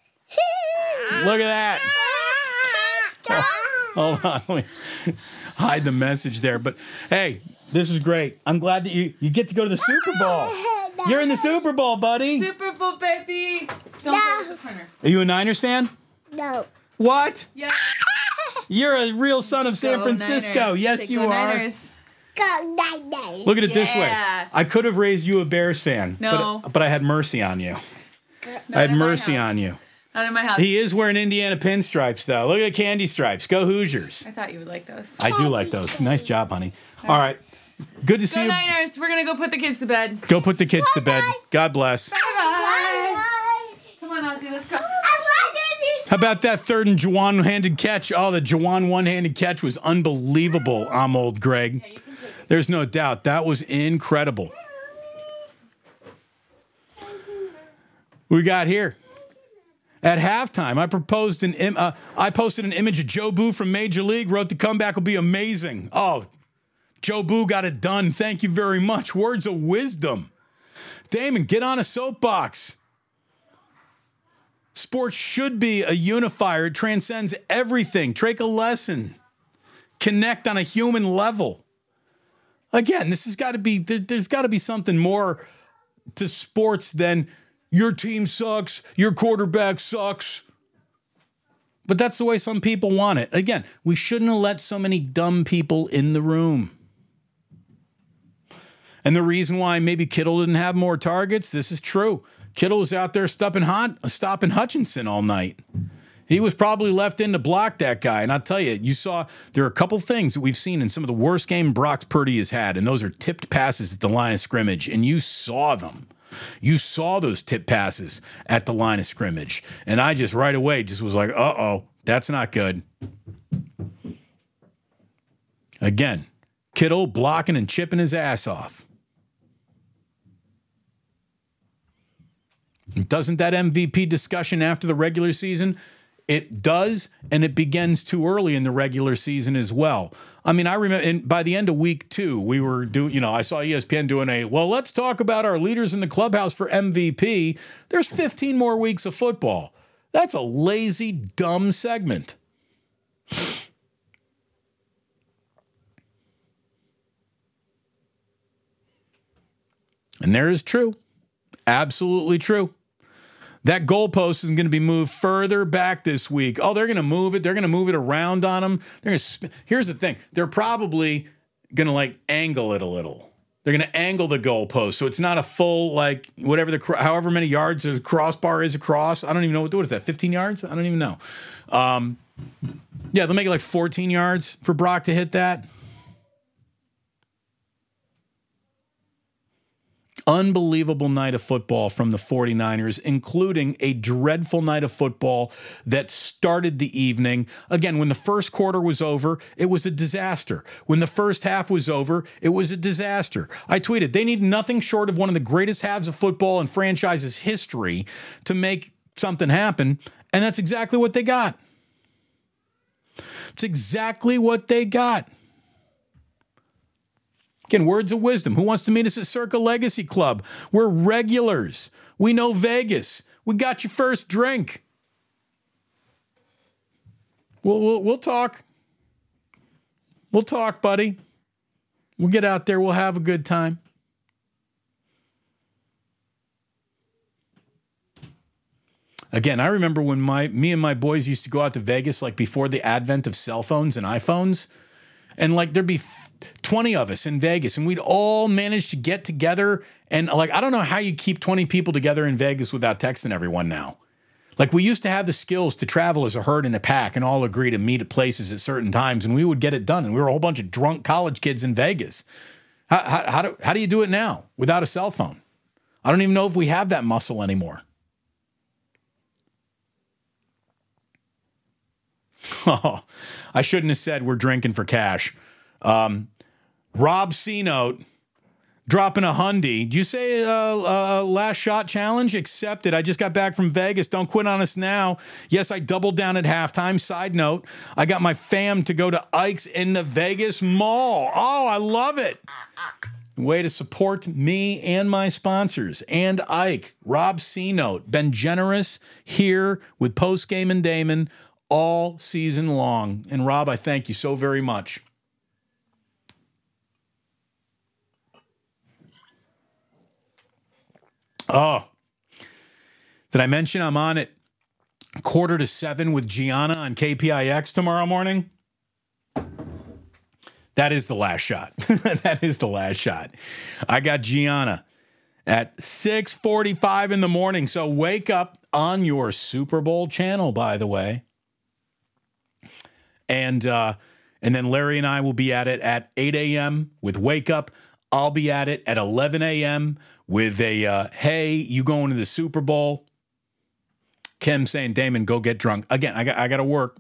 Look at that. Oh, *laughs* hold on. Let me hide the message there. But hey, this is great. I'm glad that you, you get to go to the Super Bowl. You're in the Super Bowl, buddy. Super Bowl, baby! Don't go to the corner. Are you a Niners fan? No. What? Yeah. You're a real son of San Go Francisco. Niners. Yes, Say you go are. Niners. Go night night. Look at it this way. Yeah. I could have raised you a Bears fan, No. but, but I had mercy on you. I had in my mercy house. on you. Not in my house. He is wearing Indiana pinstripes, though. Look at the candy stripes. Go Hoosiers. I thought you would like those. I do like those. Nice job, honey. All right. Good to see Go you. Niners. We're gonna go put the kids to bed. Go put the kids to bed. God bless. Bye bye. Come on, Ozzy. Let's go. I like it. How about that third and Jauan handed catch? Oh, the Jauan one handed catch was unbelievable. I'm old Greg. There's no doubt. That was incredible. We got here. At halftime, I proposed an im- uh, I posted an image of Jobu from Major League. Wrote the comeback will be amazing. Oh, Jobu got it done. Thank you very much. Words of wisdom. Damon, get on a soapbox. Sports should be a unifier. It transcends everything. Take a lesson. Connect on a human level. Again, this has got to be, there, there's got to be something more to sports than your team sucks, your quarterback sucks. But that's the way some people want it. Again, we shouldn't have let so many dumb people in the room. And the reason why maybe Kittle didn't have more targets, this is true. Kittle was out there stopping hot, stopping Hutchinson all night. He was probably left in to block that guy. And I'll tell you, you saw there are a couple things that we've seen in some of the worst game Brock Purdy has had, and those are tipped passes at the line of scrimmage, and you saw them. You saw those tip passes at the line of scrimmage. And I just right away just was like, uh oh, that's not good. Again, Kittle blocking and chipping his ass off. Doesn't that MVP discussion after the regular season? It does, and it begins too early in the regular season as well. I mean, I remember and by the end of week two, we were doing, you know, I saw ESPN doing a, well, let's talk about our leaders in the clubhouse for MVP. There's 15 more weeks of football. That's a lazy, dumb segment. And there is true. Absolutely true. That goalpost is going to be moved further back this week. Oh, they're going to move it. They're going to move it around on them. They're going to. Sp- Here's the thing. They're probably going to like angle it a little. They're going to angle the goalpost so it's not a full like whatever the however many yards the crossbar is across. I don't even know what what is that. 15 yards? I don't even know. Um, yeah, they'll make it like 14 yards for Brock to hit that. Unbelievable night of football from the 49ers, including a dreadful night of football that started the evening. Again, when the first quarter was over, it was a disaster. When the first half was over, it was a disaster. I tweeted, they need nothing short of one of the greatest halves of football in franchise's history to make something happen. And that's exactly what they got. It's exactly what they got. Again, words of wisdom. Who wants to meet us at Circa Legacy Club? We're regulars. We know Vegas. We got your first drink. We'll, we'll, we'll talk. We'll talk, buddy. We'll get out there. We'll have a good time. Again, I remember when my me and my boys used to go out to Vegas like before the advent of cell phones and iPhones and like there'd be f- 20 of us in Vegas and we'd all manage to get together and like I don't know how you keep 20 people together in Vegas without texting everyone now. Like we used to have the skills to travel as a herd in a pack and all agree to meet at places at certain times and we would get it done and we were a whole bunch of drunk college kids in Vegas. How, how, how, do, how do you do it now without a cell phone? I don't even know if we have that muscle anymore. *laughs* Oh, I shouldn't have said we're drinking for cash. Um, Rob C note dropping a hundy. Do you say uh, uh, last shot challenge accepted? I just got back from Vegas. Don't quit on us now. Yes, I doubled down at halftime. Side note: I got my fam to go to Ike's in the Vegas Mall. Oh, I love it. Way to support me and my sponsors and Ike. Rob C note been generous here with post game and Damon all season long. And Rob, I thank you so very much. Oh, did I mention I'm on at quarter to seven with Gianna on KPIX tomorrow morning? That is the last shot. *laughs* that is the last shot. I got Gianna at 6:45 in the morning. So wake up on your Super Bowl channel, by the way. And uh, and then Larry and I will be at it at 8 a.m. with Wake Up. I'll be at it at 11 a.m. with a uh, Hey, you going to the Super Bowl? Kim saying, Damon, go get drunk. Again, I got I got to work.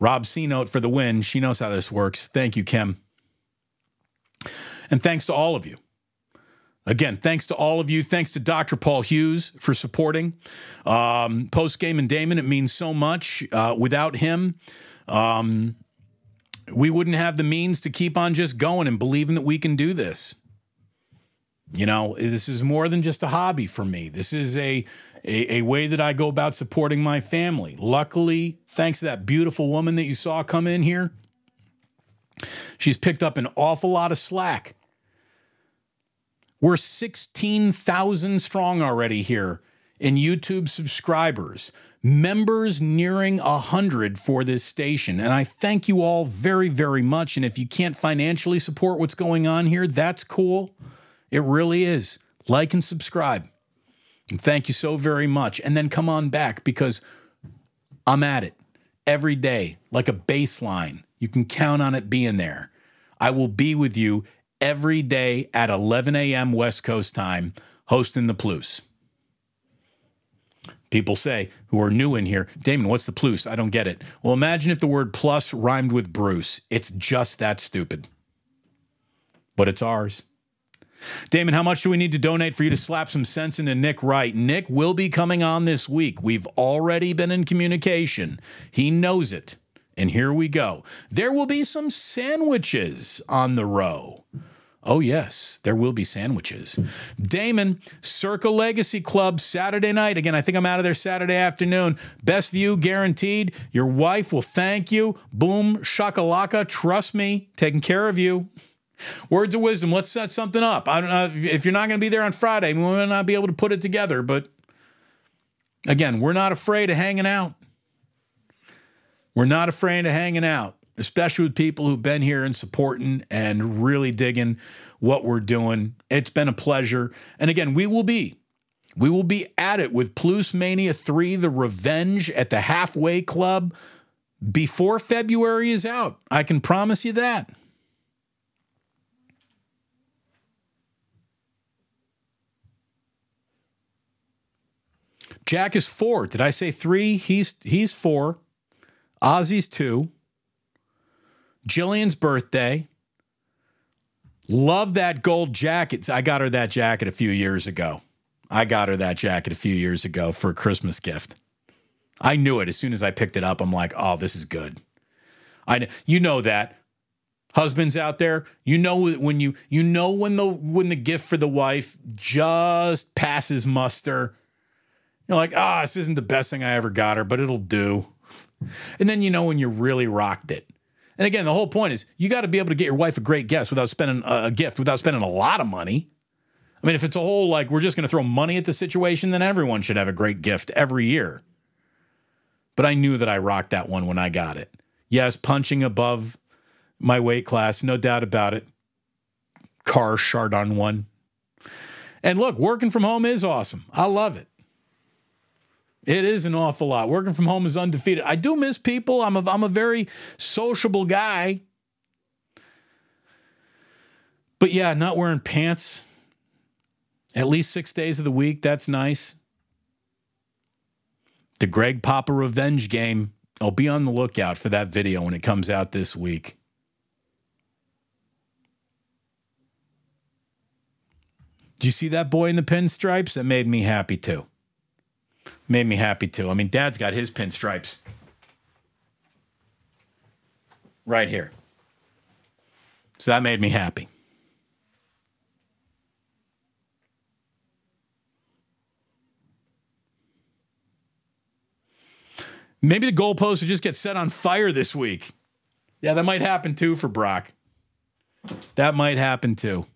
Rob C note for the win. She knows how this works. Thank you, Kim. And thanks to all of you. Again, thanks to all of you. Thanks to Dr. Paul Hughes for supporting. Um, Post game and Damon, it means so much. Uh, without him, um, we wouldn't have the means to keep on just going and believing that we can do this. You know, this is more than just a hobby for me. This is a, a, a way that I go about supporting my family. Luckily, thanks to that beautiful woman that you saw come in here, she's picked up an awful lot of slack. We're 16,000 strong already here in YouTube subscribers, members nearing 100 for this station. And I thank you all very, very much. And if you can't financially support what's going on here, that's cool. It really is. Like and subscribe. And thank you so very much. And then come on back because I'm at it every day, like a baseline. You can count on it being there. I will be with you every day at 11 a.m. West Coast time, hosting the Plus. People say, who are new in here, Damon, what's the plus? I don't get it. Well, imagine if the word plus rhymed with Bruce. It's just that stupid. But it's ours. Damon, how much do we need to donate for you to slap some sense into Nick Wright? Nick will be coming on this week. We've already been in communication. He knows it. And here we go. There will be some sandwiches on the row. Oh, yes, there will be sandwiches. Damon, Circle Legacy Club, Saturday night. Again, I think I'm out of there Saturday afternoon. Best view guaranteed. Your wife will thank you. Boom, shakalaka. Trust me, taking care of you. Words of wisdom. Let's set something up. I don't know if you're not going to be there on Friday, we might not be able to put it together. But again, we're not afraid of hanging out. We're not afraid of hanging out, especially with people who've been here and supporting and really digging what we're doing. It's been a pleasure. And again, we will be. We will be at it with Plus Mania 3, The Revenge at the Halfway Club before February is out. I can promise you that. Jack is four. Did I say three? He's he's four. Ozzy's two. Jillian's birthday. Love that gold jacket. I got her that jacket a few years ago. I got her that jacket a few years ago for a Christmas gift. I knew it as soon as I picked it up. I'm like, oh, this is good. I you know that husbands out there, you know when you you know when the when the gift for the wife just passes muster. You're like, ah, oh, this isn't the best thing I ever got her, but it'll do. And then you know when you really rocked it. And again, the whole point is you got to be able to get your wife a great guest without spending uh, a gift, without spending a lot of money. I mean, if it's a whole like we're just going to throw money at the situation, then everyone should have a great gift every year. But I knew that I rocked that one when I got it. Yes, punching above my weight class, no doubt about it. Car Chardon one. And look, working from home is awesome. I love it. It is an awful lot. Working from home is undefeated. I do miss people. I'm a, I'm a very sociable guy. But yeah, not wearing pants at least six days of the week. That's nice. The Greg Papa Revenge game. I'll be on the lookout for that video when it comes out this week. Do you see that boy in the pinstripes? That made me happy too made me happy too. I mean, Dad's got his pinstripes right here. So that made me happy. Maybe the goalpost would just get set on fire this week. Yeah, that might happen too for Brock. That might happen too.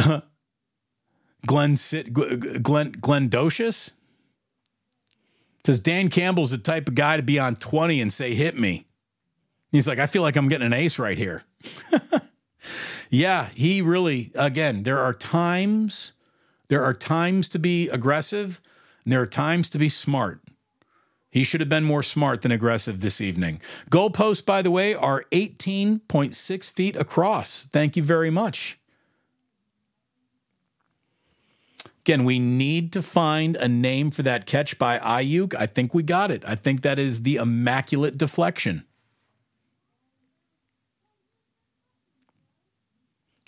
*laughs* Glenn Glenn Glendocious says Dan Campbell's the type of guy to be on 20 and say hit me. He's like, I feel like I'm getting an ace right here. *laughs* yeah, he really, again, there are times, there are times to be aggressive, and there are times to be smart. He should have been more smart than aggressive this evening. Goalposts, by the way, are 18.6 feet across. Thank you very much. Again, we need to find a name for that catch by Aiyuk. I think we got it. I think that is the immaculate deflection.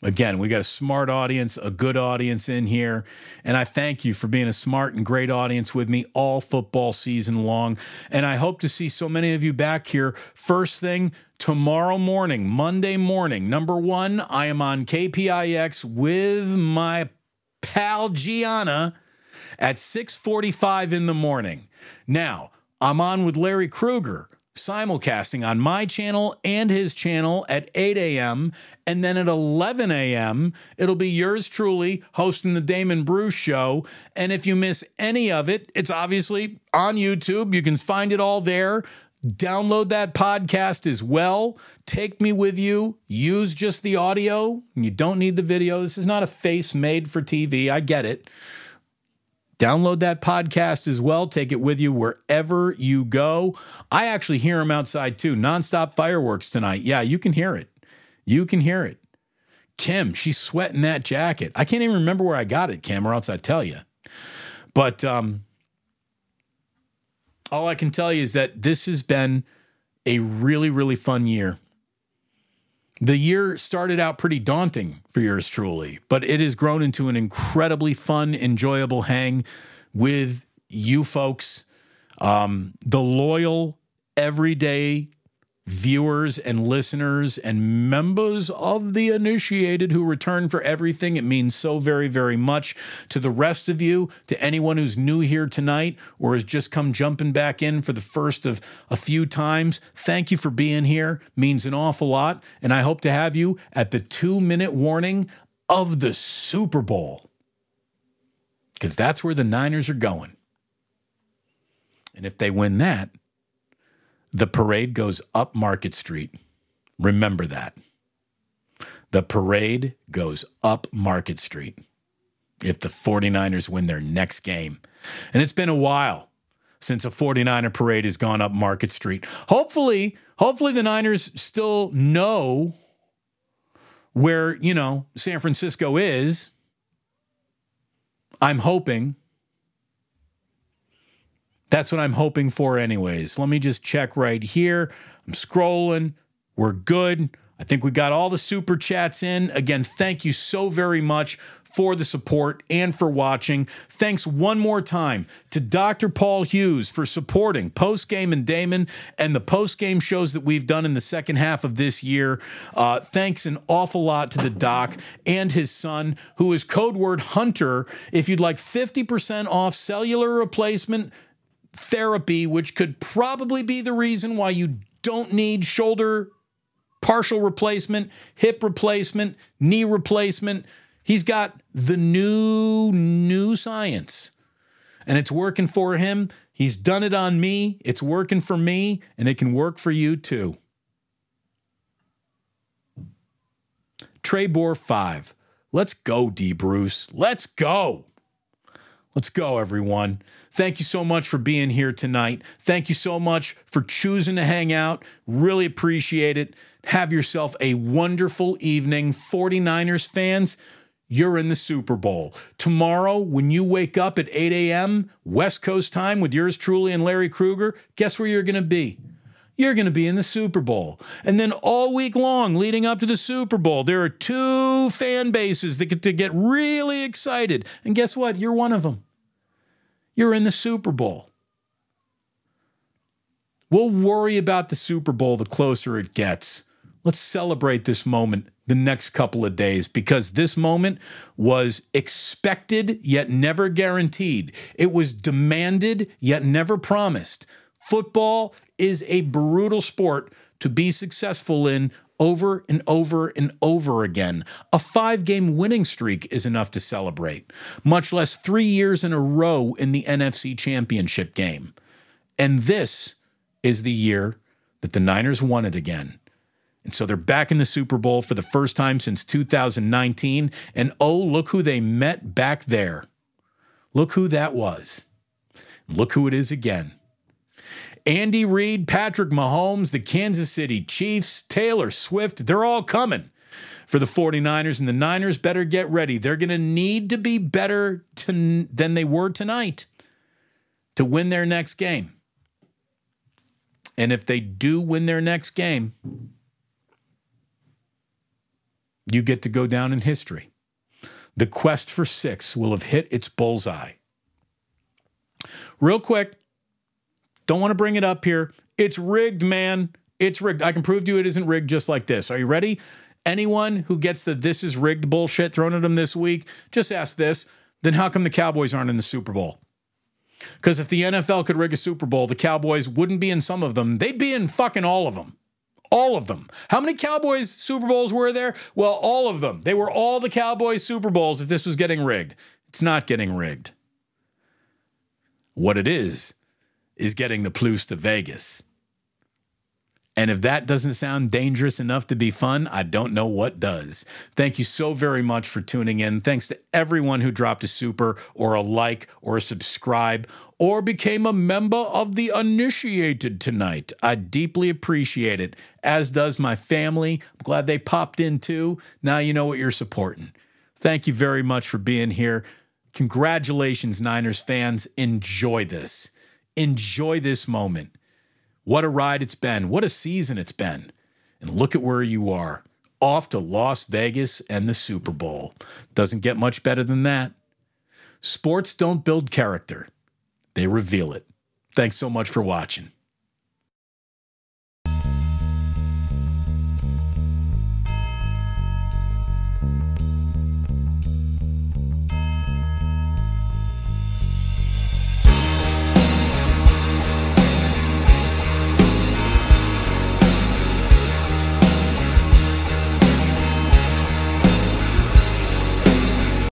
Again, we got a smart audience, a good audience in here. And I thank you for being a smart and great audience with me all football season long. And I hope to see so many of you back here first thing tomorrow morning, Monday morning. Number one, I am on KPIX with my pal Gianna at 6:45 in the morning. Now, I'm on with Larry Krueger simulcasting on my channel and his channel at 8 a.m. And then at 11 a.m., it'll be yours truly hosting the Damon Bruce show. And if you miss any of it, it's obviously on YouTube. You can find it all there. Download that podcast as well. Take me with you. Use just the audio. You don't need the video. This is not a face made for TV. I get it. Download that podcast as well. Take it with you wherever you go. I actually hear them outside too. Nonstop fireworks tonight. Yeah, you can hear it. You can hear it. Kim, she's sweating that jacket. I can't even remember where I got it, Kim, or else I'd tell you. But um, all I can tell you is that this has been a really, really fun year. The year started out pretty daunting for yours truly, but it has grown into an incredibly fun, enjoyable hang with you folks, um, the loyal, everyday viewers and listeners and members of the initiated who return for everything. It means so very, very much to the rest of you, to anyone who's new here tonight or has just come jumping back in for the first of a few times. Thank you for being here. Means an awful lot. And I hope to have you at the two minute warning of the Super Bowl because that's where the Niners are going. And if they win that, the parade goes up Market Street. Remember that. The parade goes up Market Street if the 49ers win their next game. And it's been a while since a 49er parade has gone up Market Street. Hopefully, hopefully the Niners still know where, you know, San Francisco is. I'm hoping. That's what I'm hoping for, anyways. Let me just check right here. I'm scrolling. We're good. I think we got all the super chats in. Again, thank you so very much for the support and for watching. Thanks one more time to Dr. Paul Hughes for supporting Post Game and Damon and the post game shows that we've done in the second half of this year. Uh, thanks an awful lot to the doc and his son, who is code word Hunter. If you'd like 50% off cellular replacement, therapy, which could probably be the reason why you don't need shoulder partial replacement, hip replacement, knee replacement. He's got the new, new science and it's working for him. He's done it on me. It's working for me and it can work for you too. Trey Bohr 5. Let's go, D. Bruce. Let's go. Let's go, everyone. Thank you so much for being here tonight. Thank you so much for choosing to hang out. Really appreciate it. Have yourself a wonderful evening. 49ers fans, you're in the Super Bowl. Tomorrow, when you wake up at 8 a.m., West Coast time with yours truly and Larry Krueger, guess where you're going to be? You're going to be in the Super Bowl. And then all week long, leading up to the Super Bowl, there are two fan bases that get to get really excited. And guess what? You're one of them. You're in the Super Bowl. We'll worry about the Super Bowl the closer it gets. Let's celebrate this moment the next couple of days because this moment was expected yet never guaranteed. It was demanded yet never promised. Football is a brutal sport to be successful in over and over and over again. A five game winning streak is enough to celebrate, much less three years in a row in the NFC championship game. And this is the year that the Niners won it again. And so they're back in the Super Bowl for the first time since 2019. And oh, look who they met back there. Look who that was. Look who it is again. Andy Reid, Patrick Mahomes, the Kansas City Chiefs, Taylor Swift, they're all coming for the 49ers. And the Niners better get ready. They're going to need to be better to, than they were tonight to win their next game. And if they do win their next game, you get to go down in history. The quest for six will have hit its bullseye. Real quick, don't want to bring it up here. It's rigged, man. It's rigged. I can prove to you it isn't rigged just like this. Are you ready? Anyone who gets the this is rigged bullshit thrown at them this week, just ask this. Then how come the Cowboys aren't in the Super Bowl? Because if the NFL could rig a Super Bowl, the Cowboys wouldn't be in some of them. They'd be in fucking all of them. All of them. How many Cowboys Super Bowls were there? Well, all of them. They were all the Cowboys Super Bowls if this was getting rigged. It's not getting rigged. What it is, is getting the Plus to Vegas. And if that doesn't sound dangerous enough to be fun, I don't know what does. Thank you so very much for tuning in. Thanks to everyone who dropped a super or a like or a subscribe or became a member of the initiated tonight. I deeply appreciate it, as does my family. I'm glad they popped in too. Now you know what you're supporting. Thank you very much for being here. Congratulations, Niners fans. Enjoy this. Enjoy this moment. What a ride it's been. What a season it's been. And look at where you are off to Las Vegas and the Super Bowl. Doesn't get much better than that. Sports don't build character, they reveal it. Thanks so much for watching.